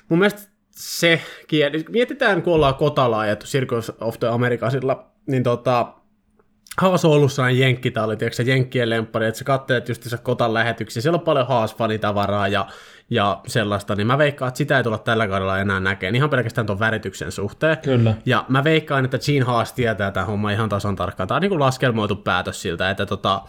mun mielestä se kieli, mietitään kun ollaan kotalaa ja Circus of the Americasilla, niin tota, Haas on ollut sellainen jenkkitalli, tiedätkö se jenkkien lemppari, että sä katselet just kotan lähetyksiä, siellä on paljon Haas-fanitavaraa ja, ja sellaista, niin mä veikkaan, että sitä ei tulla tällä kaudella enää näkemään, ihan pelkästään tuon värityksen suhteen. Kyllä. Ja mä veikkaan, että Gene Haas tietää tämän homman ihan tasan tarkkaan. Tämä on niin kuin laskelmoitu päätös siltä, että tota,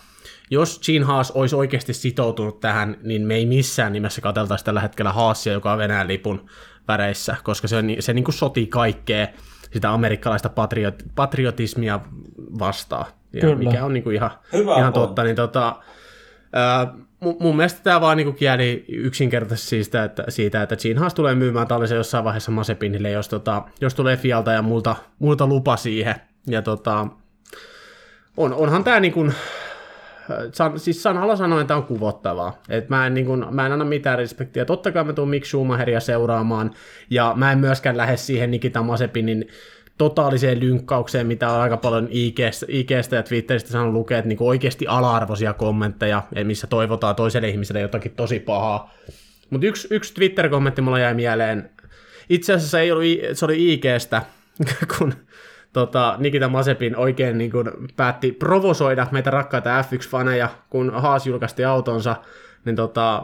jos Gene Haas olisi oikeasti sitoutunut tähän, niin me ei missään nimessä katseltaisi tällä hetkellä Haasia, joka on Venäjän lipun väreissä, koska se, on, se niin kuin sotii kaikkea sitä amerikkalaista patriot, patriotismia vastaan. Ja Kyllä. mikä on niin kuin ihan, Hyvä ihan pointti. totta, niin tota, ää, mun, mielestä tämä vaan niinku kieli yksinkertaisesti siitä, että, siitä, että Haas tulee myymään tällaisen jossain vaiheessa Masepinille, jos, tota, jos tulee Fialta ja multa, multa lupa siihen. Ja tota, on, onhan tämä niin kuin, san, siis sanalla sanoen tämä on kuvottavaa. Et mä, en, niin kuin, mä en anna mitään respektiä. Totta kai mä tuun Mick Schumacheria seuraamaan, ja mä en myöskään lähde siihen Nikita Mazepinin totaaliseen lynkkaukseen, mitä on aika paljon IGstä, ja Twitteristä saanut lukea, että niin oikeasti ala-arvoisia kommentteja, missä toivotaan toiselle ihmiselle jotakin tosi pahaa. Mutta yksi, yksi Twitter-kommentti mulla jäi mieleen. Itse asiassa ei ollut, se oli IGstä, kun tota, Nikita Mazepin oikein niin kuin päätti provosoida meitä rakkaita F1-faneja, kun Haas julkaisti autonsa, niin tota,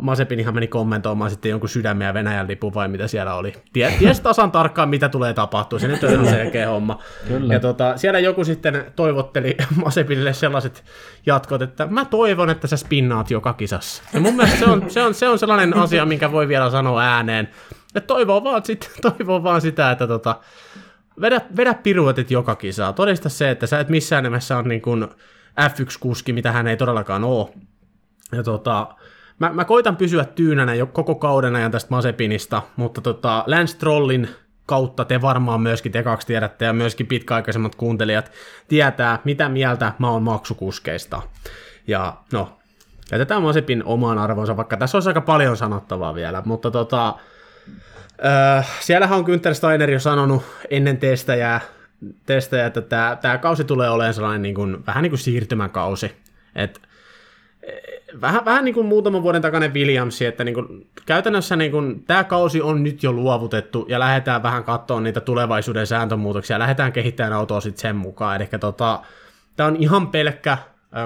Mazepin ihan meni kommentoimaan sitten jonkun sydämen ja Venäjän lipun vai mitä siellä oli. Tie, ties tasan tarkkaan, mitä tulee tapahtua. Se nyt on ihan selkeä homma. Kyllä. Ja tota, siellä joku sitten toivotteli Mazepinille sellaiset jatkot, että mä toivon, että sä spinnaat joka kisassa. Ja mun mielestä se on, se on, se on sellainen asia, minkä voi vielä sanoa ääneen. Että toivoo vaan, sit, toivoo vaan sitä, että tota, vedä, vedä piruetit joka kisaa. Todista se, että sä et missään nimessä ole niin kuin F1-kuski, mitä hän ei todellakaan ole. Ja tota, mä, mä koitan pysyä tyynänä jo koko kauden ajan tästä Mazepinista, mutta tota, Lance Trollin kautta te varmaan myöskin te kaksi tiedätte ja myöskin pitkäaikaisemmat kuuntelijat tietää, mitä mieltä mä oon maksukuskeista. Ja no, jätetään Mazepin omaan arvonsa, vaikka tässä olisi aika paljon sanottavaa vielä, mutta tota, Öö, siellähän on Günther Steiner jo sanonut ennen testejä, testejä että tämä, tämä kausi tulee olemaan sellainen niin kuin, vähän niin kuin siirtymäkausi. Et, eh, vähän, vähän niin kuin muutaman vuoden takainen Williamsi, että niin kuin, käytännössä niin kuin, tämä kausi on nyt jo luovutettu ja lähdetään vähän katsomaan niitä tulevaisuuden sääntömuutoksia, lähdetään kehittämään autoa sitten sen mukaan. Eli tota, tämä on ihan pelkkä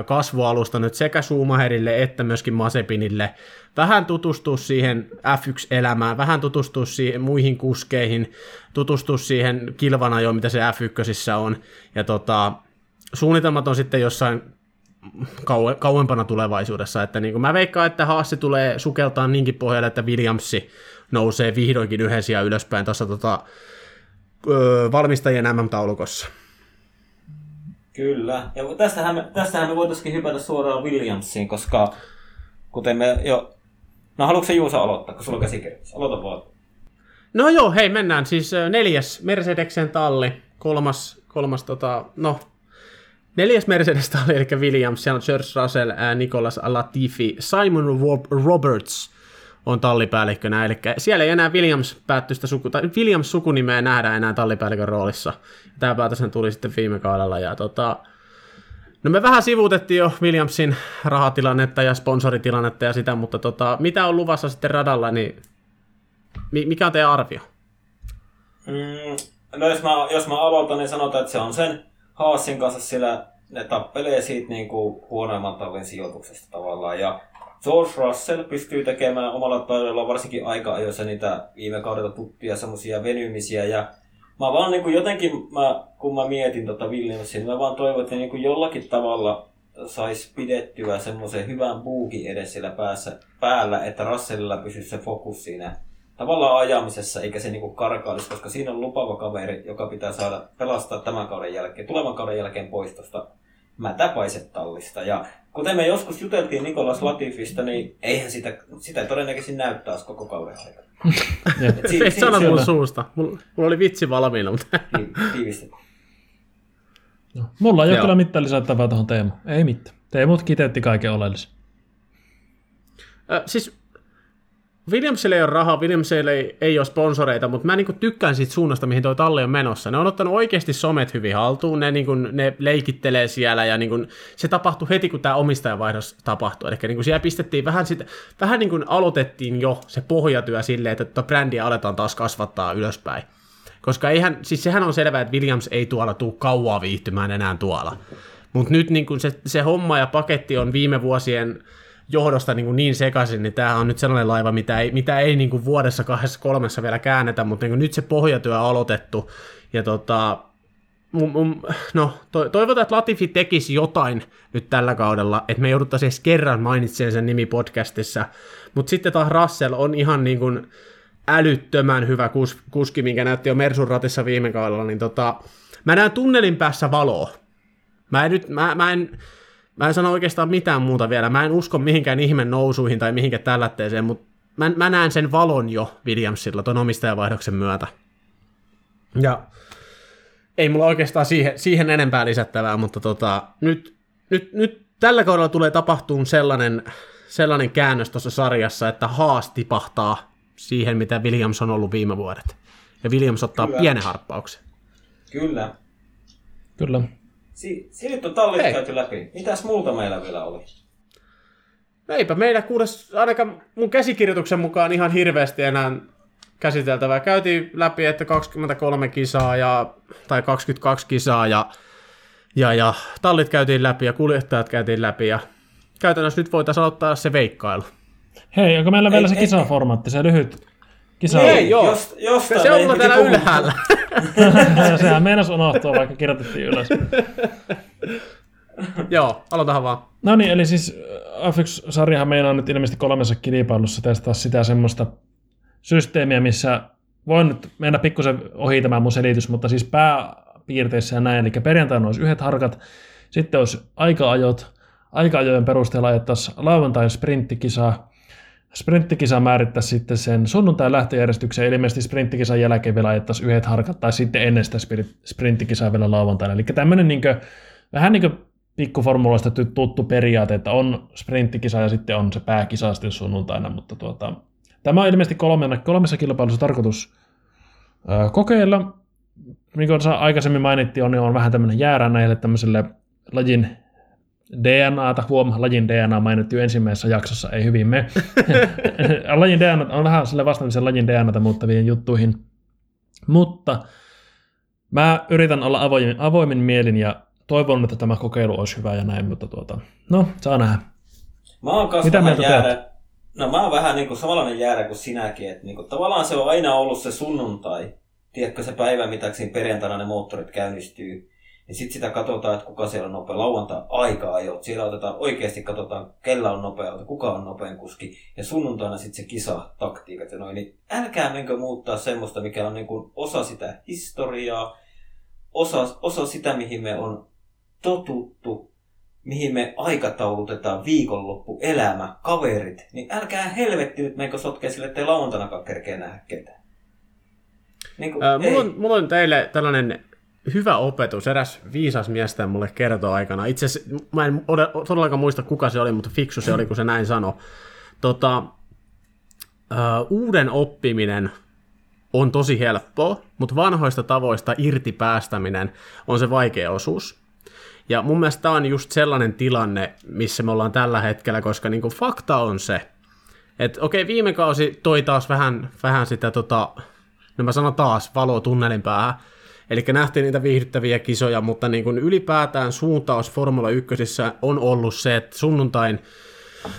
kasvualusta nyt sekä Schumacherille että myöskin Mazepinille. Vähän tutustua siihen F1-elämään, vähän tutustua siihen muihin kuskeihin, tutustua siihen kilvanajoon, mitä se F1 on. Ja tota, suunnitelmat on sitten jossain kauempana tulevaisuudessa. Että niin kuin mä veikkaan, että Haassi tulee sukeltaa niinkin pohjalle, että Williamsi nousee vihdoinkin yhden sijaan ylöspäin tuossa tota, öö, valmistajien MM-taulukossa. Kyllä. Ja tästähän me, tästähän me voitaisiin hypätä suoraan Williamsiin, koska kuten me jo... No haluatko se Juusa aloittaa, kun sulla on käsikirjoitus? Aloita vaan. No joo, hei, mennään. Siis neljäs Mercedeksen talli, kolmas, kolmas tota, no, neljäs Mercedes talli, eli Williams, siellä on George Russell, Nicolas Latifi, Simon Rob- Roberts on tallipäällikkönä, eli siellä ei enää Williams päättystä suku, tai Williams sukunimeä nähdä enää tallipäällikön roolissa. Tämä päätöshän tuli sitten viime kaudella, ja tota, No me vähän sivuutettiin jo Williamsin rahatilannetta ja sponsoritilannetta ja sitä, mutta tota, mitä on luvassa sitten radalla, niin mi- mikä on teidän arvio? Mm, no jos mä, jos mä aloitan, niin sanotaan, että se on sen Haasin kanssa sillä ne tappelee siitä niin kuin huonoimman tallin sijoituksesta tavallaan. Ja George Russell pystyy tekemään omalla taidollaan varsinkin aika-ajoissa niitä viime kaudella tuttuja semmoisia venymisiä. Ja mä vaan niin kuin jotenkin, mä, kun mä mietin tota Williamsia, niin mä vaan toivon, että niin kuin jollakin tavalla sais pidettyä semmoisen hyvän buukin edes siellä päässä, päällä, että Russellilla pysyisi se fokus siinä tavallaan ajamisessa, eikä se niinku karkailisi, koska siinä on lupava kaveri, joka pitää saada pelastaa tämän kauden jälkeen, tulevan kauden jälkeen pois tuosta mätäpaisetallista. Ja kuten me joskus juteltiin Nikolas Latifista, niin eihän sitä, sitä ei todennäköisesti näy taas koko kauden aikana. Et si- si- sanot mulle suusta. Mulla, mulla oli vitsi valmiina, mutta... Tiivistetään. No, mulla ei ole kyllä mitään lisättävää tuohon Teemu. Ei mitään. Teemut kiteytti kaiken oleellisen. Ö, siis Williamsille ei ole rahaa, Williamsille ei, ei ole sponsoreita, mutta mä niinku tykkään siitä suunnasta, mihin toi talli on menossa. Ne on ottanut oikeasti somet hyvin haltuun, ne, niinku, ne leikittelee siellä ja niinku, se tapahtui heti, kun tämä omistajavaihdos tapahtui. Eli niinku siellä pistettiin vähän, sitä, vähän niin kuin aloitettiin jo se pohjatyö silleen, että tota brändiä aletaan taas kasvattaa ylöspäin. Koska eihän, siis sehän on selvää, että Williams ei tuolla tuu kauaa viihtymään enää tuolla. Mutta nyt niin kun se, se homma ja paketti on viime vuosien johdosta niin, kuin niin sekaisin, niin tämä on nyt sellainen laiva, mitä ei, mitä ei niin kuin vuodessa kahdessa kolmessa vielä käännetä, mutta niin kuin nyt se pohjatyö on aloitettu, ja tota, no, to, toivotaan, että Latifi tekisi jotain nyt tällä kaudella, että me jouduttaisiin edes kerran mainitsemaan sen nimi podcastissa, mutta sitten taas Russell on ihan niin kuin älyttömän hyvä kus, kuski, minkä näytti jo Mersun ratissa viime kaudella, niin tota, mä näen tunnelin päässä valoa. Mä en nyt, mä, mä en, Mä en sano oikeastaan mitään muuta vielä. Mä en usko mihinkään ihmen nousuihin tai mihinkään tällätteeseen, mutta mä, mä näen sen valon jo Williamsilla ton omistajavaihdoksen myötä. Ja ei mulla oikeastaan siihen, siihen enempää lisättävää, mutta tota, nyt, nyt, nyt tällä kaudella tulee tapahtumaan sellainen, sellainen käännös tuossa sarjassa, että Haas tipahtaa siihen, mitä Williams on ollut viime vuodet. Ja Williams ottaa Kyllä. pienen harppauksen. Kyllä. Kyllä. Si- nyt on tallit Hei. käyty läpi. Mitäs muuta meillä vielä oli? Eipä meillä kuules, ainakaan mun käsikirjoituksen mukaan ihan hirveästi enää käsiteltävää. Käytiin läpi, että 23 kisaa ja, tai 22 kisaa ja, ja, ja tallit käytiin läpi ja kuljettajat käytiin läpi ja käytännössä nyt voitaisiin aloittaa se veikkailu. Hei, onko meillä ei, vielä se kisaformaatti, se lyhyt kisa? Ei, joo. Jost, se on mulla täällä ylhäällä. Sehän meinas unohtua, vaikka kirjoitettiin ylös. Joo, aloitahan vaan. No niin, eli siis äh, F1-sarjahan meinaa nyt ilmeisesti kolmessa kilpailussa testaa sitä semmoista systeemiä, missä voin nyt mennä pikkusen ohi tämä mun selitys, mutta siis pääpiirteissä ja näin, eli perjantaina olisi yhdet harkat, sitten olisi aika-ajot, aika-ajojen perusteella ajettaisiin lauantai sprinttikisa, sprinttikisa määrittäisi sitten sen sunnuntai lähtöjärjestyksen, eli ilmeisesti sprinttikisan jälkeen vielä ajettaisiin yhdet harkat, tai sitten ennen sitä sprinttikisaa vielä lauantaina. Eli tämmöinen niin kuin, vähän niin kuin pikkuformuloista tuttu periaate, että on sprinttikisa ja sitten on se pääkisa sitten sunnuntaina, mutta tuota, tämä on ilmeisesti kolme, kolmessa kilpailussa tarkoitus ö, kokeilla. Niin kuin aikaisemmin mainittiin, on, niin on vähän tämmöinen jäärä näille tämmöiselle lajin DNAta, huom, lajin DNA mainittu ensimmäisessä jaksossa, ei hyvin me. lajin DNA on vähän sille vastaamisen lajin DNAta muuttavien juttuihin. Mutta mä yritän olla avoimin, avoimin mielin ja toivon, että tämä kokeilu olisi hyvä ja näin, mutta tuota, no, saa nähdä. Mä oon Mitä mieltä jäärä, No mä oon vähän niin kuin samanlainen jäärä kuin sinäkin, että niin kuin, tavallaan se on aina ollut se sunnuntai, tiedätkö se päivä, mitä siinä perjantaina ne moottorit käynnistyy. Ja sitten sitä katsotaan, että kuka siellä on nopea. Lauantai aika ajo. Siellä otetaan oikeasti katsotaan, kellä on nopea, kuka on nopein kuski. Ja sunnuntaina sitten se kisa, taktiikat ja noin. Niin älkää menkö muuttaa semmoista, mikä on niin kuin osa sitä historiaa, osa, osa sitä, mihin me on totuttu, mihin me aikataulutetaan viikonloppu, elämä, kaverit. Niin älkää helvetti nyt menkö sotkea sille, ettei lauantainakaan kerkeä nähdä ketään. Niin kuin, äh, mulla, on, mulla on teille tällainen hyvä opetus. Eräs viisas miestä mulle kertoo aikana. Itse mä en ole, todellakaan muista kuka se oli, mutta fiksu se oli, kun se näin sanoi. Tota, uh, uuden oppiminen on tosi helppoa, mutta vanhoista tavoista irti päästäminen on se vaikea osuus. Ja mun mielestä tämä on just sellainen tilanne, missä me ollaan tällä hetkellä, koska niinku fakta on se, että okei, viime kausi toi taas vähän, vähän sitä, tota, no mä sanon taas, valoa tunnelin päähän, Eli nähtiin niitä viihdyttäviä kisoja, mutta niin kuin ylipäätään suuntaus Formula 1 on ollut se, että sunnuntain,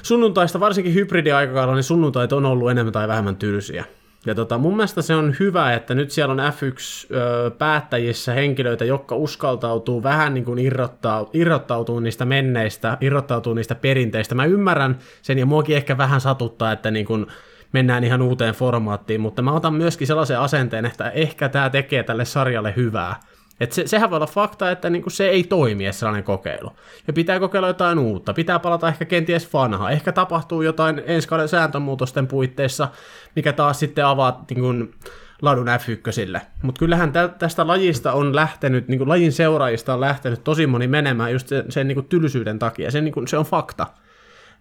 sunnuntaista, varsinkin hybridiaikakaudella, niin sunnuntait on ollut enemmän tai vähemmän tylsiä. Ja tota, mun mielestä se on hyvä, että nyt siellä on F1-päättäjissä henkilöitä, jotka uskaltautuu vähän niin kuin irrottaa, irrottautuu niistä menneistä, irrottautuu niistä perinteistä. Mä ymmärrän sen ja muakin ehkä vähän satuttaa, että niin kuin mennään ihan uuteen formaattiin, mutta mä otan myöskin sellaisen asenteen, että ehkä tämä tekee tälle sarjalle hyvää. Et se, sehän voi olla fakta, että niinku se ei toimi sellainen kokeilu. Ja pitää kokeilla jotain uutta, pitää palata ehkä kenties vanhaa. Ehkä tapahtuu jotain ensi kauden sääntömuutosten puitteissa, mikä taas sitten avaa niinku, ladun F1. Mutta kyllähän tä, tästä lajista on lähtenyt, niinku, lajin seuraajista on lähtenyt tosi moni menemään just sen, sen niinku, tylsyyden takia. Se, niinku, se on fakta.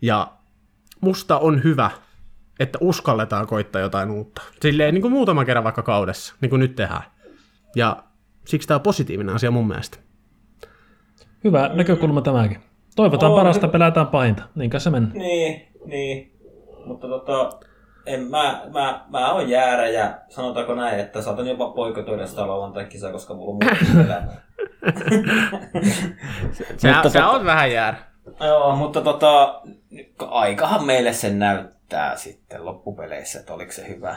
Ja musta on hyvä, että uskalletaan koittaa jotain uutta. Silleen niin kuin muutama kerran vaikka kaudessa, niin kuin nyt tehdään. Ja siksi tämä on positiivinen asia mun mielestä. Hyvä näkökulma tämäkin. Toivotaan On, parasta, pelätään pahinta. Niin kai se mennä. Niin, niin. Mutta tota, en, mä, mä, mä oon jäärä ja sanotaanko näin, että saatan jopa poikotoida sitä lauantai-kisaa, koska mulla on muuta elämää. Se, Mutta se tota- on vähän jäärä. Joo, mutta tota, aikahan meille sen näyttää sitten loppupeleissä, että oliko se hyvä.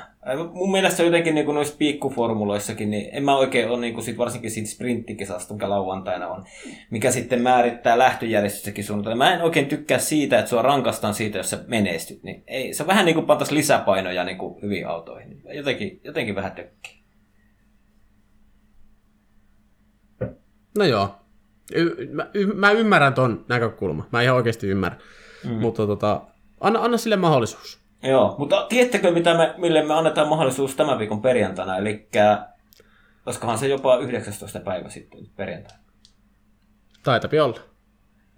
Mun mielestä jotenkin niin noissa piikkuformuloissakin, niin en mä oikein ole niin sit varsinkin siitä sprinttikisasta, mikä lauantaina on, mikä sitten määrittää lähtöjärjestyssäkin suunnitelma. Mä en oikein tykkää siitä, että sua rankastaan siitä, jos sä menestyt. Niin ei, se on vähän niin kuin pantaisi lisäpainoja niin kuin hyviin autoihin. Jotenkin, jotenkin vähän tökkii. No joo. Y- mä, y- mä ymmärrän ton näkökulma. Mä ihan oikeasti ymmärrän. Mm. Mutta tota, anna, anna sille mahdollisuus. Joo, mutta tiedättekö, mitä me, mille me annetaan mahdollisuus tämän viikon perjantaina? Eli olisikohan se jopa 19. päivä sitten perjantaina. Taitapi olla.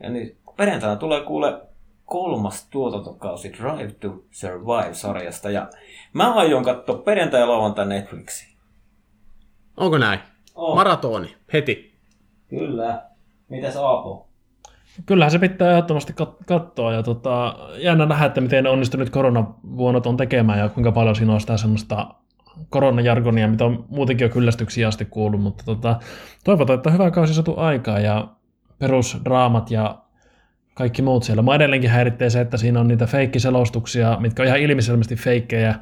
Ja niin, perjantaina tulee kuule kolmas tuotantokausi Drive to Survive-sarjasta. Ja mä aion katsoa perjantai ja lauantai Netflixiin. Onko näin? On. Maratoni. Heti. Kyllä. Mitäs Aapo? Kyllähän se pitää ehdottomasti kat- katsoa ja tota, jännä nähdä, että miten ne onnistunut koronavuonot on tekemään ja kuinka paljon siinä on sitä semmoista koronajargonia, mitä on muutenkin jo kyllästyksiä asti kuullut, mutta tota, toivotaan, että hyvä kausi saatu aikaa ja perusdraamat ja kaikki muut siellä. Mä edelleenkin häiritsee se, että siinä on niitä feikkiselostuksia, mitkä on ihan ilmiselvästi feikkejä,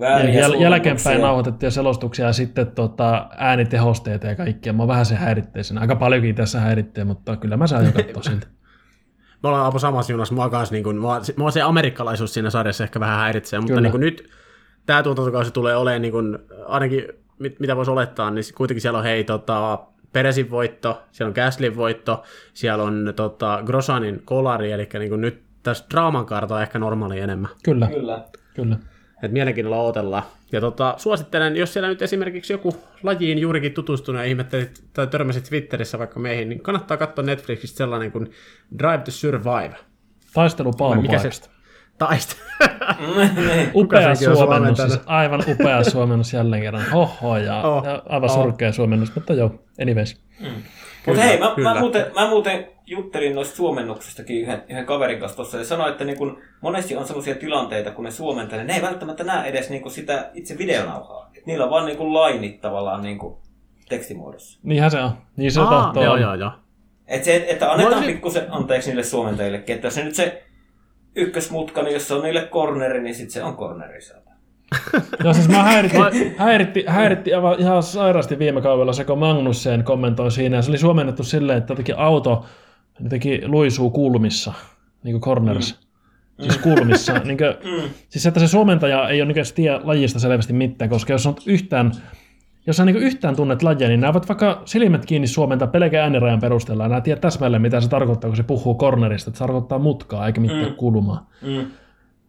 Vääriä jäl- jälkeenpäin nauhoitettuja selostuksia ja sitten tota, äänitehosteita ja kaikkia. Mä vähän se häiritsee sen. Aika paljonkin tässä häiritsee, mutta kyllä mä saan jo katsoa siltä. Me ollaan Aapo samassa junassa. Mua, kans, niin kuin, mua, mua se amerikkalaisuus siinä sarjassa ehkä vähän häiritsee, mutta Kyllä. niin nyt tämä tuotantokausi tulee olemaan, niin kuin, ainakin mit, mitä voisi olettaa, niin kuitenkin siellä on hei, tota, Peresin voitto, siellä on Gaslin voitto, siellä on tota, Grosanin kolari, eli niin kuin nyt tässä draaman karta on ehkä normaali enemmän. Kyllä, Kyllä. kyllä. Et mielenkiinnolla odotellaan. Ja tota, suosittelen, jos siellä nyt esimerkiksi joku lajiin juurikin tutustunut ja ihmettelit tai törmäsit Twitterissä vaikka meihin, niin kannattaa katsoa Netflixistä sellainen kuin Drive to Survive. Taistelu Mikä se paalupaikasta. Taista. Upea suomennus, siis aivan upea suomennus jälleen kerran. Oho, ja, Oh, ja aivan oh. surkea suomennus, mutta joo, anyways. Mutta hei, mä, kyllä. mä, muuten, mä muuten juttelin noista suomennuksistakin yhden, yhden kaverin kanssa tuossa ja sanoin, että niin kun monesti on sellaisia tilanteita, kun ne suomentelee, ne ei välttämättä näe edes niin kun sitä itse videonauhaa. Et niillä on vaan niin kun lainit tavallaan niin kun tekstimuodossa. Niinhän se on. Niin se Aa, tahtoo. joo, joo, joo. Et se, että annetaan Voisi- pikkusen anteeksi niille suomentajillekin, että jos se nyt se ykkösmutka, niin jos se on niille corneri, niin sitten se on corneri sieltä. Joo, siis mä häiritti, häiritti, häiritti aivan ihan sairaasti viime kaudella se, kun Magnussen kommentoi siinä. Ja se oli suomennettu silleen, että jotenkin auto jotenkin luisuu kulmissa, niin kuin corners. Mm. Siis kulmissa. niin kuin, Mm. Siis että se suomentaja ei ole niin tiedä lajista selvästi mitään, koska jos on yhtään, jos sä niin yhtään tunnet lajia, niin nämä voit vaikka silmät kiinni suomentaa pelkän äänirajan perusteella. ja Nämä tiedät täsmälleen, mitä se tarkoittaa, kun se puhuu cornerista. Että se tarkoittaa mutkaa, eikä mitään Mm. kulmaa. Mm.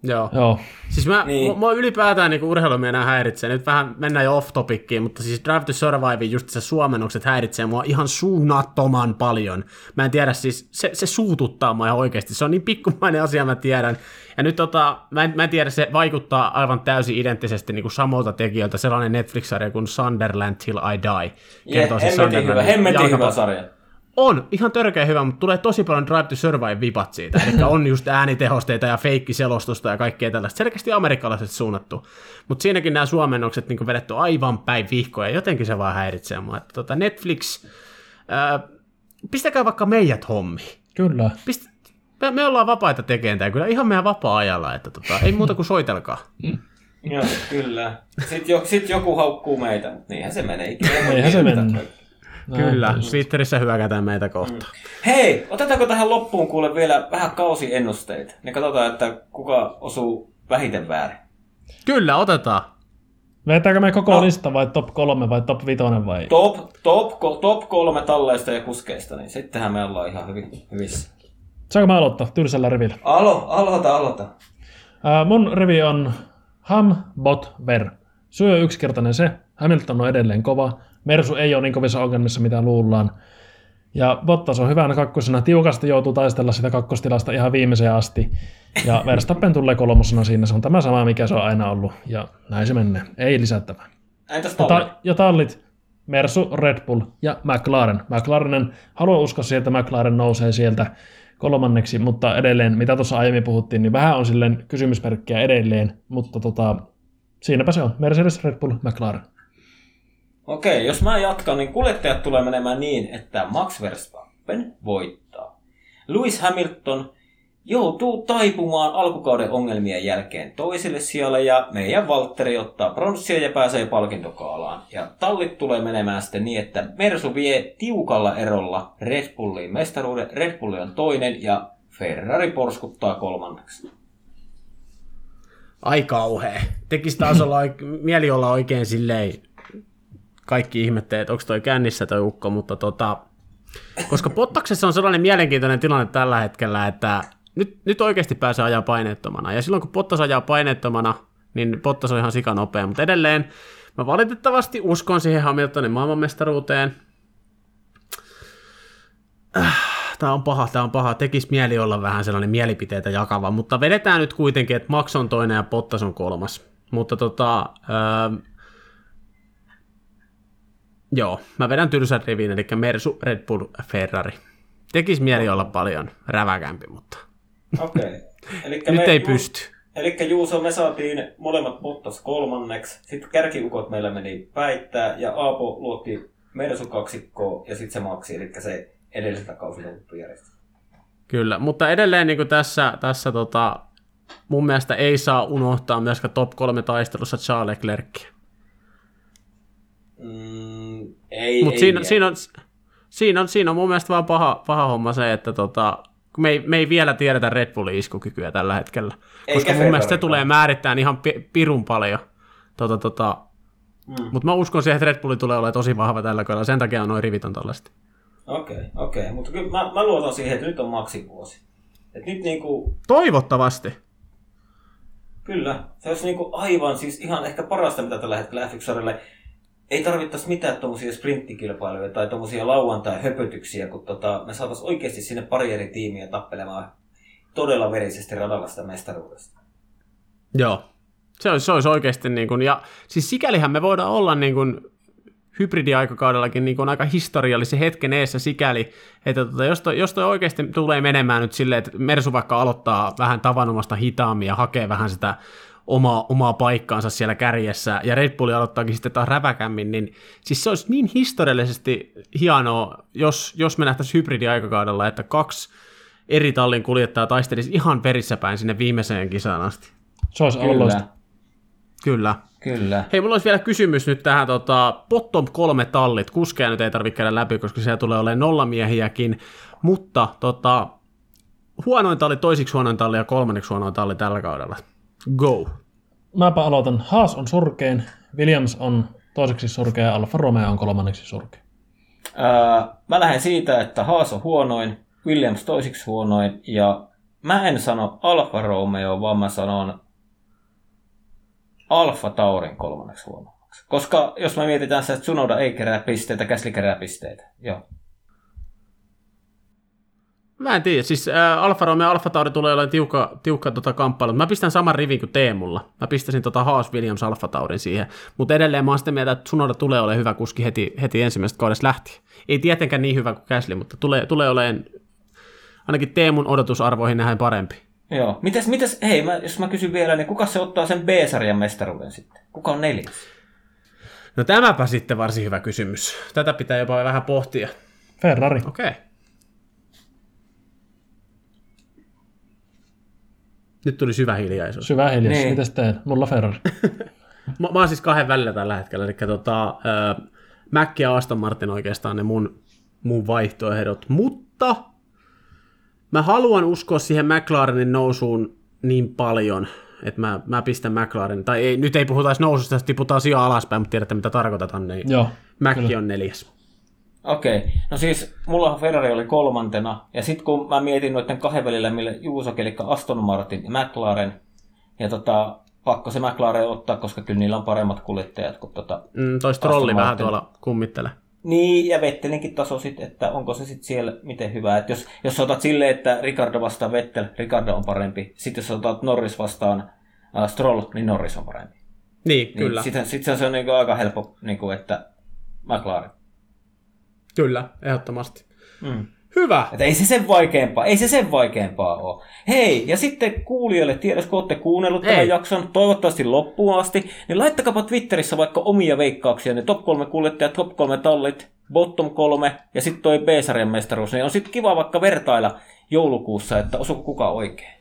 Joo. Joo. Siis mä, Niin. mua ylipäätään niin urheilumiehenä häiritsee. Nyt vähän mennään jo off topickiin, mutta siis Drive to Survive, just se suomennokset häiritsee mua ihan suunnattoman paljon. Mä en tiedä, siis se, se suututtaa mua ihan oikeasti. Se on niin pikkumainen asia, mä tiedän. Ja nyt tota, mä en, mä en tiedä, se vaikuttaa aivan täysin identtisesti niin kuin samoilta tekijöiltä. Sellainen Netflix-sarja kuin Sunderland Till I Die. Je, Kertoo siis hemmetin hyvä, hemmetin hyvä sarja. On ihan törkeä hyvä, mutta tulee tosi paljon Drive to Survive-vipat siitä. Eli on just äänitehosteita ja feikkiselostusta ja kaikkea tällaista. Selkeästi amerikkalaiset suunnattu. Mutta siinäkin nämä suomennokset niin vedetty aivan päin vihkoja. Jotenkin se vaan häiritsee mua. Että tota Netflix, ää, pistäkää vaikka meidät hommi. Kyllä. Pist, me, me, ollaan vapaita tekemään tämä kyllä ihan meidän vapaa-ajalla. Että tota, ei muuta kuin soitelkaa. Joo, kyllä. Sitten, jo, sit joku haukkuu meitä, mutta niinhän se menee. Eihän se tietää. Kyllä, just. Twitterissä hyökätään meitä kohtaan. Hei, otetaanko tähän loppuun kuule vielä vähän kausiennusteita? Niin katsotaan, että kuka osuu vähiten väärin. Kyllä, otetaan. Vetääkö me koko no. lista vai top kolme vai top vitonen vai? Top, top, top kolme talleista ja kuskeista, niin sittenhän me ollaan ihan hyvin, hyvissä. Saanko mä aloittaa tylsällä rivillä? Alo, aloita, aloita. Uh, mun rivi on Ham, Bot, Ver. Syy on yksinkertainen se, Hamilton on edelleen kova, Mersu ei ole niin kovissa ongelmissa, mitä luullaan. Ja Bottas on hyvänä kakkosena, tiukasti joutuu taistella sitä kakkostilasta ihan viimeiseen asti. Ja Verstappen tulee kolmosena siinä, se on tämä sama, mikä se on aina ollut. Ja näin se menee, ei lisättävää. Entäs Ja, ta- ja tallit, Mersu, Red Bull ja McLaren. McLarenen, haluan uskoa siihen, että McLaren nousee sieltä kolmanneksi, mutta edelleen, mitä tuossa aiemmin puhuttiin, niin vähän on silleen kysymysmerkkiä edelleen, mutta tota, siinäpä se on. Mercedes, Red Bull, McLaren. Okei, jos mä jatkan, niin kuljettajat tulee menemään niin, että Max Verstappen voittaa. Lewis Hamilton joutuu taipumaan alkukauden ongelmien jälkeen toiselle sijalle ja meidän Valtteri ottaa pronssia ja pääsee palkintokaalaan. Ja tallit tulee menemään sitten niin, että Mersu vie tiukalla erolla Red Bulliin mestaruuden, Red Bulli on toinen ja Ferrari porskuttaa kolmanneksi. Ai kauhea. Tekisi taas olla, mieli olla oikein silleen, kaikki ihmettelee, että onko toi kännissä toi ukko, mutta tota, koska Pottaksessa on sellainen mielenkiintoinen tilanne tällä hetkellä, että nyt, nyt oikeasti pääsee ajaa paineettomana, ja silloin kun Pottas ajaa paineettomana, niin Pottas on ihan sikanopea, mutta edelleen mä valitettavasti uskon siihen Hamiltonin maailmanmestaruuteen. Tämä on paha, tämä on paha. Tekisi mieli olla vähän sellainen mielipiteitä jakava, mutta vedetään nyt kuitenkin, että Max on toinen ja Bottas on kolmas. Mutta tota, öö, joo, mä vedän tylsän rivin, eli Mersu, Red Bull, Ferrari. Tekisi mieli olla paljon räväkämpi, mutta Okei. Elikkä nyt me- ei Ju- pysty. Eli Juuso, me saatiin molemmat Bottas kolmanneksi, sitten kärkiukot meillä meni päittää, ja Aapo luotti Mersu kaksikkoon, ja sitten se Maxi, eli se edelliseltä kausilta tuttu järjestelmä. Kyllä, mutta edelleen niin tässä, tässä tota, mun mielestä ei saa unohtaa myöskään top kolme taistelussa Charles Leclercia. Mm, ei, Mutta ei siinä, vielä. siinä, on, siinä, on, siinä on mun mielestä vaan paha, paha homma se, että tota, me, ei, me ei vielä tiedetä Red Bullin iskukykyä tällä hetkellä. Eikä koska mun mielestä se tulee määrittämään ihan pi, pirun paljon. Tota, tota, Mm. Mutta mä uskon siihen, että Red Bulli tulee olemaan tosi vahva tällä kaudella. Sen takia on noin rivit on tällaista. Okei, okei. Mutta kyllä mä, mä luotan siihen, että nyt on Maxin vuosi. Et nyt niinku, Toivottavasti. kyllä, se olisi niinku aivan siis ihan ehkä parasta, mitä tällä hetkellä f 1 ei tarvittaisi mitään tuommoisia sprinttikilpailuja tai tuommoisia lauantai-höpötyksiä, kun tota, me saataisiin oikeasti sinne pari eri tiimiä tappelemaan todella verisesti radalla sitä mestaruudesta. Joo. Se olisi, se olisi oikeasti niin kuin, ja siis sikälihän me voidaan olla niin kuin hybridiaikakaudellakin niin kuin aika historiallisen hetken eessä sikäli, että tota, jos, toi, jos toi oikeasti tulee menemään nyt silleen, että Mersu vaikka aloittaa vähän tavanomasta hitaammin ja hakee vähän sitä omaa, omaa paikkaansa siellä kärjessä, ja Red Bull aloittaakin sitten taas räväkämmin, niin siis se olisi niin historiallisesti hienoa, jos, jos me nähtäisiin hybridiaikakaudella, että kaksi eri tallin kuljettajaa taistelisi ihan perissä päin sinne viimeiseen kisaan asti. Se olisi ollut loistava. Kyllä. Kyllä. Hei, mulla olisi vielä kysymys nyt tähän tota, bottom kolme tallit. Kuskeja nyt ei tarvitse käydä läpi, koska siellä tulee olemaan nollamiehiäkin. Mutta tota, huonoin talli, toisiksi huonoin talli ja kolmanneksi huonoin talli tällä kaudella. Go. Mäpä aloitan. Haas on surkein, Williams on toiseksi surkea ja Alfa Romeo on kolmanneksi surkea. Ää, mä lähden siitä, että Haas on huonoin, Williams toisiksi huonoin, ja mä en sano Alfa Romeo, vaan mä sanon Alfa Taurin kolmanneksi huonoimmaksi. Koska jos me mietitään se, että Tsunoda ei kerää pisteitä, Käsli kerää pisteitä. Joo. Mä en tiedä, siis ä, Alfa Romeo ja Alfa Tauri tulee olemaan tiukka, tiukka tota kamppailu. Mä pistän saman rivin kuin Teemulla. Mä pistäisin tota Haas Williams Alfa Taurin siihen. Mutta edelleen mä oon sitä mieltä, että Tsunoda tulee olemaan hyvä kuski heti, heti ensimmäisestä kaudesta lähtien. Ei tietenkään niin hyvä kuin Käsli, mutta tulee, tulee olemaan ainakin Teemun odotusarvoihin nähden parempi. Joo. Mites, mites, hei, mä, jos mä kysyn vielä, niin kuka se ottaa sen B-sarjan mestaruuden sitten? Kuka on neljäs? No tämäpä sitten varsin hyvä kysymys. Tätä pitää jopa vähän pohtia. Ferrari. Okei. Okay. Nyt tuli syvä hiljaisuus. Syvä hiljaisuus. Niin. Mitäs teen? Mulla Ferrari. Mä, mä oon siis kahden välillä tällä hetkellä, eli tota, äh, Mac ja Aston Martin oikeastaan ne mun, mun vaihtoehdot, mutta mä haluan uskoa siihen McLarenin nousuun niin paljon, että mä, mä pistän McLaren, tai ei, nyt ei puhuta edes noususta, jos tiputaan sijaa alaspäin, mutta tiedätte mitä tarkoitan, niin Joo, Mac kyllä. on neljäs. Okei, okay. no siis mulla Ferrari oli kolmantena, ja sitten kun mä mietin noiden kahden välillä, millä Juuso, eli Aston Martin ja McLaren, ja tota, pakko se McLaren ottaa, koska kyllä niillä on paremmat kuljettajat kuin tota... Mm, toi trolli vähän tuolla kummittelee. Niin, ja Vettelinkin taso sitten, että onko se sitten siellä miten hyvä. Että jos, jos otat silleen, että Ricardo vastaan Vettel, Ricardo on parempi. Sitten jos otat Norris vastaan äh, Stroll, niin Norris on parempi. Niin, Niin kyllä. Sitten sit se on niinku aika helppo, niinku, että McLaren. Kyllä, ehdottomasti. Mm. Hyvä. Että ei se sen vaikeampaa, ei se sen vaikeampaa ole. Hei, ja sitten kuulijoille, tiedos kun olette kuunnellut tämän Ei. jakson, toivottavasti loppuun asti, niin laittakaapa Twitterissä vaikka omia veikkauksia, ne top 3 kuljettajat, top 3 tallit, bottom 3 ja sitten toi B-sarjan mestaruus, niin on sitten kiva vaikka vertailla joulukuussa, että osuuko kuka oikein.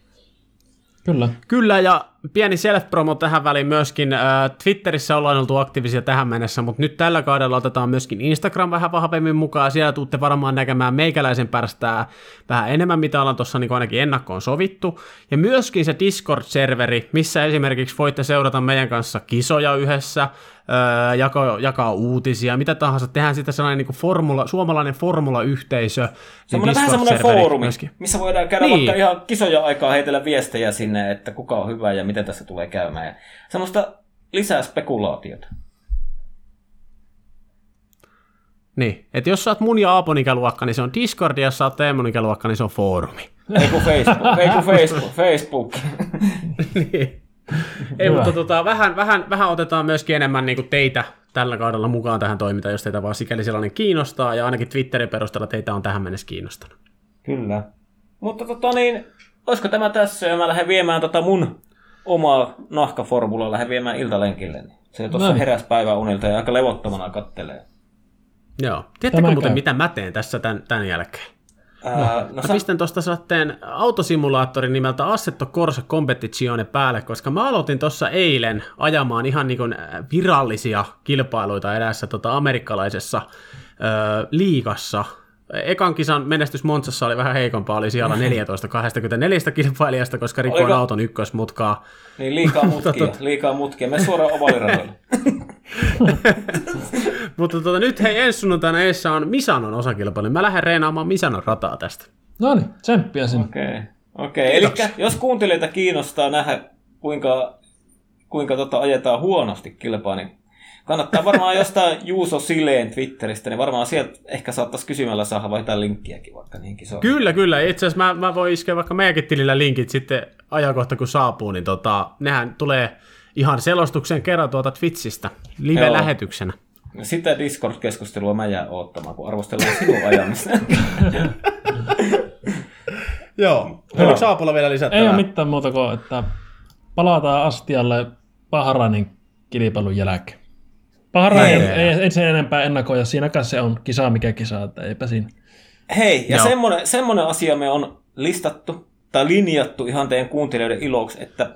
Kyllä. Kyllä, ja pieni self-promo tähän väliin myöskin. Äh, Twitterissä ollaan oltu aktiivisia tähän mennessä, mutta nyt tällä kaudella otetaan myöskin Instagram vähän vahvemmin mukaan. Siellä tuutte varmaan näkemään meikäläisen pärstää vähän enemmän, mitä ollaan tuossa niin ainakin ennakkoon sovittu. Ja myöskin se Discord-serveri, missä esimerkiksi voitte seurata meidän kanssa kisoja yhdessä, öö, jakaa, jakaa uutisia, mitä tahansa. Tehdään sitä sellainen niin formula, suomalainen formula-yhteisö. niin Semmoinen vähän semmoinen foorumi, myöskin. missä voidaan käydä Niin. vaikka ihan kisoja aikaa heitellä viestejä sinne, että kuka on hyvä ja miten tässä tulee käymään. Ja semmoista lisää spekulaatiota. Niin, että jos sä oot mun ja Aapon ikäluokka, niin se on Discord, ja jos sä oot Teemun ikäluokka, niin se on foorumi. Ei kun Facebook, ei kun Facebook, Facebook. niin. Ei, Hyvä. mutta tota, vähän, vähän, vähän otetaan myöskin enemmän niin teitä tällä kaudella mukaan tähän toimintaan, jos teitä vaan sikäli sellainen kiinnostaa, ja ainakin Twitterin perusteella teitä on tähän mennessä kiinnostanut. Kyllä. Mutta tota niin, olisiko tämä tässä ja mä lähden viemään tota mun omaa nahkaformulaa, lähden viemään iltalenkille. niin Se tuossa Näin. heräs päivän unilta ja aika levottomana kattelee. Joo. Tiedättekö Tämä muuten, käy. mitä mä teen tässä tämän, tämän jälkeen? Ää, no Mä sä, pistän tuosta satteen autosimulaattorin nimeltä Assetto Corsa Competizione päälle, koska mä aloitin tuossa eilen ajamaan ihan niin kuin virallisia kilpailuita edessä tota amerikkalaisessa ö, liigassa. Ekan kisan menestys Montsassa oli vähän heikompaa, oli siellä 14 24 kilpailijasta, koska rikoin Oliko- auton ykkösmutkaa. niin liikaa mutkia, liikaa mutkia. Me suoraan ovaliradoille. Mutta tota, nyt hei, ensi sunnuntaina eessä on Misanon osakilpailu. Mä lähden reenaamaan Misanon rataa tästä. No niin, tsemppiä sinne. Okei, okay. okei. Okay. Eli jos kuuntelijoita kiinnostaa nähdä, kuinka, kuinka tota ajetaan huonosti kilpaa, niin kannattaa varmaan jostain Juuso Sileen Twitteristä, niin varmaan sieltä ehkä saattaisi kysymällä saada vaihtaa linkkiäkin vaikka niihin kisoihin. Kyllä, kyllä. Itse asiassa mä, mä voin iskeä vaikka meidänkin tilillä linkit sitten ajankohta kun saapuu, niin tota, nehän tulee ihan selostuksen kerran tuolta Twitchistä live-lähetyksenä. Sitä Discord-keskustelua mä jään oottamaan, kun arvostellaan sinun ajamista. Joo. Oliko Saapulla vielä lisättävää? Ei ole mitään muuta kuin, että palataan Astialle Bahrainin kilpailun jälkeen. Bahrain Ei. ei, ei, ei sen enempää ennakoida, siinäkään se on kisa mikä kisa, että eipä siinä. Hei, ja Joo. semmonen, semmonen asia me on listattu tai linjattu ihan teidän kuuntelijoiden iloksi, että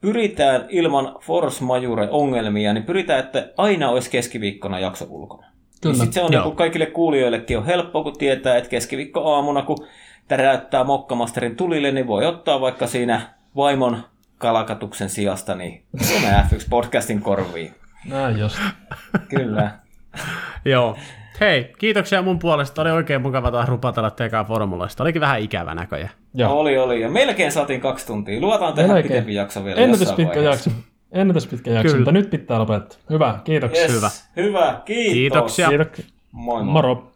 pyritään ilman force majore ongelmia, niin pyritään, että aina olisi keskiviikkona jakso ulkona. Kyllä. Niin sit se on Joo. niin kaikille kuulijoillekin on helppo, kun tietää, että keskiviikko aamuna, kun täräyttää Mokkamasterin tulille, niin voi ottaa vaikka siinä vaimon kalakatuksen sijasta niin Suomen F1-podcastin korviin. Näin just. Kyllä. Joo. Hei, kiitoksia mun puolesta. Oli oikein mukava taas rupatella tekaan formulaista. Olikin vähän ikävä näköjään. Joo. Oli, oli. Ja melkein saatiin kaksi tuntia. Luotaan tehdä Melkein. pitempi jakso vielä Ennätys jossain pitkä vaiheessa. jakso. Ennätys pitkä jakso, Kyllä. mutta nyt pitää lopettaa. Hyvä, kiitoksia. Yes. Hyvä. Hyvä, kiitos. Kiitoksia. Kiitoksia. Moi moi. Moro.